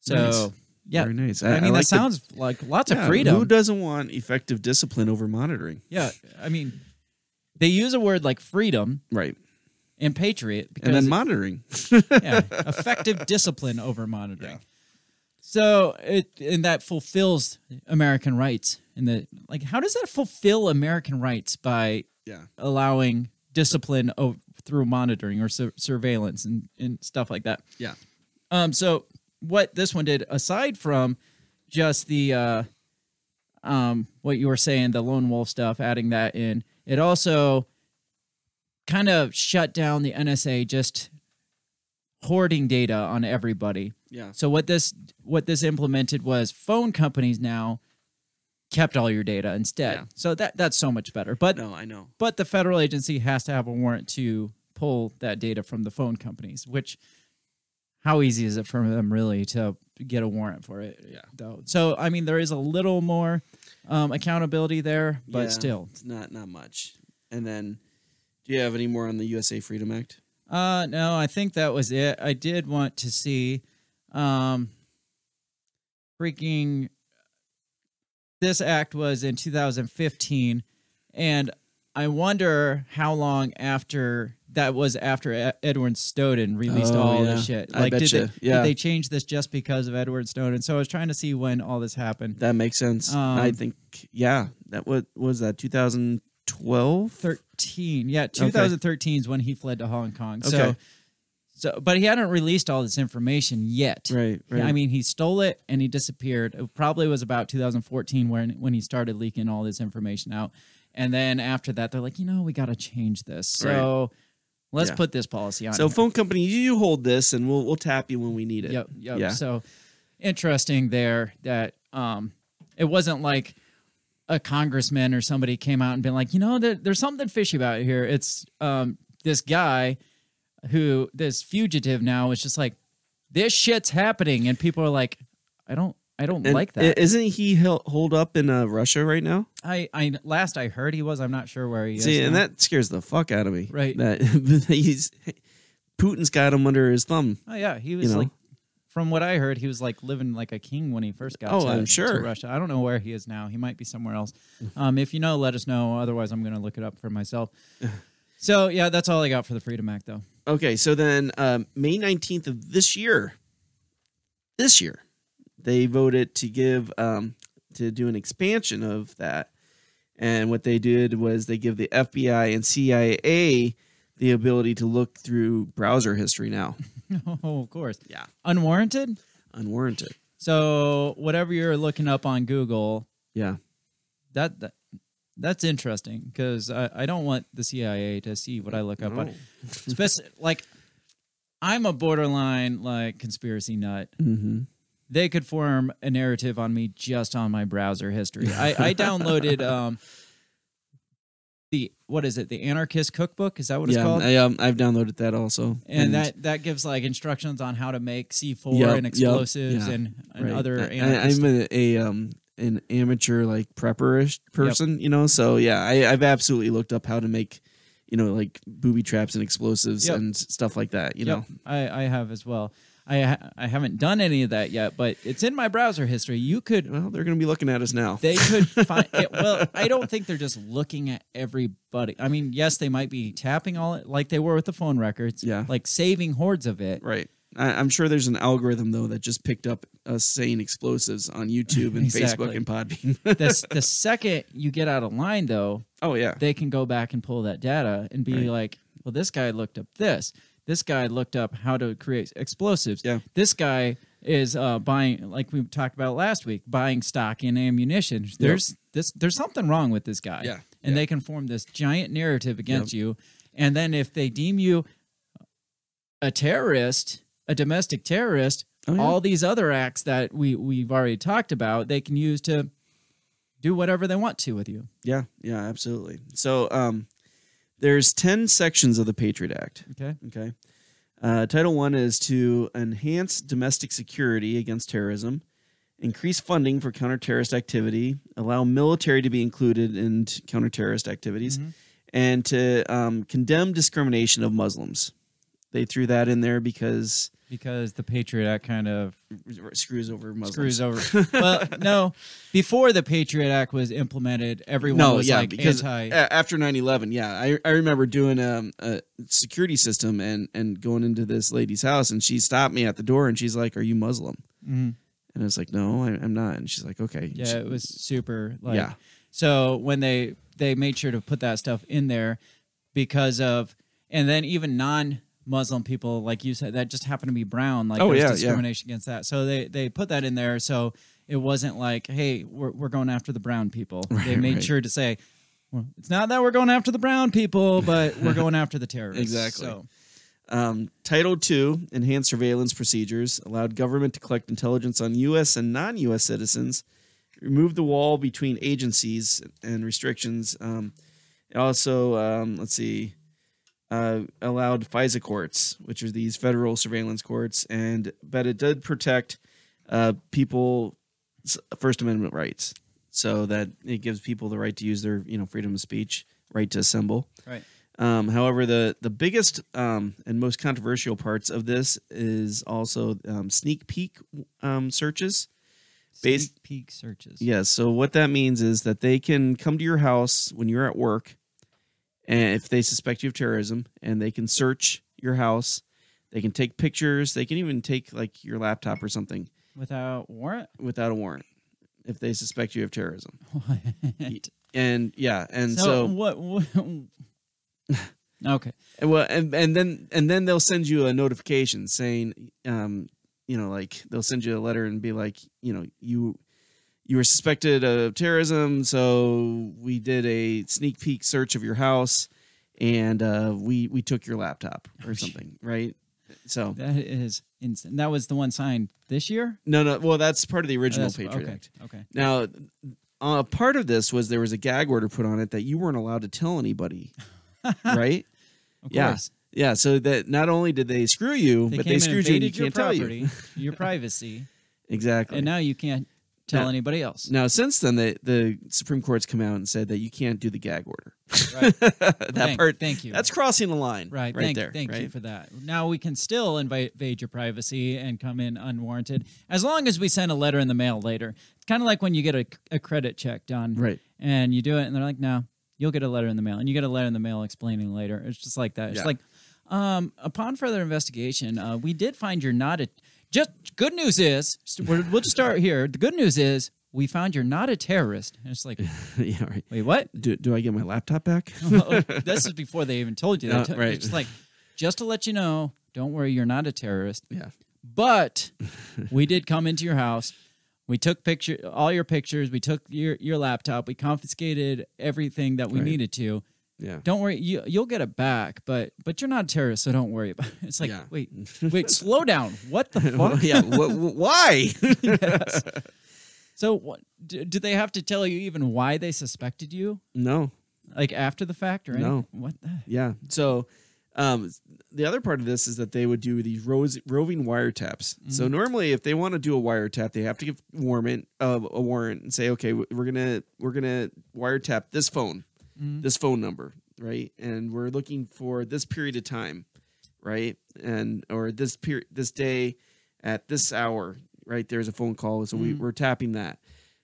So, Nice. yeah, Very nice. I, I- I mean, like that the- sounds like lots Yeah, of freedom. Who doesn't want effective discipline over monitoring? yeah, I mean, they use a word like freedom, Right. And patriot, because And then it- monitoring. *laughs* yeah, *laughs* effective discipline over monitoring. So it and that fulfills American rights. And the like, how does that fulfill American rights by Yeah. allowing discipline o- through monitoring or sur- surveillance and, and stuff like that? Yeah. Um. So what this one did, aside from just the uh, um, what you were saying, the lone wolf stuff, adding that in, it also kind of shut down the NSA just hoarding data on everybody. Yeah. So what this what this implemented was phone companies now kept all your data instead. Yeah. So that that's so much better. But No, I know. but the federal agency has to have a warrant to pull that data from the phone companies, which how easy is it for them really to get a warrant for it? Yeah. Though. So I mean there is a little more um, accountability there, but Yeah, still. it's not not much. And then, do you have any more on the USA Freedom Act? Uh no, I think that was it. I did want to see um freaking this act was in 2015 and I wonder how long after that was after Edward Snowden released Oh, all yeah. this shit. I did, they, Yeah. did they change this just because of Edward Snowden? So I was trying to see when all this happened. That makes sense. Um, I think, yeah, that what was that 2012? 13. Yeah, 2013 is when he fled to Hong Kong. So Okay. so but he hadn't released all this information yet. Right, right. I mean, he stole it and he disappeared. It probably was about 2014 when when he started leaking all this information out. And then after that, they're like, you know, we got to change this. So let's Yeah. put this policy on. So here. phone company, you hold this, and we'll we'll tap you when we need it. Yep, yep. Yeah. So interesting there that um, it wasn't like a congressman or somebody came out and been like, you know, there, there's something fishy about it here. It's um, this guy who this fugitive now is just like, this shit's happening, and people are like, I don't, I don't And like that. Isn't he holed up in uh, Russia right now? I, I last I heard he was. I'm not sure where he is. See, and now. that scares the fuck out of me. Right. That *laughs* he's Putin's got him under his thumb. Oh yeah, he was know? like. From what I heard, he was like living like a king when he first got Oh, to, I'm to sure. Russia. I don't know where he is now. He might be somewhere else. Um, if you know, let us know. Otherwise, I'm going to look it up for myself. *laughs* so yeah, that's all I got for the Freedom Act, though. Okay, so then um, May 19th of this year, this year, they voted to give um, to do an expansion of that, and what they did was they give the FBI and CIA the ability to look through browser history now, *laughs* oh, of course. Yeah. Unwarranted. unwarranted. So whatever you're looking up on Google, Yeah, that, that that's interesting because I, I don't want the CIA to see what I look up on. No. *laughs* Spec- like, I'm a borderline like conspiracy nut. mm-hmm. they could form a narrative on me just on my browser history. I, I downloaded *laughs* um the what is it? The Anarchist Cookbook is that what it's yeah. called? I, um, I've downloaded that also, and that that gives like instructions on how to make C4 Yep, and yep, explosives yeah, and, and right. other I. I'm a, a um an amateur like prepperish person, you know. So yeah, I, I've absolutely looked up how to make, you know, like booby traps and explosives Yep. and stuff like that. You Yep, know, I, I have as well. I ha- I haven't done any of that yet, but it's in my browser history. You could well, they're gonna be looking at us now. they could *laughs* find it. Well, I don't think they're just looking at everybody. I mean, yes, they might be tapping all it like they were with the phone records. Yeah. Like saving hordes of it. right. I, I'm sure there's an algorithm though that just picked up us saying explosives on YouTube and *laughs* Exactly. Facebook and Podbean. The, the second you get out of line, though, oh yeah, they can go back and pull that data and be Right. like, well, this guy looked up this. This guy looked up how to create explosives. Yeah. This guy is uh, buying, like we talked about last week, buying stock in ammunition. There's this. There's something wrong with this guy. Yeah, And they can form this giant narrative against you. And then if they deem you a terrorist, a domestic terrorist, Oh, yeah. all these other acts that we we've already talked about, they can use to do whatever they want to with you. yeah, yeah, absolutely. So um, there's ten sections of the Patriot Act. Okay. Okay. Uh, Title one is to enhance domestic security against terrorism, increase funding for counterterrorist activity, allow military to be included in t- counterterrorist activities, and to um, condemn discrimination of Muslims. They threw that in there because because the Patriot Act kind of screws over Muslims. screws over. *laughs* well, no, before the Patriot Act was implemented, everyone no, was yeah, like because anti. after 9-11, yeah, I, I remember doing um, a security system and, and going into this lady's house, and she stopped me at the door, and she's like, "Are you Muslim?" Mhm. And I was like, "No, I, I'm not." And she's like, "Okay." Yeah, She- it was super. Like, Yeah. So when they they made sure to put that stuff in there because of, and then even non. Muslim people, like you said, that just happened to be brown. Like Oh, there's yeah, yeah. discrimination against that. So they they put that in there. So it wasn't like, hey, we're we're going after the brown people. *laughs* they made right. sure to say, well, it's not that we're going after the brown people, but we're going after the *laughs* terrorists. Exactly. So Um, Title II, enhanced surveillance procedures, allowed government to collect intelligence on U.S. and non-U.S. citizens, removed the wall between agencies and restrictions. Um, it also, um, let's see, uh, allowed FISA courts, which are these federal surveillance courts, and but it did protect uh, people's First Amendment rights, so that it gives people the right to use their, you know, freedom of speech, right to assemble. Right. Um, however, the the biggest um, and most controversial parts of this is also um, sneak peek um, searches. Sneak peek searches. Yes. So what that means is that they can come to your house when you're at work, and if they suspect you of terrorism, and they can search your house. They can take pictures. They can even take like your laptop or something Without warrant? without a warrant if they suspect you of terrorism. What? And yeah, and so, so, what? what *laughs* okay. and well, and, and then and then they'll send you a notification saying, um, you know, like they'll send you a letter and be like, you know, you you were suspected of terrorism, so we did a sneak peek search of your house, and uh, we we took your laptop or something, right? So That is insane. That was the one signed this year. no, no, well, that's part of the original That's- Patriot okay. Act. Okay. Now, uh, part of this was there was a gag order put on it that you weren't allowed to tell anybody, *laughs* right? Of yeah, course. yeah. So that not only did they screw you, They but they screwed you and you can't tell property, you your *laughs* privacy, exactly. and now you can't tell Now- anybody else. now, since then, the the Supreme Court's come out and said that you can't do the gag order. Right. *laughs* that Thank- part, thank you. That's crossing the line, Right. Right thank, there. thank right? you for that. Now we can still invite, invade your privacy and come in unwarranted as long as we send a letter in the mail later. It's kind of like when you get a, a credit check done. Right. And you do it and they're like, no, you'll get a letter in the mail. And you get a letter in the mail explaining later. It's just like that. It's Yeah. like, um, upon further investigation, uh, we did find you're not a. Just good news is, we'll just start here. The good news is we found you're not a terrorist. And it's like, *laughs* yeah, right. wait, what? Do, do I get my laptop back? *laughs* this is before they even told you that. No, *laughs* oh, right. It's like, just to let you know, don't worry, you're not a terrorist. yeah. But we did come into your house. We took picture all your pictures. We took your your laptop. We confiscated everything that we Right. needed to. Yeah. Don't worry, you you'll get it back. But but you're not a terrorist, so don't worry about it. It's like Yeah. wait *laughs* wait slow down. What the *laughs* fuck? yeah. wh- wh- why? *laughs* Yes. So what? Do, do they have to tell you even why they suspected you? no. Like after the fact or No. What? The? Yeah. So um, the other part of this is that they would do these rose, roving wiretaps. So Mm-hmm. normally, if they want to do a wiretap, they have to give warrant uh, a warrant and say, okay, we're gonna we're gonna wiretap this phone, Mm-hmm. this phone number, right? And we're looking for this period of time, right? And or this period, this day, at this hour, right? There's a phone call, so Mm-hmm. we, we're tapping that.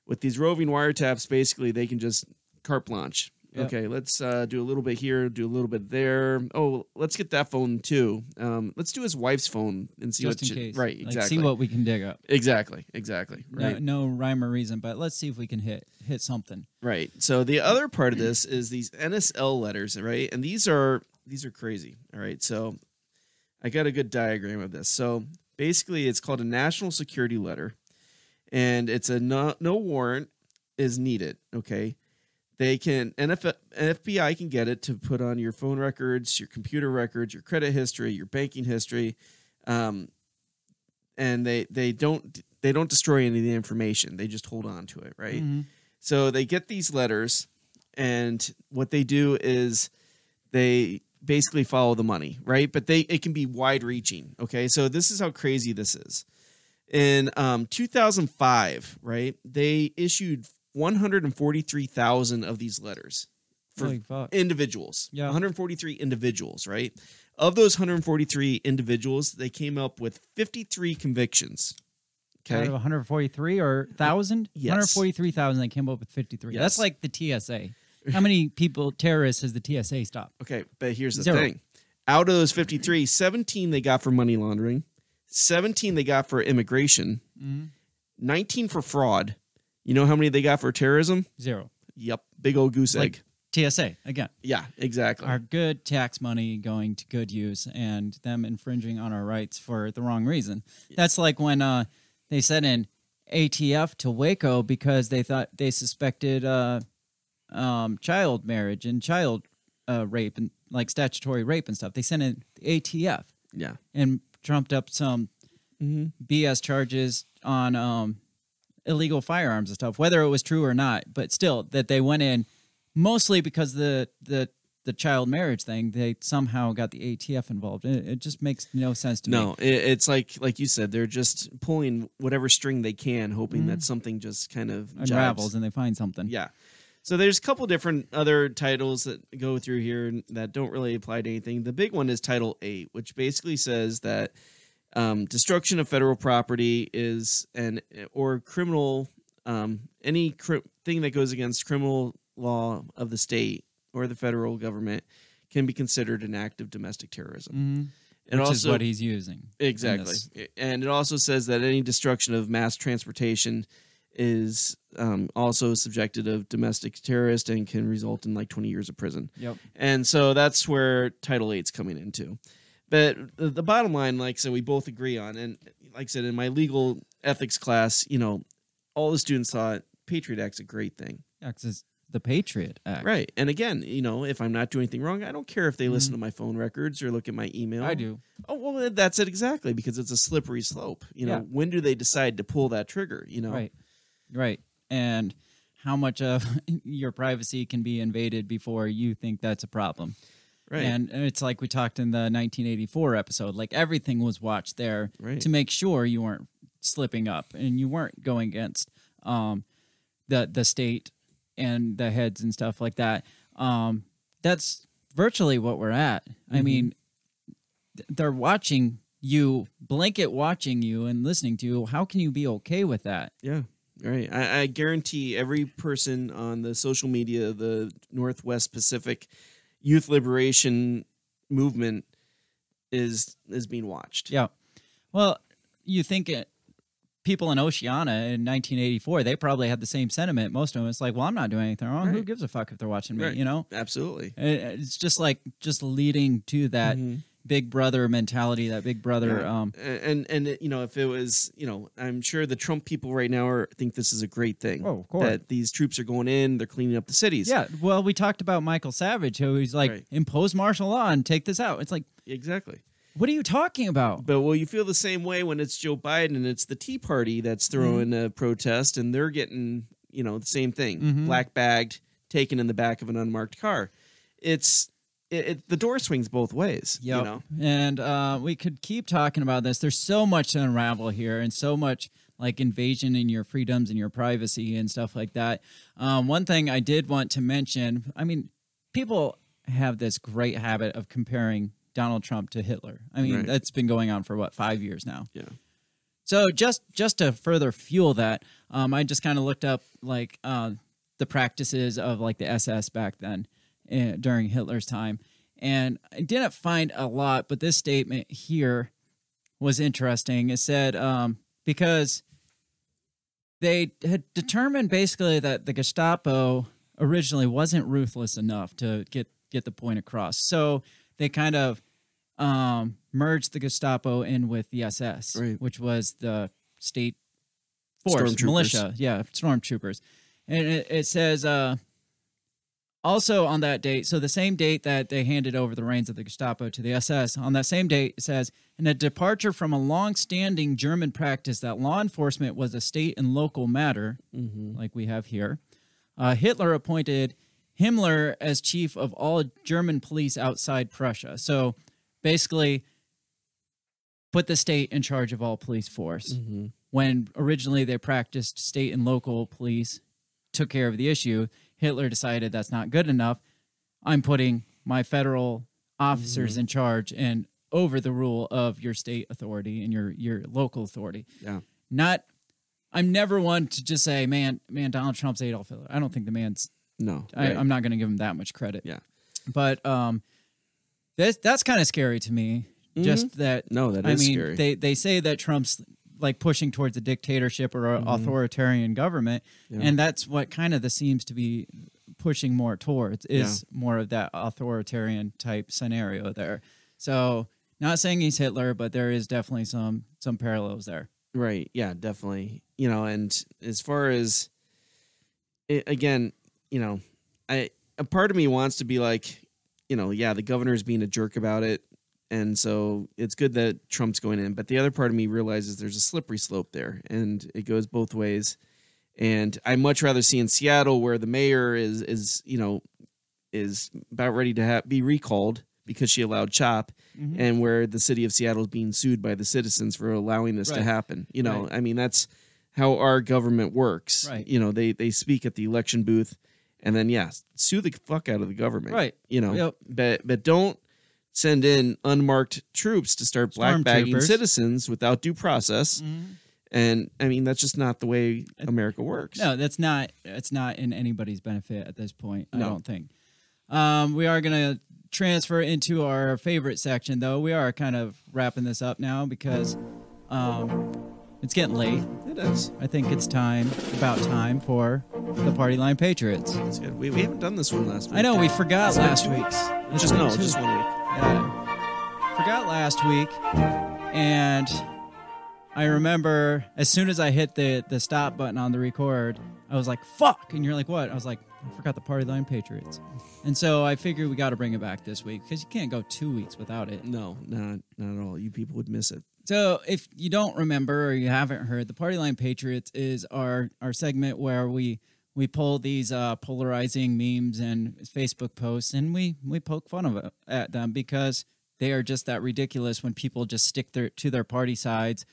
With these roving wiretaps, basically, they can just carte blanche. Yep. Okay, let's uh, do a little bit here, do a little bit there. Oh, let's get that phone too. Um, let's do his wife's phone and see Just what in she- case. Right, Like, exactly. see what we can dig up. exactly, exactly. No, Right, no rhyme or reason, but let's see if we can hit hit something. right. So the other part of this is these NSL letters, right? And these are these are crazy. All right, so I got a good diagram of this. So basically, it's called a national security letter, and it's a no, no warrant is needed. Okay, they can NF, FBI can get it to put on your phone records, your computer records, your credit history, your banking history, um, and they they don't they don't destroy any of the information. They just hold on to it, right? So they get these letters, and what they do is they basically follow the money, right? But they it can be wide reaching. Okay, so this is how crazy this is. In um, 2005, right, they issued 143,000 of these letters for individuals. Yeah. 143 individuals, right? Of those 143 individuals, they came up with 53 convictions. Out Okay. of 143 or 1,000? Yes. 143,000, they came up with 53. Yes. That's like the TSA. How many people, terrorists, has the TSA stopped? Okay, but here's the Zero. thing. Out of those 53, 17 they got for money laundering, 17 they got for immigration, Mm-hmm. 19 for fraud. You know how many they got for terrorism? Zero. Yep, big old goose egg. Like TSA, again. yeah, exactly. Our good tax money going to good use and them infringing on our rights for the wrong reason. That's like when uh, they sent in ATF to Waco because they thought they suspected uh, um, child marriage and child uh, rape and like statutory rape and stuff. They sent in the ATF. Yeah. and trumped up some Mhm. BS charges on um, illegal firearms and stuff, whether it was true or not. But still, that they went in mostly because the the the child marriage thing. They somehow got the ATF involved. It, it just makes no sense to No, me. it, it's like like you said, they're just pulling whatever string they can, hoping that something just kind of Mm-hmm. Unravels jives. and they find something. Yeah. So there's a couple different other titles that go through here that don't really apply to anything. The big one is Title Eight, which basically says that um, destruction of federal property is an or criminal um, any cri- thing that goes against criminal law of the state or the federal government can be considered an act of domestic terrorism. hmm It Which also is what he's using. Exactly. And it also says that any destruction of mass transportation is um, also subjected of domestic terrorist and can result in like 20 years of prison. Yep. And so that's where Title Eight's coming into. But the, the bottom line, like I said, we both agree on. And like I said, in my legal ethics class, you know, all the students thought Patriot Act's a great thing. Yeah, 'cause it's the Patriot Act. Right. And again, you know, if I'm not doing anything wrong, I don't care if they listen to my phone records or look at my email. Mm-hmm. I do. Oh well, that's it exactly because it's a slippery slope. You know, Yeah. when do they decide to pull that trigger? You know, Right. Right. And how much of *laughs* your privacy can be invaded before you think that's a problem. Right, And it's like we talked in the 1984 episode, like everything was watched there Right. to make sure you weren't slipping up and you weren't going against um, the the state and the heads and stuff like that. Um, that's virtually what we're at. Mm-hmm. I mean, they're watching you, blanket watching you and listening to you. How can you be okay with that? yeah, right. I, I guarantee every person on the social media, the Northwest Pacific Youth Liberation Movement, is is being watched. Yeah. Well, you think it, people in Oceania in 1984, they probably had the same sentiment. Most of them, it's like, well, I'm not doing anything wrong. Who gives a fuck if they're watching me? Right. You know, absolutely. It- it's just like just leading to that Mhm. Big brother mentality, that big brother. Yeah. Um, and and it- you know if it was you know i'm sure the trump people right now are think this is a great thing Oh, of course. that these troops are going in they're cleaning up the cities yeah. Well, we talked about Michael Savage, who he's like, Right. impose martial law and take this out. It's like, exactly what are you talking about? But will you feel the same way when it's Joe Biden and it's the Tea Party that's throwing a protest and they're getting, you know, the same thing, Mhm. black bagged, taken in the back of an unmarked car? It's it, it, the door swings both ways. Yep. You know, And uh, we could keep talking about this. There's so much to unravel here, and so much like invasion in your freedoms and your privacy and stuff like that. Um, one thing I did want to mention. I mean, people have this great habit of comparing Donald Trump to Hitler. I mean, Right. that's been going on for what five years now. Yeah. So just just to further fuel that, um, I just kind of looked up like uh, the practices of like the SS back then during Hitler's time, and I didn't find a lot. But this statement here was interesting. It said um, because they had determined basically that the Gestapo originally wasn't ruthless enough to get get the point across. So they kind of um, merged the Gestapo in with the SS, Right. which was the state force, militia, yeah, stormtroopers. And it, it says uh, also on that date, so the same date that they handed over the reins of the Gestapo to the SS, on that same date, it says, in a departure from a long-standing German practice that law enforcement was a state and local matter, like we have here, uh, Hitler appointed Himmler as chief of all German police outside Prussia. So basically, put the state in charge of all police force. When originally they practiced state and local police, took care of the issue, Hitler decided that's not good enough. I'm putting my federal officers in charge and over the rule of your state authority and your your local authority. Yeah. Not I'm never one to just say, man, man, Donald Trump's Adolf Hitler. I don't think the man's no, I, right. I'm not going to give him that much credit. Yeah. But um, that's that's kind of scary to me. Just that. Mm-hmm. No, that I is mean, scary. they they say that Trump's like pushing towards a dictatorship or an authoritarian government, Mm-hmm. Yeah. and that's what kind of the seems to be pushing more towards is more of that authoritarian type scenario there. So, not saying he's Hitler, but there is definitely some some parallels there. Right. Yeah, definitely. You know, and as far as it, again, you know, I a part of me wants to be like, you know, yeah, the governor's being a jerk about it, and so it's good that Trump's going in. But the other part of me realizes there's a slippery slope there, and it goes both ways. And I much rather see in Seattle where the mayor is is you know is about ready to ha- be recalled because she allowed CHOP, Mm-hmm. and where the city of Seattle is being sued by the citizens for allowing this to happen. You know, Right. I mean that's how our government works. Right. You know, they they speak at the election booth, and then yeah, sue the fuck out of the government. Right. You know, Yep. but but don't send in unmarked troops to start black bagging citizens without due process. And I mean, that's just not the way America works. No, that's not. It's not in anybody's benefit at this point. I don't think. Um, we are gonna transfer into our favorite section, though. We are kind of wrapping this up now because um, it's getting late. It is. I think it's time, about time for the Party Line Patriots. It's good. We, we haven't done this one last week. I know we forgot last week. weeks. Just no, just one week. Yeah. Forgot last week, and I remember as soon as I hit the the stop button on the record, I was like, "Fuck!" And you're like, "What?" I was like, "I forgot the Party Line Patriots," and so I figured we got to bring it back this week because you can't go two weeks without it. No, not not at all. You people would miss it. So if you don't remember or you haven't heard, the Party Line Patriots is our our segment where we we pull these uh, polarizing memes and Facebook posts and we we poke fun of it, at them because they are just that ridiculous when people just stick their to their party sides,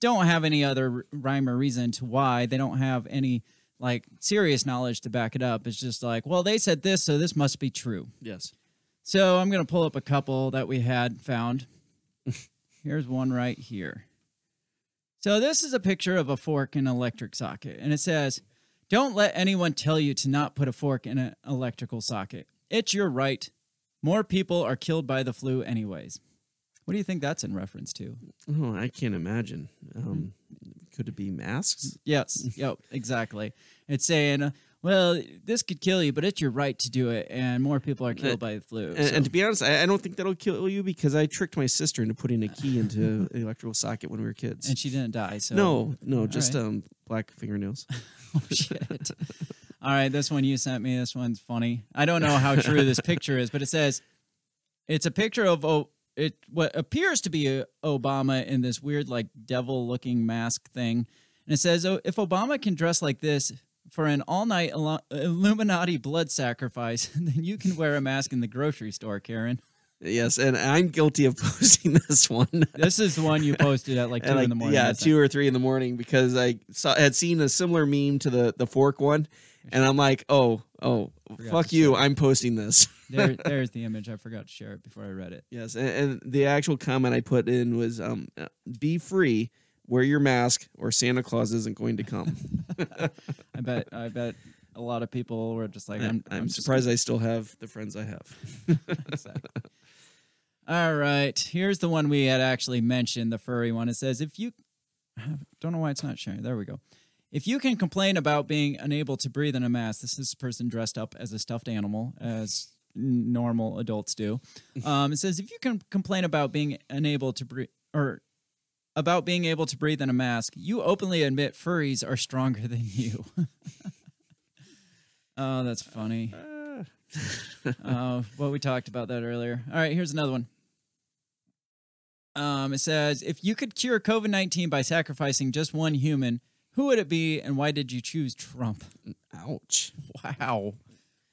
don't have any other rhyme or reason to why they don't have any like serious knowledge to back it up. It's just like, well, they said this, so this must be true. Yes. So I'm gonna pull up a couple that we had found. *laughs* Here's one right here. So this is a picture of a fork in an electric socket, and it says, "Don't let anyone tell you to not put a fork in an electrical socket. It's your right. More people are killed by the flu, anyways." What do you think that's in reference to? Oh, I can't imagine. Um, could it be masks? Yes, yep, exactly. It's saying, uh, "Well, this could kill you, but it's your right to do it, and more people are killed by the flu." And, So- and to be honest, I, I don't think that'll kill you because I tricked my sister into putting a key into *laughs* an electrical socket when we were kids. and she didn't die. So no, no, just right. um, black fingernails. *laughs* *laughs* Oh shit. All right, this one you sent me. This one's funny. I don't know how true this *laughs* picture is, but it says it's a picture of oh, it what appears to be Obama in this weird like devil-looking mask thing, and it says oh, if Obama can dress like this for an all-night Illuminati blood sacrifice, *laughs* then you can wear a mask in the grocery store, Karen. Yes, and I'm guilty of *laughs* posting this one. This is the one you posted at like *laughs* two like, in the morning. Yeah, two or three in the morning because I saw had seen a similar meme to the the fork one, and I'm like, oh, oh, fuck you. I'm posting this. *laughs* There, there's the image. I forgot to share it before I read it. yes, and, and the actual comment I put in was, um, uh, be free, wear your mask, or Santa Claus isn't going to come. I bet. I bet a lot of people were just like, "I'm, I'm, I'm surprised I still have the friends I have. Exactly. All right, here's the one we had actually mentioned, the furry one. It says, if you don't know why it's not sharing. There we go. If you can complain about being unable to breathe in a mask, this is a person dressed up as a stuffed animal, as normal adults do. *laughs* Um, it says, if you can complain about being unable to breathe, or about being able to breathe in a mask, you openly admit furries are stronger than you. *laughs* oh, that's funny. *laughs* uh, well, we talked about that earlier. All right, here's another one. Um, it says, if you could cure COVID 19 by sacrificing just one human, who would it be and why did you choose Trump? Ouch. Wow.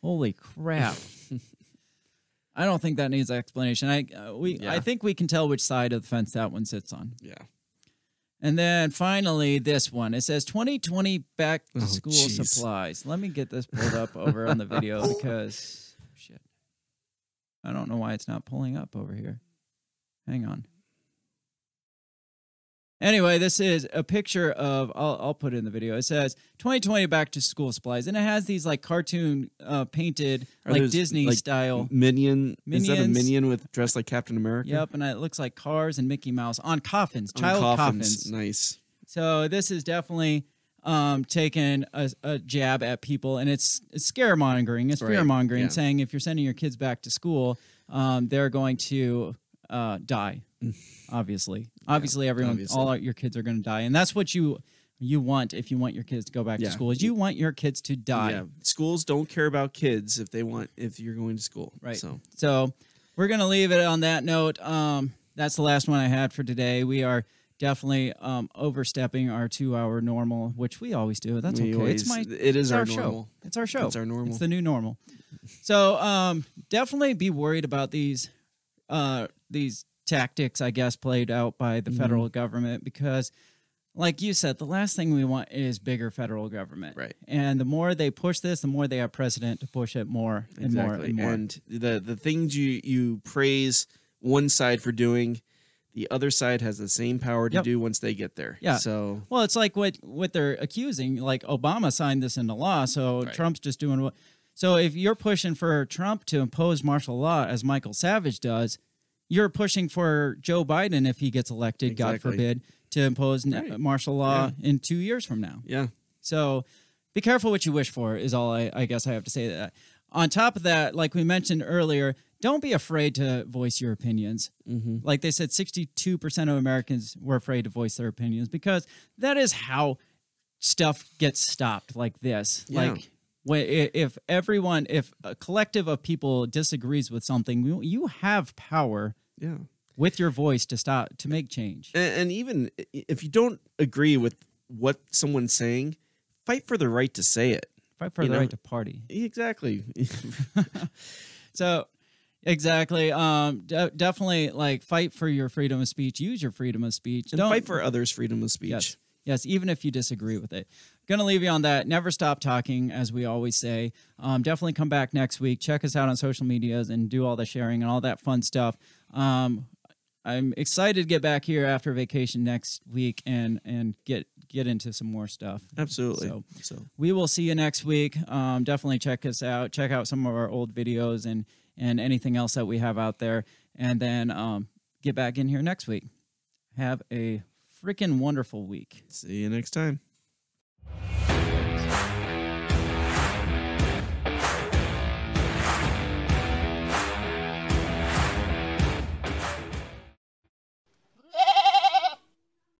Holy crap. *laughs* I don't think that needs explanation. I uh, we Yeah. I think we can tell which side of the fence that one sits on. Yeah. And then finally this one. It says 2020 back to Oh, school jeez. supplies. Let me get this pulled up over on the video *laughs* because shit. I don't know why it's not pulling up over here. Hang on. Anyway, this is a picture of I'll, I'll put it in the video. It says 2020 back to school supplies and it has these like cartoon uh, painted Are like those, Disney like, style. Minion. Is that a minion with dressed like Captain America? Yep, and it looks like cars and Mickey Mouse on coffins, On child coffins. coffins. Nice. So this is definitely um, taking a, a jab at people, and it's, it's scaremongering, it's Right, fear mongering, yeah. saying if you're sending your kids back to school, um, they're going to uh, die. Obviously, obviously, everyone, obviously. all your kids are going to die, and that's what you you want if you want your kids to go back Yeah. to school. Is you want your kids to die. Yeah. Schools don't care about kids if they want if you're going to school. Right. So So we're gonna leave it on that note. Um, that's the last one I had for today. We are definitely um, overstepping our two-hour normal, which we always do. That's We okay. it's my it is it's our show. It's our show. It's our normal. It's the new normal. So um, definitely be worried about these uh, these tactics, I guess, played out by the Mm-hmm. federal government because. Like you said, the last thing we want is bigger federal government. Right. And the more they push this, the more they have precedent to push it more and more exactly. and more. And the the things you you praise one side for doing, the other side has the same power to Yep. do once they get there. Yeah. So Well, it's like what what they're accusing. Like Obama signed this into law, so Right. Trump's just doing what. So if you're pushing for Trump to impose martial law, as Michael Savage does, you're pushing for Joe Biden if he gets elected, God forbid, to impose Right. martial law in two years from now. yeah. So be careful what you wish for, is all I, I guess I have to say that. On top of that, like we mentioned earlier, don't be afraid to voice your opinions. Mm-hmm. Like they said, 62% of Americans were afraid to voice their opinions because that is how stuff gets stopped like this. Yeah. Like, when, if everyone, if a collective of people disagrees with something, you have power Yeah. with your voice to stop, to make change. And, and even if you don't agree with what someone's saying, fight for the right to say it. Fight for you the know- right to party. Exactly. *laughs* *laughs* So, exactly. Um, de- definitely like fight for your freedom of speech. Use your freedom of speech. and fight for others' freedom of speech. Yes. Yes, even if you disagree with it. Gonna leave you on that. Never stop talking, as we always say. Um, definitely come back next week. Check us out on social medias and do all the sharing and all that fun stuff. Um, I'm excited to get back here after vacation next week and and get get into some more stuff. Absolutely. So- so We will see you next week. Um, definitely check us out. Check out some of our old videos and and anything else that we have out there. And then um, get back in here next week. Have a freaking wonderful week. see you next time.